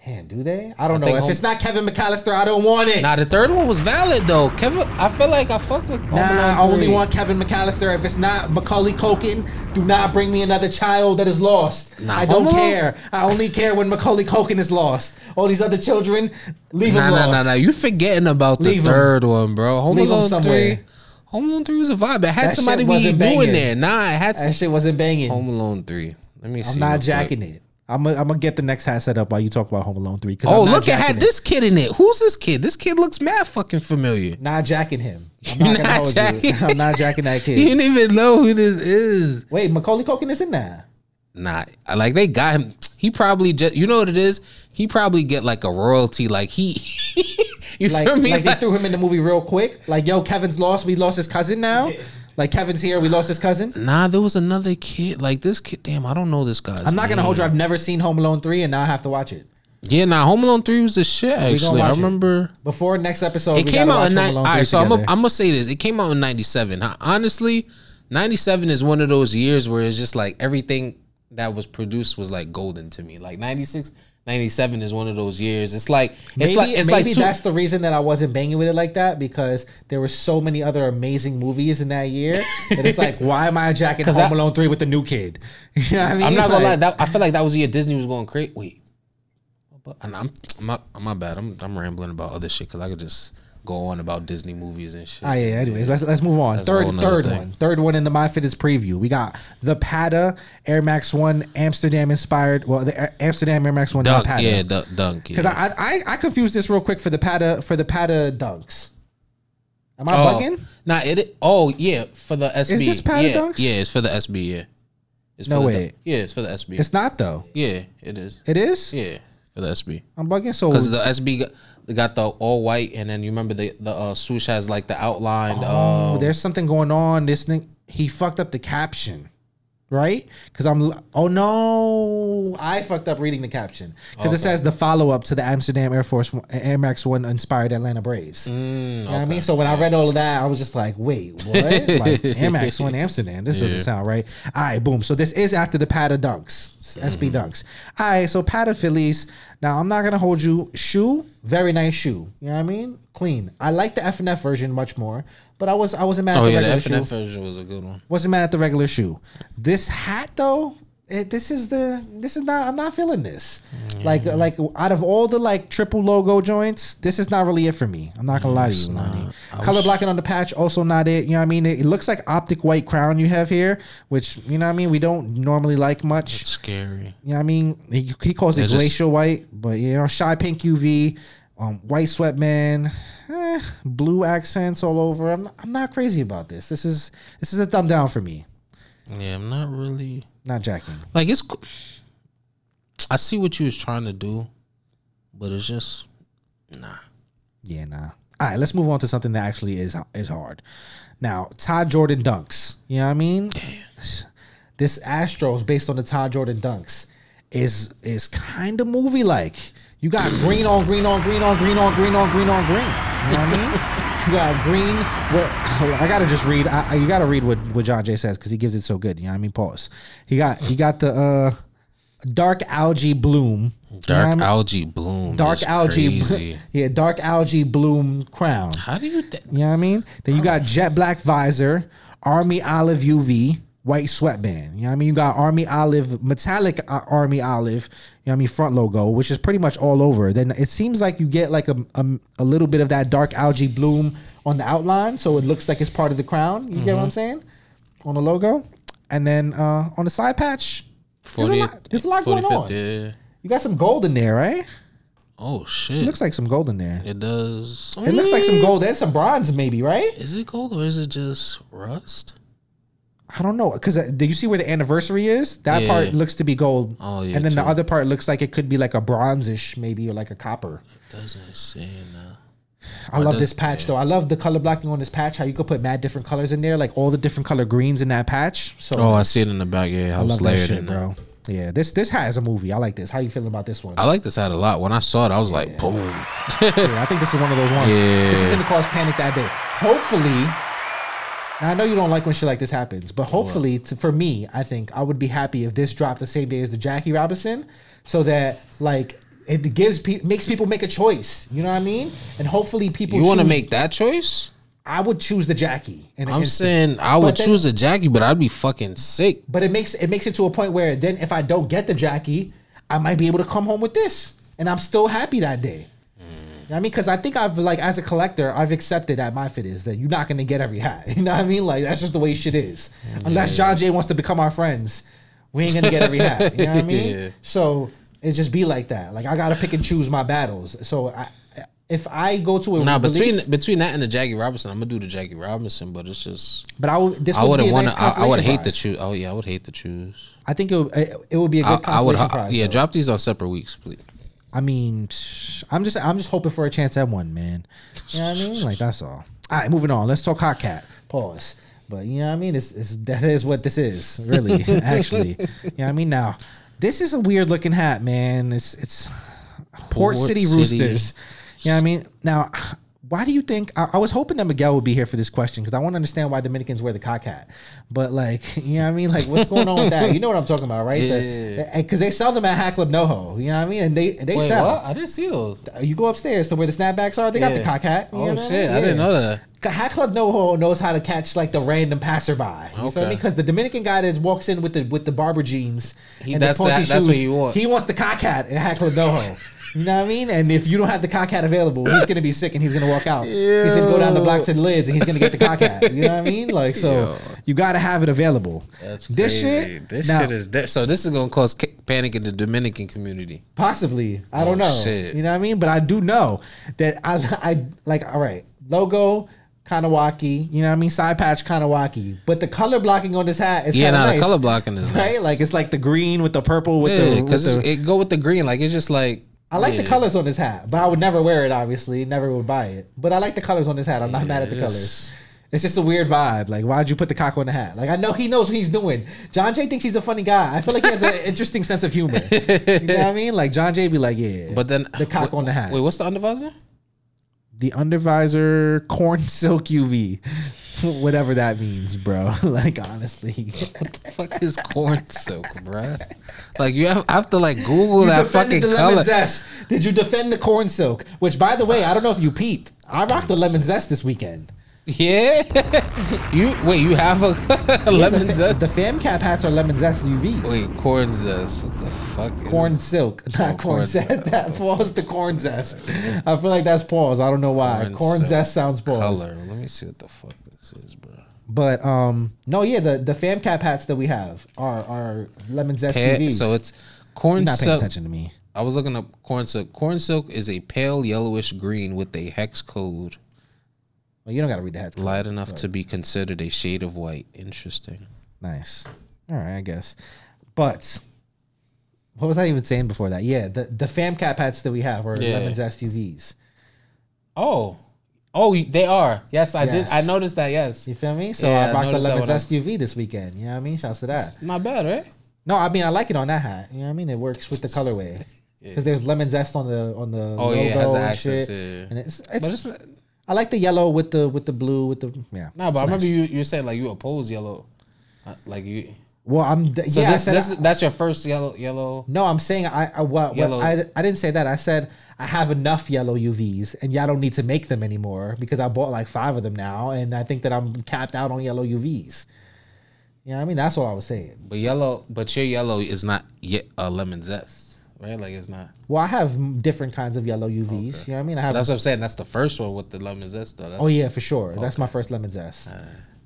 Damn, do they? I don't I know. think If Home- it's not Kevin McAllister, I don't want it. Nah, the third one was valid though. Kevin, I feel like I fucked with Home Nah, Alone I only 3. want Kevin McAllister. If it's not Macaulay Culkin, do not bring me another child that is lost. Nah, I don't Home Alone- care. I only care when Macaulay Culkin is lost. All these other children, leave Nah, them nah, lost. nah, nah. You forgetting about the Leave 'em. third one, bro. Home Leave 'em Alone somewhere. three. Home Alone three was a vibe. It had That somebody we in banging. there. Nah, it had that some. shit wasn't banging. Home Alone three. Let me see. I'm not quick. jacking it. I'm gonna get the next hat set up while you talk about Home Alone three. Oh, look, it had this kid in it. Who's this kid? This kid looks mad fucking familiar. Not jacking him. I'm not not jacking- you. I'm not jacking that You kid. didn't even know who this is. Wait, Macaulay Culkin is in that. Nah, I- like they got him. He probably just, you know what it is. He probably get like a royalty. Like he, you Like, feel me? like they threw him in the movie real quick. Like, yo, Kevin's lost. We lost his cousin now. Like Kevin's here. We lost his cousin. nah, there was another kid. Like this kid. Damn, I don't know this guy. I'm not gonna name. hold you. I've never seen Home Alone three, and now I have to watch it. Yeah, nah, Home Alone three was the shit. Actually, I watch it. remember. Before next episode, It we came out in watch nine. Home All Alone 3 right, so I'm gonna I'm gonna say this. It came out in '97. Honestly, '97 is one of those years where it's just like everything that was produced was like golden to me. Like '96, '97 is one of those years. It's like it's maybe like it's maybe like two, that's the reason that I wasn't banging with it like that because there were so many other amazing movies in that year that it's like, why am I jacking Home I- Alone three with the new kid? You know what I mean? I'm not gonna lie. That I feel like that was the year Disney was going crazy. Wait, and I'm I'm not, bad. I'm I'm rambling about other shit because I could just go on about Disney movies and shit. Ah, yeah. Anyways, let's let's move on. That's third third thing. one. Third one in the My Fitteds preview. We got the Patta Air Max One Amsterdam inspired. Well, the Air- Amsterdam Air Max One Dunk, Patta. yeah, dunk, dunk. Because Yeah. I, I I confused this real quick for the Patta for the Patta dunks. Am I Oh, bugging? Nah, it. Oh yeah, for the SB. Is this Patta yeah, Dunks? Yeah, it's for the SB. Yeah. It's No for way. The, yeah, it's for the SB. It's not though. yeah, it is. It is. Yeah, for the SB. I'm bugging. So Because the SB got, they got the all white, and then you remember the the uh, swoosh has like the outlined. Oh, uh, there's something going on. This thing, he fucked up the caption, right? Because I'm, oh no, I fucked up reading the caption because it says the follow up to the Amsterdam Air Force Air Max One inspired Atlanta Braves. Mm, You know what I mean? So when I read all of that, I was just like, wait, what? like Air Max One Amsterdam. This doesn't sound right. All right, boom. So this is after the Patta Dunks, SB mm-hmm. Dunks. All right, so Patta Phillies. Now I'm not gonna hold you. Shoe, very nice shoe. You know what I mean? Clean. I like the F and F version much more, but I was I wasn't mad at oh the yeah, the regular F and shoe. Version was a good one. Wasn't mad at the regular shoe. This hat though, it, this is the this is not. I'm not feeling this. Like like out of all the like triple logo joints, this is not really it for me. I'm not gonna lie to you, Lani. Color was- blocking on the patch also not it. You know what I mean? It, it looks like optic white crown you have here, which you know what I mean. We don't normally like much. It's scary. You know what I mean? He, he calls it They're just- glacial white, but you know, shy pink UV, um, white sweatman, eh, blue accents all over. I'm I'm not crazy about this. This is this is a thumb down for me. Yeah, I'm not really Not jacking. like it's. I see what you was trying to do, but it's just nah. Yeah, nah. All right, let's move on to something that actually is is hard. Now, Todd Jordan dunks. You know what I mean? This Astros based on the Todd Jordan dunks is is kind of movie like. You got green on green on green on green on green on green on green. You know what I mean? You got green. Where I gotta just read. I, you gotta read what, what John Jay says because he gives it so good. You know what I mean? Pause. He got he got the uh, dark algae bloom. You know what I Dark mean? algae bloom. dark algae. Yeah, dark algae bloom crown. How do you? Th- You know what I mean? Then you got jet black visor, army olive UV, white sweatband. You know what I mean? You got army olive, metallic uh, army olive, you know what I mean, front logo, which is pretty much all over. Then it seems like you get like a, a, a little bit of that dark algae bloom on the outline, so it looks like it's part of the crown. You get what I'm saying? On the logo. And then uh, on the side patch, there's a lot, there's a lot going 45th, on. Yeah. You got some gold in there, right? Oh shit. It looks like some gold in there. it does. It looks like some gold and some bronze, maybe, right? Is it gold or is it just rust? I don't know because uh, do you see where the anniversary is? That Yeah. part looks to be gold. Oh, yeah, and then the other part looks like it could be like a bronzish, maybe or like a copper. Doesn't say now. I love this patch though. I love the color blocking on this patch. How you could put mad different colors in there, like all the different color greens in that patch. So Oh, I see it in the back. Yeah, I I was love that shit, bro. Yeah, this this hat is a movie. I like this. How you feeling about this one? I like this hat a lot. When I saw it, I was like, boom. Yeah, I think this is one of those ones. This is Yeah. gonna cause panic that day. Hopefully, now I know you don't like when shit like this happens, but hopefully, to, for me, I think I would be happy if this dropped the same day as the Jackie Robinson, so that like it gives pe- makes people make a choice. You know what I mean? And hopefully, people You want to choose- make that choice? I would choose the Jackie. In an I'm instant. saying I would then- choose a Jackie, but I'd be fucking sick. But it makes it makes it to a point where then if I don't get the Jackie, I might be able to come home with this, and I'm still happy that day. You know I mean, because I think I've like as a collector, I've accepted that my fit is that you're not gonna get every hat. You know what I mean? Like that's just the way shit is. Unless John Jay wants to become our friends, we ain't gonna get every hat. You know what I mean? Yeah. So it's just be like that. Like I gotta pick and choose my battles. So I, if I go to a Nah, between between that and the Jackie Robinson, I'm gonna do the Jackie Robinson, but it's just but I would this I would wouldn't want to. I, I would hate to choose. Oh yeah, I would hate to choose. I think it would, it, would be a good I would. prize. Yeah, though. drop these on separate weeks, please. I mean, I'm just I'm just hoping for a chance at one, man. You know what I mean? Like that's all. All right, moving on. Let's talk hot cat. Pause. But you know what I mean? It's, it's that is what this is, really. actually, you know what I mean? Now, this is a weird looking hat, man. It's it's Port, Port City City. Roosters. You know what I mean? Now, why do you think? I, I was hoping that Miguel would be here for this question because I want to understand why Dominicans wear the cock hat. But like, you know what I mean? Like, what's going on with that? You know what I'm talking about, right? Yeah. Eh, because they sell them at Hat Club NoHo. You know what I mean? And they they sell. I didn't see those. Uh, you go upstairs to where the snapbacks are. They got the cock hat. Oh what I shit, mean? I didn't know that. Hat Club NoHo knows how to catch like the random passerby. You feel Okay. me? Because the Dominican guy that walks in with the with the barber jeans He- and that's the the- that's shoes, what he want. He wants the cock hat at Hat Club NoHo. You know what I mean? And if you don't have the cock hat available, he's gonna be sick and he's gonna walk out. He's gonna go down the block to the lids and he's gonna get the cock hat. You know what I mean? Like so, Yo. you gotta have it available. That's this crazy. shit. This now, shit is de- so. This is gonna cause panic in the Dominican community. Possibly. I don't Oh, know. shit. You know what I mean? But I do know that I I like all right. Logo kind of wacky, you know what I mean? Side patch kind of wacky. But the color blocking on this hat is Yeah, kind of nah, the nice. color blocking is right? nice. Like it's like the green with the purple with yeah, the, because the it go with the green. Like it's just like I like the colors on this hat, but I would never wear it obviously, never would buy it. But I like the colors on this hat. I'm not mad at the colors. It's just a weird vibe. Like, why'd you put the cock on the hat? Like, I know he knows what he's doing. John Jay thinks he's a funny guy. I feel like he has an interesting sense of humor. You know what I mean? Like, John Jay be like, yeah. But then the cock on the hat. Wait, what's the undervisor? the undervisor corn silk UV, whatever that means, bro. like honestly, What the fuck is corn silk, bro? Like you have, I have to like Google you that fucking the lemon color. zest. Did you defend the corn silk? Which, by the way, I don't know if you peeped. I rocked the lemon zest this weekend. Yeah, you wait. You have a, lemon the, fa- zest. The fam cap hats are lemon zest UVs. wait, corn zest. What the fuck? Is Corn silk, oh, not Oh, corn, zest. zest. That falls to corn zest. I feel like that's pause. I don't know why. Corn, Corn zest sounds pause. color? Let me see what the fuck this is, bro. But um, no, yeah, the the fam cap hats that we have are are lemon zest UVs. so it's corn You're not paying silk. attention to me. I was looking up corn silk. Corn silk is a pale yellowish green with a hex code Well, you don't got to read the hats. light enough to be considered a shade of white. Interesting. Nice. All right, I guess. But what was I even saying before that? Yeah, the the fam cap hats that we have are Yeah. lemon zest UVs. Oh, Oh, they are. Yes, I did. I noticed that. Yes, You feel me? So Yeah, I rocked the noticed that lemon when UV this weekend. You know what I mean? Shouts to that. not bad, right? No, I mean I like it on that hat. You know what I mean? It works with the colorway. Because there's lemon zest on the on the Oh, logo yeah, has and shit. yeah. And it's, it's, it's I like the yellow with the with the blue with the yeah. no. But I remember nice. you you said like you oppose yellow, Uh, like you. Well, I'm th- So yeah. This, this I- that's your first yellow yellow. no, I'm saying I, I what, what. I, I didn't say that. I said I have enough yellow UVs, and y'all don't need to make them anymore because I bought like five of them now, and I think that I'm capped out on yellow UVs. You know I mean? That's what I was saying. But yellow, but your yellow is not yet a lemon zest, right? Like it's not. Well, I have different kinds of yellow UVs. You know what I mean? I have. That's what I'm saying. That's the first one with the lemon zest, though. That's, oh yeah, for sure. That's my first lemon zest.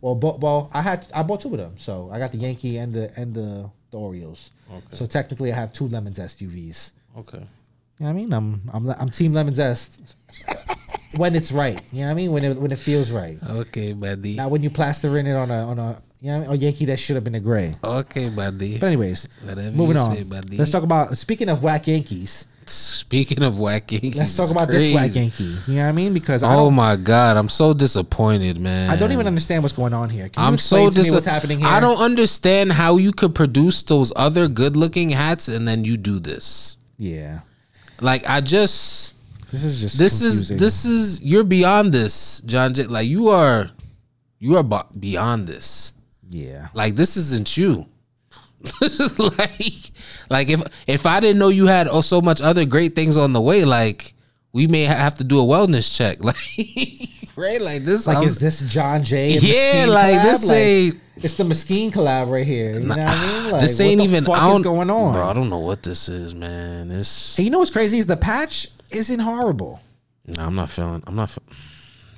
Well, but, well, I had I bought two of them, so I got the Yankee and the and the, the Orioles. Okay. So technically, I have two lemon zest UVs. Okay. You know what I mean? I'm I'm I'm team lemon zest when it's right. You know what I mean? When it when it feels right. Okay, buddy. Not when you plaster in it on a on a you know what I mean? a Yankee that should have been a gray. Okay, buddy. But anyways, Whatever moving you on. say, buddy. Let's talk about speaking of whack Yankees. Speaking of whack Yankees, Let's talk about this whack crazy. Yankee. You know what I mean? Because I Oh my god, I'm so disappointed, man. I don't even understand what's going on here. Can I'm so to me dis- what's happening here? I don't understand how you could produce those other good-looking hats and then you do this. Yeah. Like I just This is just this is this is you're beyond this, John. J- Like you are you are beyond this. Yeah. Like this isn't you. this is like like if if I didn't know you had oh so much other great things on the way, like we may have to do a wellness check, like right, like this. Like I'm- is this John Jay? And Yeah, Mesquite like, collab? this ain't- It's the Mesquite collab right here. You know what I mean? Like, this what ain't the even Fuck I is don't- going on? bro. I don't know what this is, man. It's And you know what's crazy is the patch isn't horrible. no, I'm not feeling. I'm not. Fe-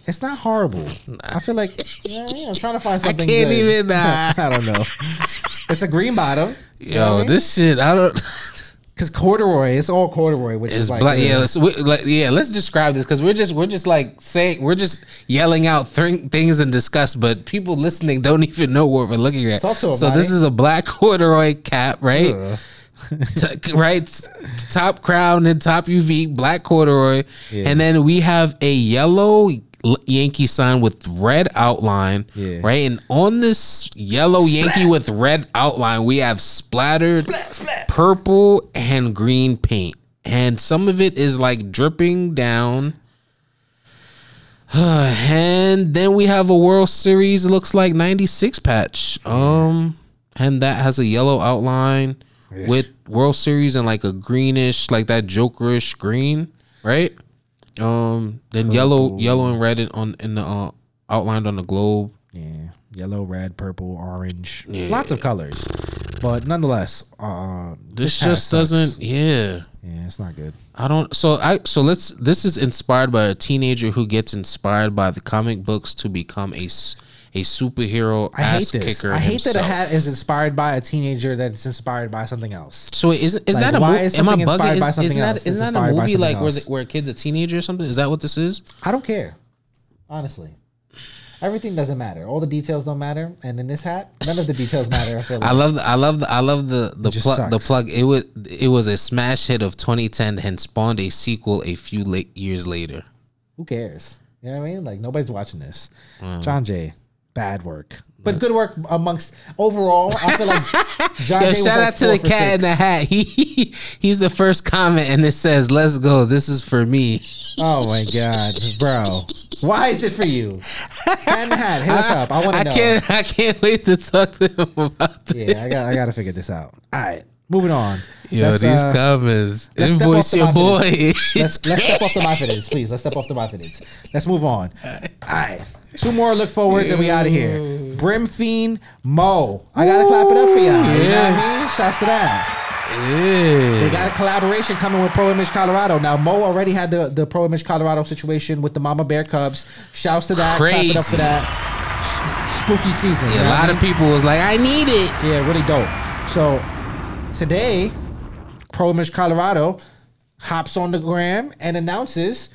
It's not horrible. I feel like you know mean? I'm trying to find something. I can't good. even, uh, I don't know. It's a green bottom. Yo, this shit. I don't. because corduroy. It's all corduroy, which It's is like black. Yeah, uh, let's we, like, yeah. Let's describe this because we're just we're just like saying we're just yelling out th- things in disgust, but people listening don't even know what we're looking at. Talk to so this is a black corduroy cap, right? T- right, top crown and top UV, black corduroy, Yeah. and then we have a yellow Yankee sign with red outline, Yeah. right? And on this yellow Yankee with red outline, we have splattered purple and green paint, and some of it is like dripping down. and then we have a World Series looks like 96 patch. Um and that has a yellow outline with World Series and like a greenish like that jokerish green, right? Um then yellow yellow and red in- on in the uh, outlined on the globe. yeah, yellow, red, purple, orange, lots of colors. But nonetheless, uh, This hat just doesn't yeah. Yeah, it's not good. I don't. So I. So let's. This is inspired by a teenager who gets inspired by the comic books to become a a superhero I ass hate this. kicker. I hate that a hat is inspired by a teenager that's inspired by something else. So isn't is Like, that a movie? is Am I bugging? by Is, else that isn't that a movie like where, the, where a kid's a teenager or something? Is that what this is? I don't care. Honestly. Everything doesn't matter. All the details don't matter. And in this hat, none of the details matter. I feel like. I love. The, I love. The, I love the the plug. The plug. It was. It was a smash hit of 2010 and spawned a sequel a few late years later. Who cares? You know what I mean? Like nobody's watching this. Mm. John Jay, bad work. But good work amongst overall. I feel like John Yo, shout like out to the cat in the hat. He he's the first comment, and it says, "Let's go. This is for me." Oh my god, bro! Why is it for you? Cat in the hat, hit us up. I want to I know. can't. I can't wait to talk to him about this. Yeah, I got. I got to figure this out. All right, moving on. Yo, Let's, these uh, comments. Invoice your boy. Let's, let's step off the confidence, please. Let's step off the confidence. Let's move on. All right, two more look forwards and we out of here. Brim Fiend Mo. I gotta clap it up for y'all. You know what I mean? Shouts to that. They got a collaboration coming with Pro Image Colorado. Now Mo already had the, the Pro Image Colorado situation with the Mama Bear Cubs. Shouts to that. Clap it up for Crazy. that. S- spooky season. you Yeah, a what I lot mean? of people was like, "I need it." Yeah, really dope. So today, Pro Image Colorado hops on the gram and announces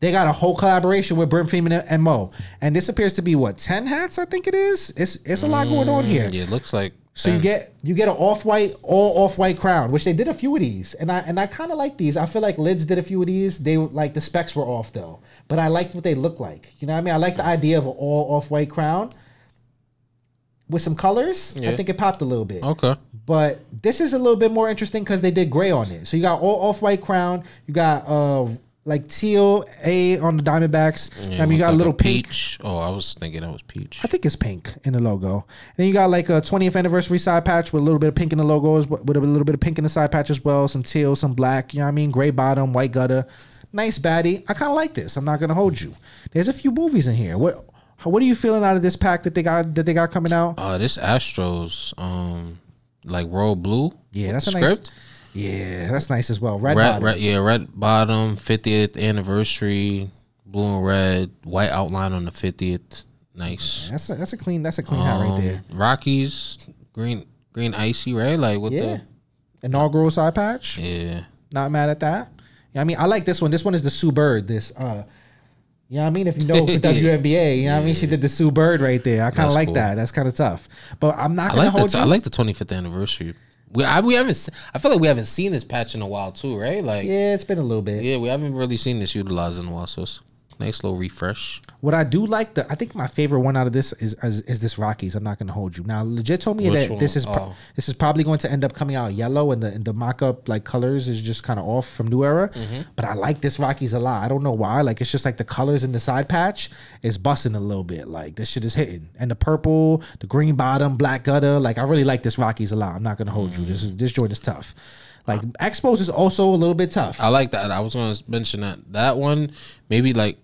they got a whole collaboration with Brim Freeman and- and Mo. And this appears to be what ten hats? I think it is. It's it's a lot going on here. Yeah, it looks like So you get you get an off white, all off white crown, which they did a few of these, and I and I kind of like these. I feel like Lids did a few of these. They like the specs were off though, but I liked what they look like. You know what I mean? I like the idea of an all off white crown with some colors. I think it popped a little bit. Okay. But this is a little bit more interesting because they did gray on it. So you got all off white crown. You got uh like teal A on the Diamondbacks. I mean, you got a little pink. peach. Oh, I was thinking it was peach. I think it's pink in the logo. And then you got like a 20th anniversary side patch with a little bit of pink in the logo, as with a little bit of pink in the side patch as well. Some teal, some black. You know what I mean? Gray bottom, white gutter. Nice baddie. I kind of like this. I'm not gonna hold you. There's a few movies in here. What what are you feeling out of this pack that they got that they got coming out? Uh, this Astros, um, like royal blue. Yeah, that's a nice. script. Yeah, that's nice as well. Red, Red, bottom. red, yeah, red bottom, 50th anniversary, blue and red, white outline on the 50th. Nice. That's a, that's a clean that's a clean hat right Um, there. Rockies, green, green icy, right? Like what the? Inaugural side patch. Yeah. Not mad at that. Yeah, I mean, I like this one. This one is the Sue Bird. This, uh, you know what I mean? If you know the WNBA, you know what I mean? She did the Sue Bird right there. I kind of like cool. that. That's kind of tough. But I'm not gonna like the hold you. I like the 25th anniversary. We I, we haven't. I feel like we haven't seen this patch in a while too, right? Like yeah, it's been a little bit. Yeah, we haven't really seen this utilized in a while. So it's nice little refresh. What I do like the, I think my favorite one out of this is is, is this Rockies. I'm not gonna hold you. Now, legit told me Which that this one? is pro- Oh. this is probably going to end up coming out yellow, and the and the mock up like colors is just kind of off from New Era. Mm-hmm. But I like this Rockies a lot. I don't know why. Like it's just like the colors in the side patch is busting a little bit. Like this shit is hitting, and the purple, the green bottom, black gutter. Like I really like this Rockies a lot. I'm not gonna hold you. This is this joint is tough. Like Expos is also a little bit tough. I like that. I was going to mention that that one maybe like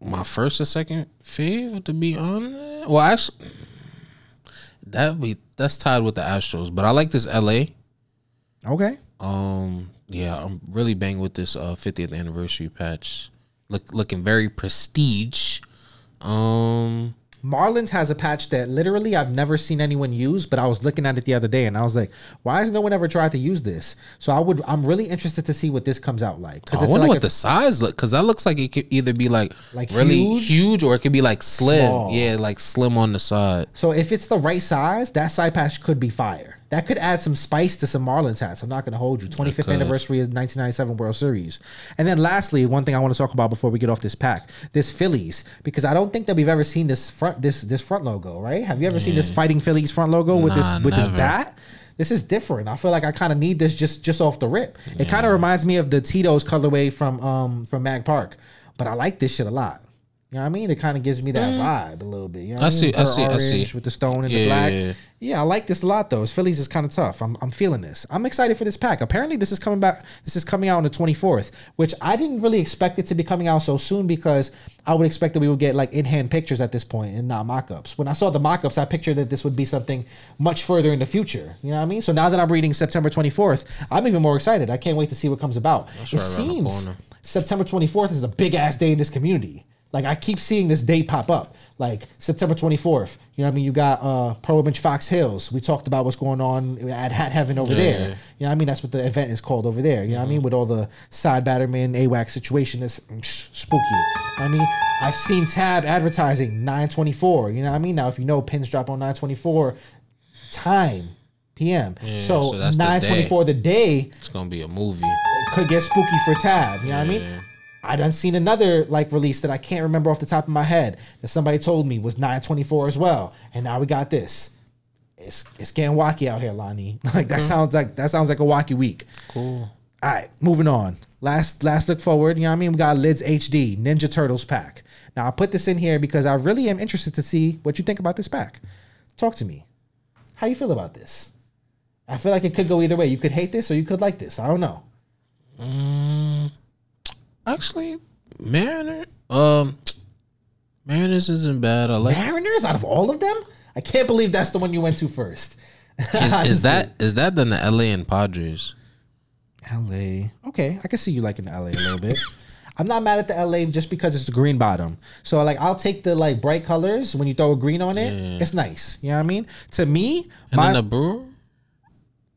my first or second fave to be honest. Well, actually, that be that's tied with the Astros, but I like this LA. Okay. Um, yeah, I'm really bang with this uh 50th anniversary patch. Look, looking very prestige. Um, Marlins has a patch that literally I've never seen anyone use, but I was looking at it the other day and I was like, why has no one ever tried to use this? So I would I'm really interested to see what this comes out like. I wonder what the size look because that looks like it could either be like, Like really huge? huge? or it could be like slim. Small. Yeah, like slim on the side. so if it's the right size, that side patch could be fire. That could add some spice to some Marlins hats. I'm not going to hold you. 25th anniversary of 1997 World Series. And then lastly, one thing I want to talk about before we get off this pack, this Phillies, because I don't think that we've ever seen this front this this front logo, right? Have you ever seen this Fighting Phillies front logo with Nah, this with this bat? This is different. I feel like I kind of need this just just off the rip. It kind of reminds me of the Tito's colorway from um from Mag Park, but I like this shit a lot. You know what I mean? It kind of gives me that mm-hmm. vibe a little bit. You know what I I, see- mean? I see- I see. orange With the stone and the black. yeah, yeah. Yeah, I like this a lot though. Phillies is kind of tough. I'm, I'm feeling this. I'm excited for this pack. Apparently, this is coming back. This is coming out on the 24th, which I didn't really expect it to be coming out so soon because I would expect that we would get like in hand pictures at this point and not mock ups. When I saw the mock ups, I pictured that this would be something much further in the future. You know what I mean? So now that I'm reading September 24th, I'm even more excited. I can't wait to see what comes about. it right seems. September 24th is a big ass day in this community. Like I keep seeing this date pop up. Like September 24th. You know what I mean? You got uh Pro Image Fox Hills. We talked about what's going on at Hat Heaven over Yeah, there. yeah. You know what I mean? That's what the event is called over there. You know what I mean? With all the side batterman AWAC situation mm, spooky. I mean, I've seen Taz advertising 924. You know what I mean? Now if you know pins drop on 924 time PM. so so that's the 924 the day It's gonna be a movie. could get spooky for Taz. You know what I mean? I done seen another like release that I can't remember off the top of my head that somebody told me was 924 as well. And now we got this. It's it's getting wacky out here, Lani. Like that mm-hmm. sounds like that sounds like a wacky week. Cool. All right, moving on. Last last look forward. You know what I mean? We got Lids HD Ninja Turtles pack. Now I put this in here because I really am interested to see what you think about this pack. Talk to me. How you feel about this? I feel like it could go either way. You could hate this or you could like this. I don't know. Mm. Actually, Mariner. Um, Mariners isn't bad. I like. Mariners out of all of them? I can't believe that's the one you went to first. Is, is that is that than the LA and Padres? LA? Okay, I can see you liking the LA a little bit. I'm not mad at the LA just because it's the green bottom. So like I'll take the like bright colors when you throw a green on it. It's nice. You know what I mean? To me, And my then the Brewer.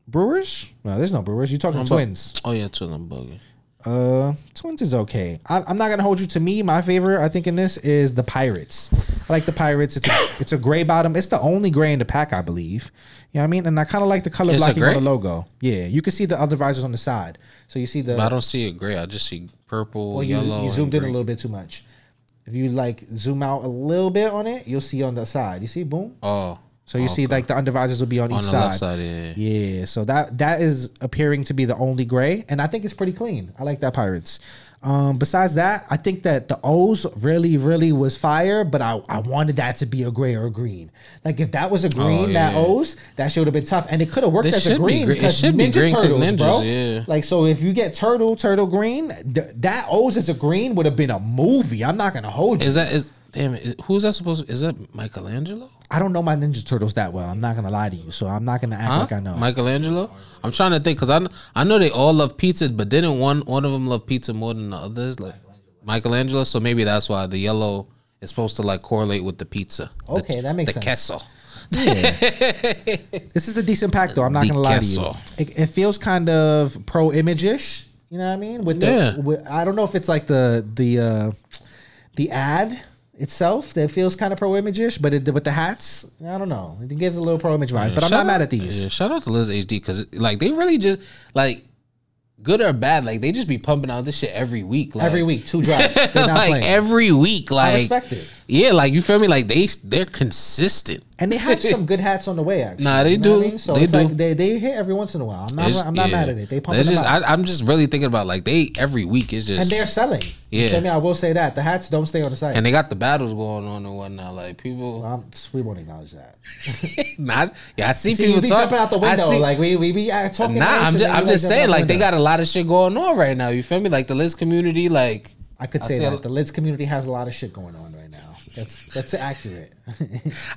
Brewers? No, there's no Brewers. You're talking I'm bu- Twins. Oh yeah, them bugging. Uh, Twins is okay. I, I'm not gonna hold you to me. My favorite, I think, in this is the Pirates, I like the Pirates. It's a, it's a gray bottom. It's the only gray in the pack, I believe. You know what I mean? And I kind of like the color It's blocking on the logo. Yeah, you can see the other visors on the side. So you see the. But I don't see a gray. I just see purple, well, you, yellow. you zoomed in a little bit too much. If you like zoom out a little bit on it, you'll see on the side. You see, boom. Oh, So you see, okay. like the undervisors will be on, on each the side. side. Yeah. Yeah, so that that is appearing to be the only gray, and I think it's pretty clean. I like that Pirates. Um, besides that, I think that the O's really, really was fire, but I, I wanted that to be a gray or a green. Like if that was a green, that Oh, yeah. O's, that should have been tough, and it could have worked It as a green green. It because should be Ninja Turtles, ninjas, bro. yeah. Like so, if you get turtle, turtle green, th- that O's as a green would have been a movie. I'm not gonna hold you. Is that is damn it? Who's that supposed? to Is that Michelangelo? I don't know my Ninja Turtles that well. I'm not gonna lie to you, so I'm not gonna act Huh? like I know. Michelangelo. I'm trying to think because I I know they all love pizza, but didn't one one of them love pizza more than the others? Like Michelangelo. So maybe that's why the yellow is supposed to like correlate with the pizza. The- Okay, that makes the sense. queso. This is a decent pack, though. I'm not The gonna lie to you. It, it feels kind of pro image ish. You know what I mean? With the, Yeah. with, I don't know if it's like the the uh, the ad itself that feels kind of pro image ish, but it, with the hats, I don't know. It gives a little pro image vibes. But I'm not mad at these. yeah, shout out to Lids HD because like they really just like good or bad, like they just be pumping out this shit every week. Like, Every week, two drops. Not like playing. every week, like I respect it. Yeah, like you feel me? Like they they're consistent. and they have some good hats on the way. Actually, Nah, they You know do. So They it's do. like they they hit every once in a while. I'm not It's- I'm not yeah. mad at it. They pump just out. I, I'm just really thinking about like they every week is just and they're selling. Yeah. feel me? I will say that the hats don't stay on the site. and they got the battles going on and whatnot. Like people, um, we won't acknowledge that. not yeah. I see, See, people you be talk, jumping out the I window see- like we we be uh, talking. Nah, nice I'm just, I'm just saying like they got a lot of shit going on right now. You feel me? Like the Lids community, like I could say that the Lids community has a lot of shit going on right. That's that's accurate.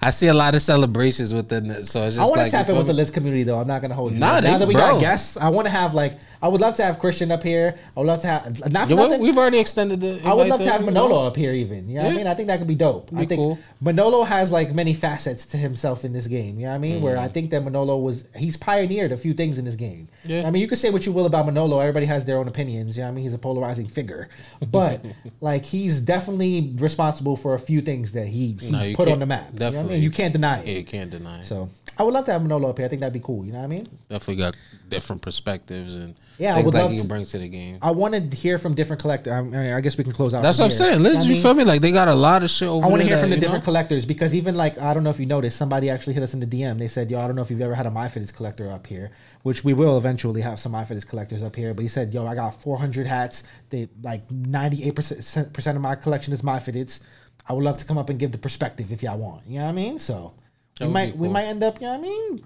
I see a lot of celebrations within it. So it's just I want like to tap in with the? Lids community though. I'm not gonna hold you. Nah, now that we bro. got guests, I want to have like I would love to have Christian up here. I would love to have not for Yeah, nothing. We've already extended the. I would love to have Manolo up here, even. You know what I mean? I think that could be dope. I think cool. Manolo has like many facets to himself in this game. You know what I mean? Where mm-hmm. I think that Manolo was he's pioneered a few things in this game. Yeah. I mean, you can say what you will about Manolo. Everybody has their own opinions. You know what I mean? He's a polarizing figure, but like he's definitely responsible for a few things that he, he No, put on the map. You, know I definitely. mean? you can't deny it. Yeah, you can't deny it. So I would love to have Manolo up here. I think that'd be cool. You know what I mean? Definitely got different perspectives and Yeah, I would like love to- bring to the game. I want to hear from different collectors. I, mean, I guess we can close out. That's what I'm here. saying. You know you mean? feel me? Like they got a lot of shit over I want to hear from the different know? collectors because even like I don't know if you noticed, somebody actually hit us in the DM. They said, "Yo, I don't know if you've ever had a MyFitteds collector up here," which we will eventually have some MyFitteds collectors up here. But he said, "Yo, I got 400 hats. They like 98 percent of my collection is MyFitteds. I would love to come up and give the perspective if y'all want. You know what I mean? So we would be might we might end up. You know what I mean?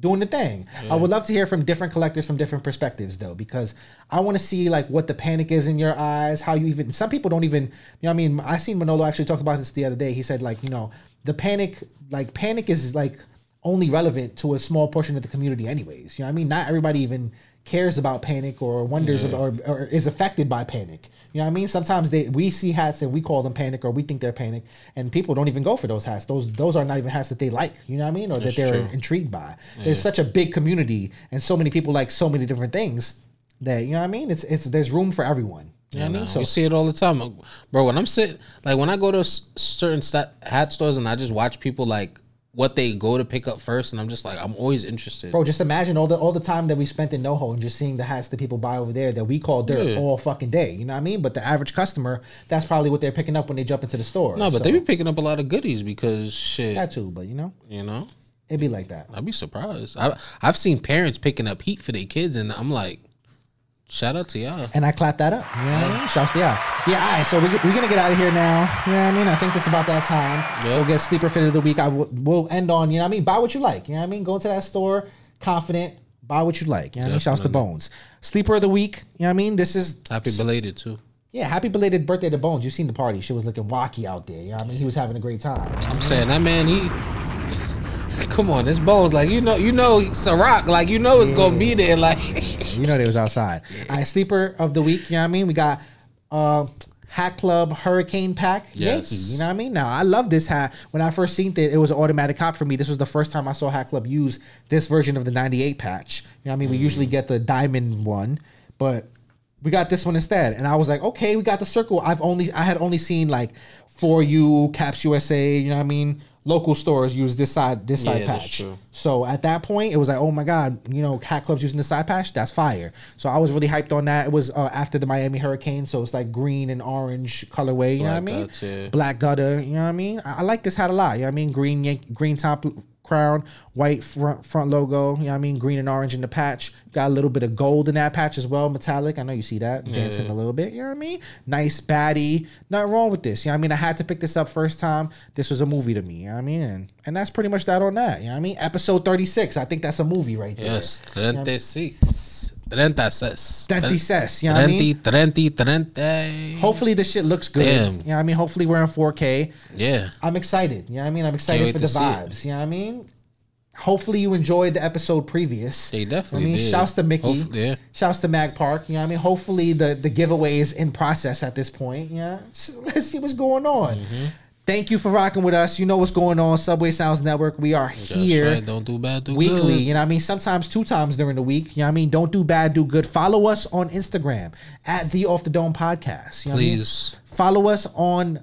doing the thing. I would love to hear from different collectors from different perspectives though, because I want to see like what the panic is in your eyes, how you even some people don't even you know what I mean, I seen Manolo actually talked about this the other day. He said like, you know, the panic like panic is like only relevant to a small portion of the community anyways. You know what I mean? Not everybody even cares about panic or wonders about, or, or is affected by panic. You know what I mean? Sometimes they we see hats and we call them panic or we think they're panic and people don't even go for those hats. Those those are not even hats that they like. You know what I mean? Or That's that they're true. intrigued by. There's such a big community and so many people like so many different things that you know what I mean. It's it's there's room for everyone. You know what I mean? So you see it all the time, bro. When I'm sitting, like when I go to s- certain stat, hat stores and I just watch people like what they go to pick up first, and I'm just like, I'm always interested. Bro, just imagine all the all the time that we spent in NoHo and just seeing the hats that people buy over there that we call dirt Yeah. all fucking day. You know what I mean? But the average customer, that's probably what they're picking up when they jump into the store. no, but So, they be picking up a lot of goodies because shit, that too. But you know, you know, it'd be like that. I'd be surprised. I I've seen parents picking up heat for their kids, and I'm like, shout out to y'all. And I clap that up. You know what I mean? Shouts to y'all. Yeah, all right. So we, we're going to get out of here now. You know what I mean? I think it's about that time. Yeah. We'll get Sleeper Fit of the Week. I will, we'll end on, you know what I mean? Buy what you like. You know what I mean? Go into that store, confident, buy what you like. You know what I mean? Shouts to. Bones. Sleeper of the Week. You know what I mean? This is, Happy belated too. yeah, happy belated birthday to Bones. You've seen the party. She was looking wacky out there. You know what I mean? He was having a great time. I'm saying that man, he. Come on, this Bones like you know, you know, Ciroc, like you know, it's gonna be there. Like, You know they was outside. All right, sleeper of the week. You know what I mean? We got uh Hat Club Hurricane Pack Yes. Yankee. You know what I mean? Now I love this hat. When I first seen it, it was an automatic cop for me. This was the first time I saw Hat Club use this version of the '98 patch. You know what I mean? We usually get the diamond one, but we got this one instead. And I was like, okay, we got the circle. I've only I had only seen like 4U, Caps USA, you know what I mean? Local stores use this side this side Yeah, patch. So at that point, it was like, oh my god, you know, Hat Club's using the side patch, that's fire. So I was really hyped on that. It was uh, after the Miami Hurricane, so it's like green and orange colorway. You know what I mean? yeah. Black gutter. You know what I mean? I, I like this hat a lot. You know what I mean? Green yank, green top crown, white front front logo. You know what I mean? Green and orange in the patch. Got a little bit of gold in that patch as well, metallic. I know you see that dancing a little bit. You know what I mean? Nice baddie. Nothing wrong with this. You know what I mean? I had to pick this up first time. This was a movie to me. You know what I mean? And, and that's pretty much that on that. You know what I mean? Episode 36. I think that's a movie right there. Yes, 36. 36. 36, you know what I mean? 30, 30, 30. Hopefully this shit looks good. Damn. You know I mean? Hopefully we're in 4K. Yeah. I'm excited. You know what I mean? I'm excited for the vibes. You know what I mean? Hopefully you enjoyed the episode previous. They definitely I mean, did. shouts to Mickey. Hopefully, yeah. Shouts to Mag Park. You know what I mean? Hopefully the the giveaway is in process at this point. Yeah. Let's see what's going on. Mm-hmm. Thank you for rocking with us. You know what's going on. Subway Sounds Network. We are here right. Don't do bad, do weekly. good. You know what I mean? Sometimes two times during the week. You know what I mean? Don't do bad, do good. Follow us on Instagram at the Off the Dome Podcast. You know what I mean? Please. Follow us on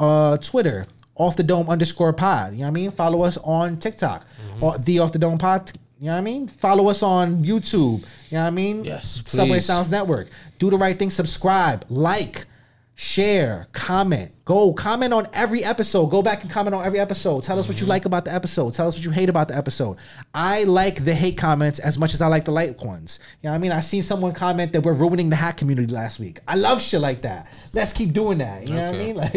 uh, Twitter, off the dome underscore pod. You know what I mean? Follow us on TikTok, Mm-hmm. or the off the dome pod. You know what I mean? Follow us on YouTube. You know what I mean? Yes, Subway. Sounds Network. Do the right thing. Subscribe, like, share, comment. Go comment on every episode. Go back and comment on every episode. Tell us what you mm-hmm. like about the episode. Tell us what you hate about the episode. I like the hate comments as much as I like the like ones. You know what I mean? I seen someone comment that we're ruining the hat community last week. I love shit like that. Let's keep doing that. You know what I mean? Like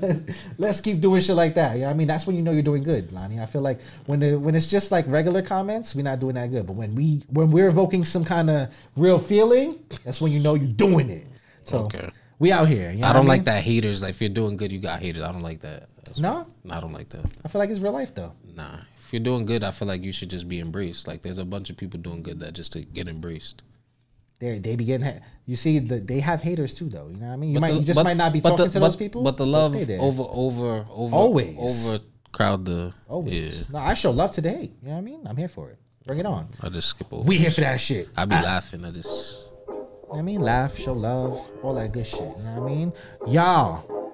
let's- let's keep doing shit like that. You know what I mean? That's when you know you're doing good, Lani. I feel like when the, when it's just like regular comments, we're not doing that good. But when we when we're evoking some kind of real feeling, that's when you know you're doing it. So Okay. We out here. You know I don't mean? like that haters. Like if you're doing good, you got haters. I don't like that. That's- No, I don't like that. I feel like it's real life though. Nah. If you're doing good, I feel like you should just be embraced. Like there's a bunch of people doing good that just to get embraced. They they be getting ha- you see the, they have haters too though. You know what I mean? You But might the- you just but- might not be talking the- to but- those people. But the love they over over over Always. over crowd the always. yeah. No, I show love today. You know what I mean? I'm here for it. Bring it on. I just skip over. We here for that shit. I be Ah. laughing. I just what I mean, laugh, show love, all that good shit. You know what I mean, y'all.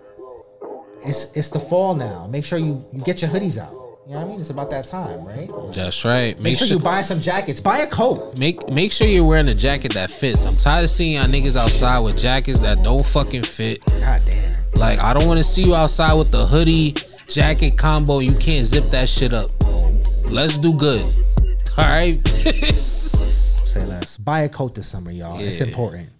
It's it's the fall now. Make sure you you get your hoodies out. You know what I mean? It's about that time, right? that's right. Make sure you buy some jackets. Buy a coat. Make make sure you're wearing a jacket that fits. I'm tired of seeing y'all niggas outside with jackets that don't fucking fit. God damn. Like I don't want to see you outside with the hoodie jacket combo. You can't zip that shit up. Let's do good. All right. Say less. Buy a coat this summer, y'all. It's important.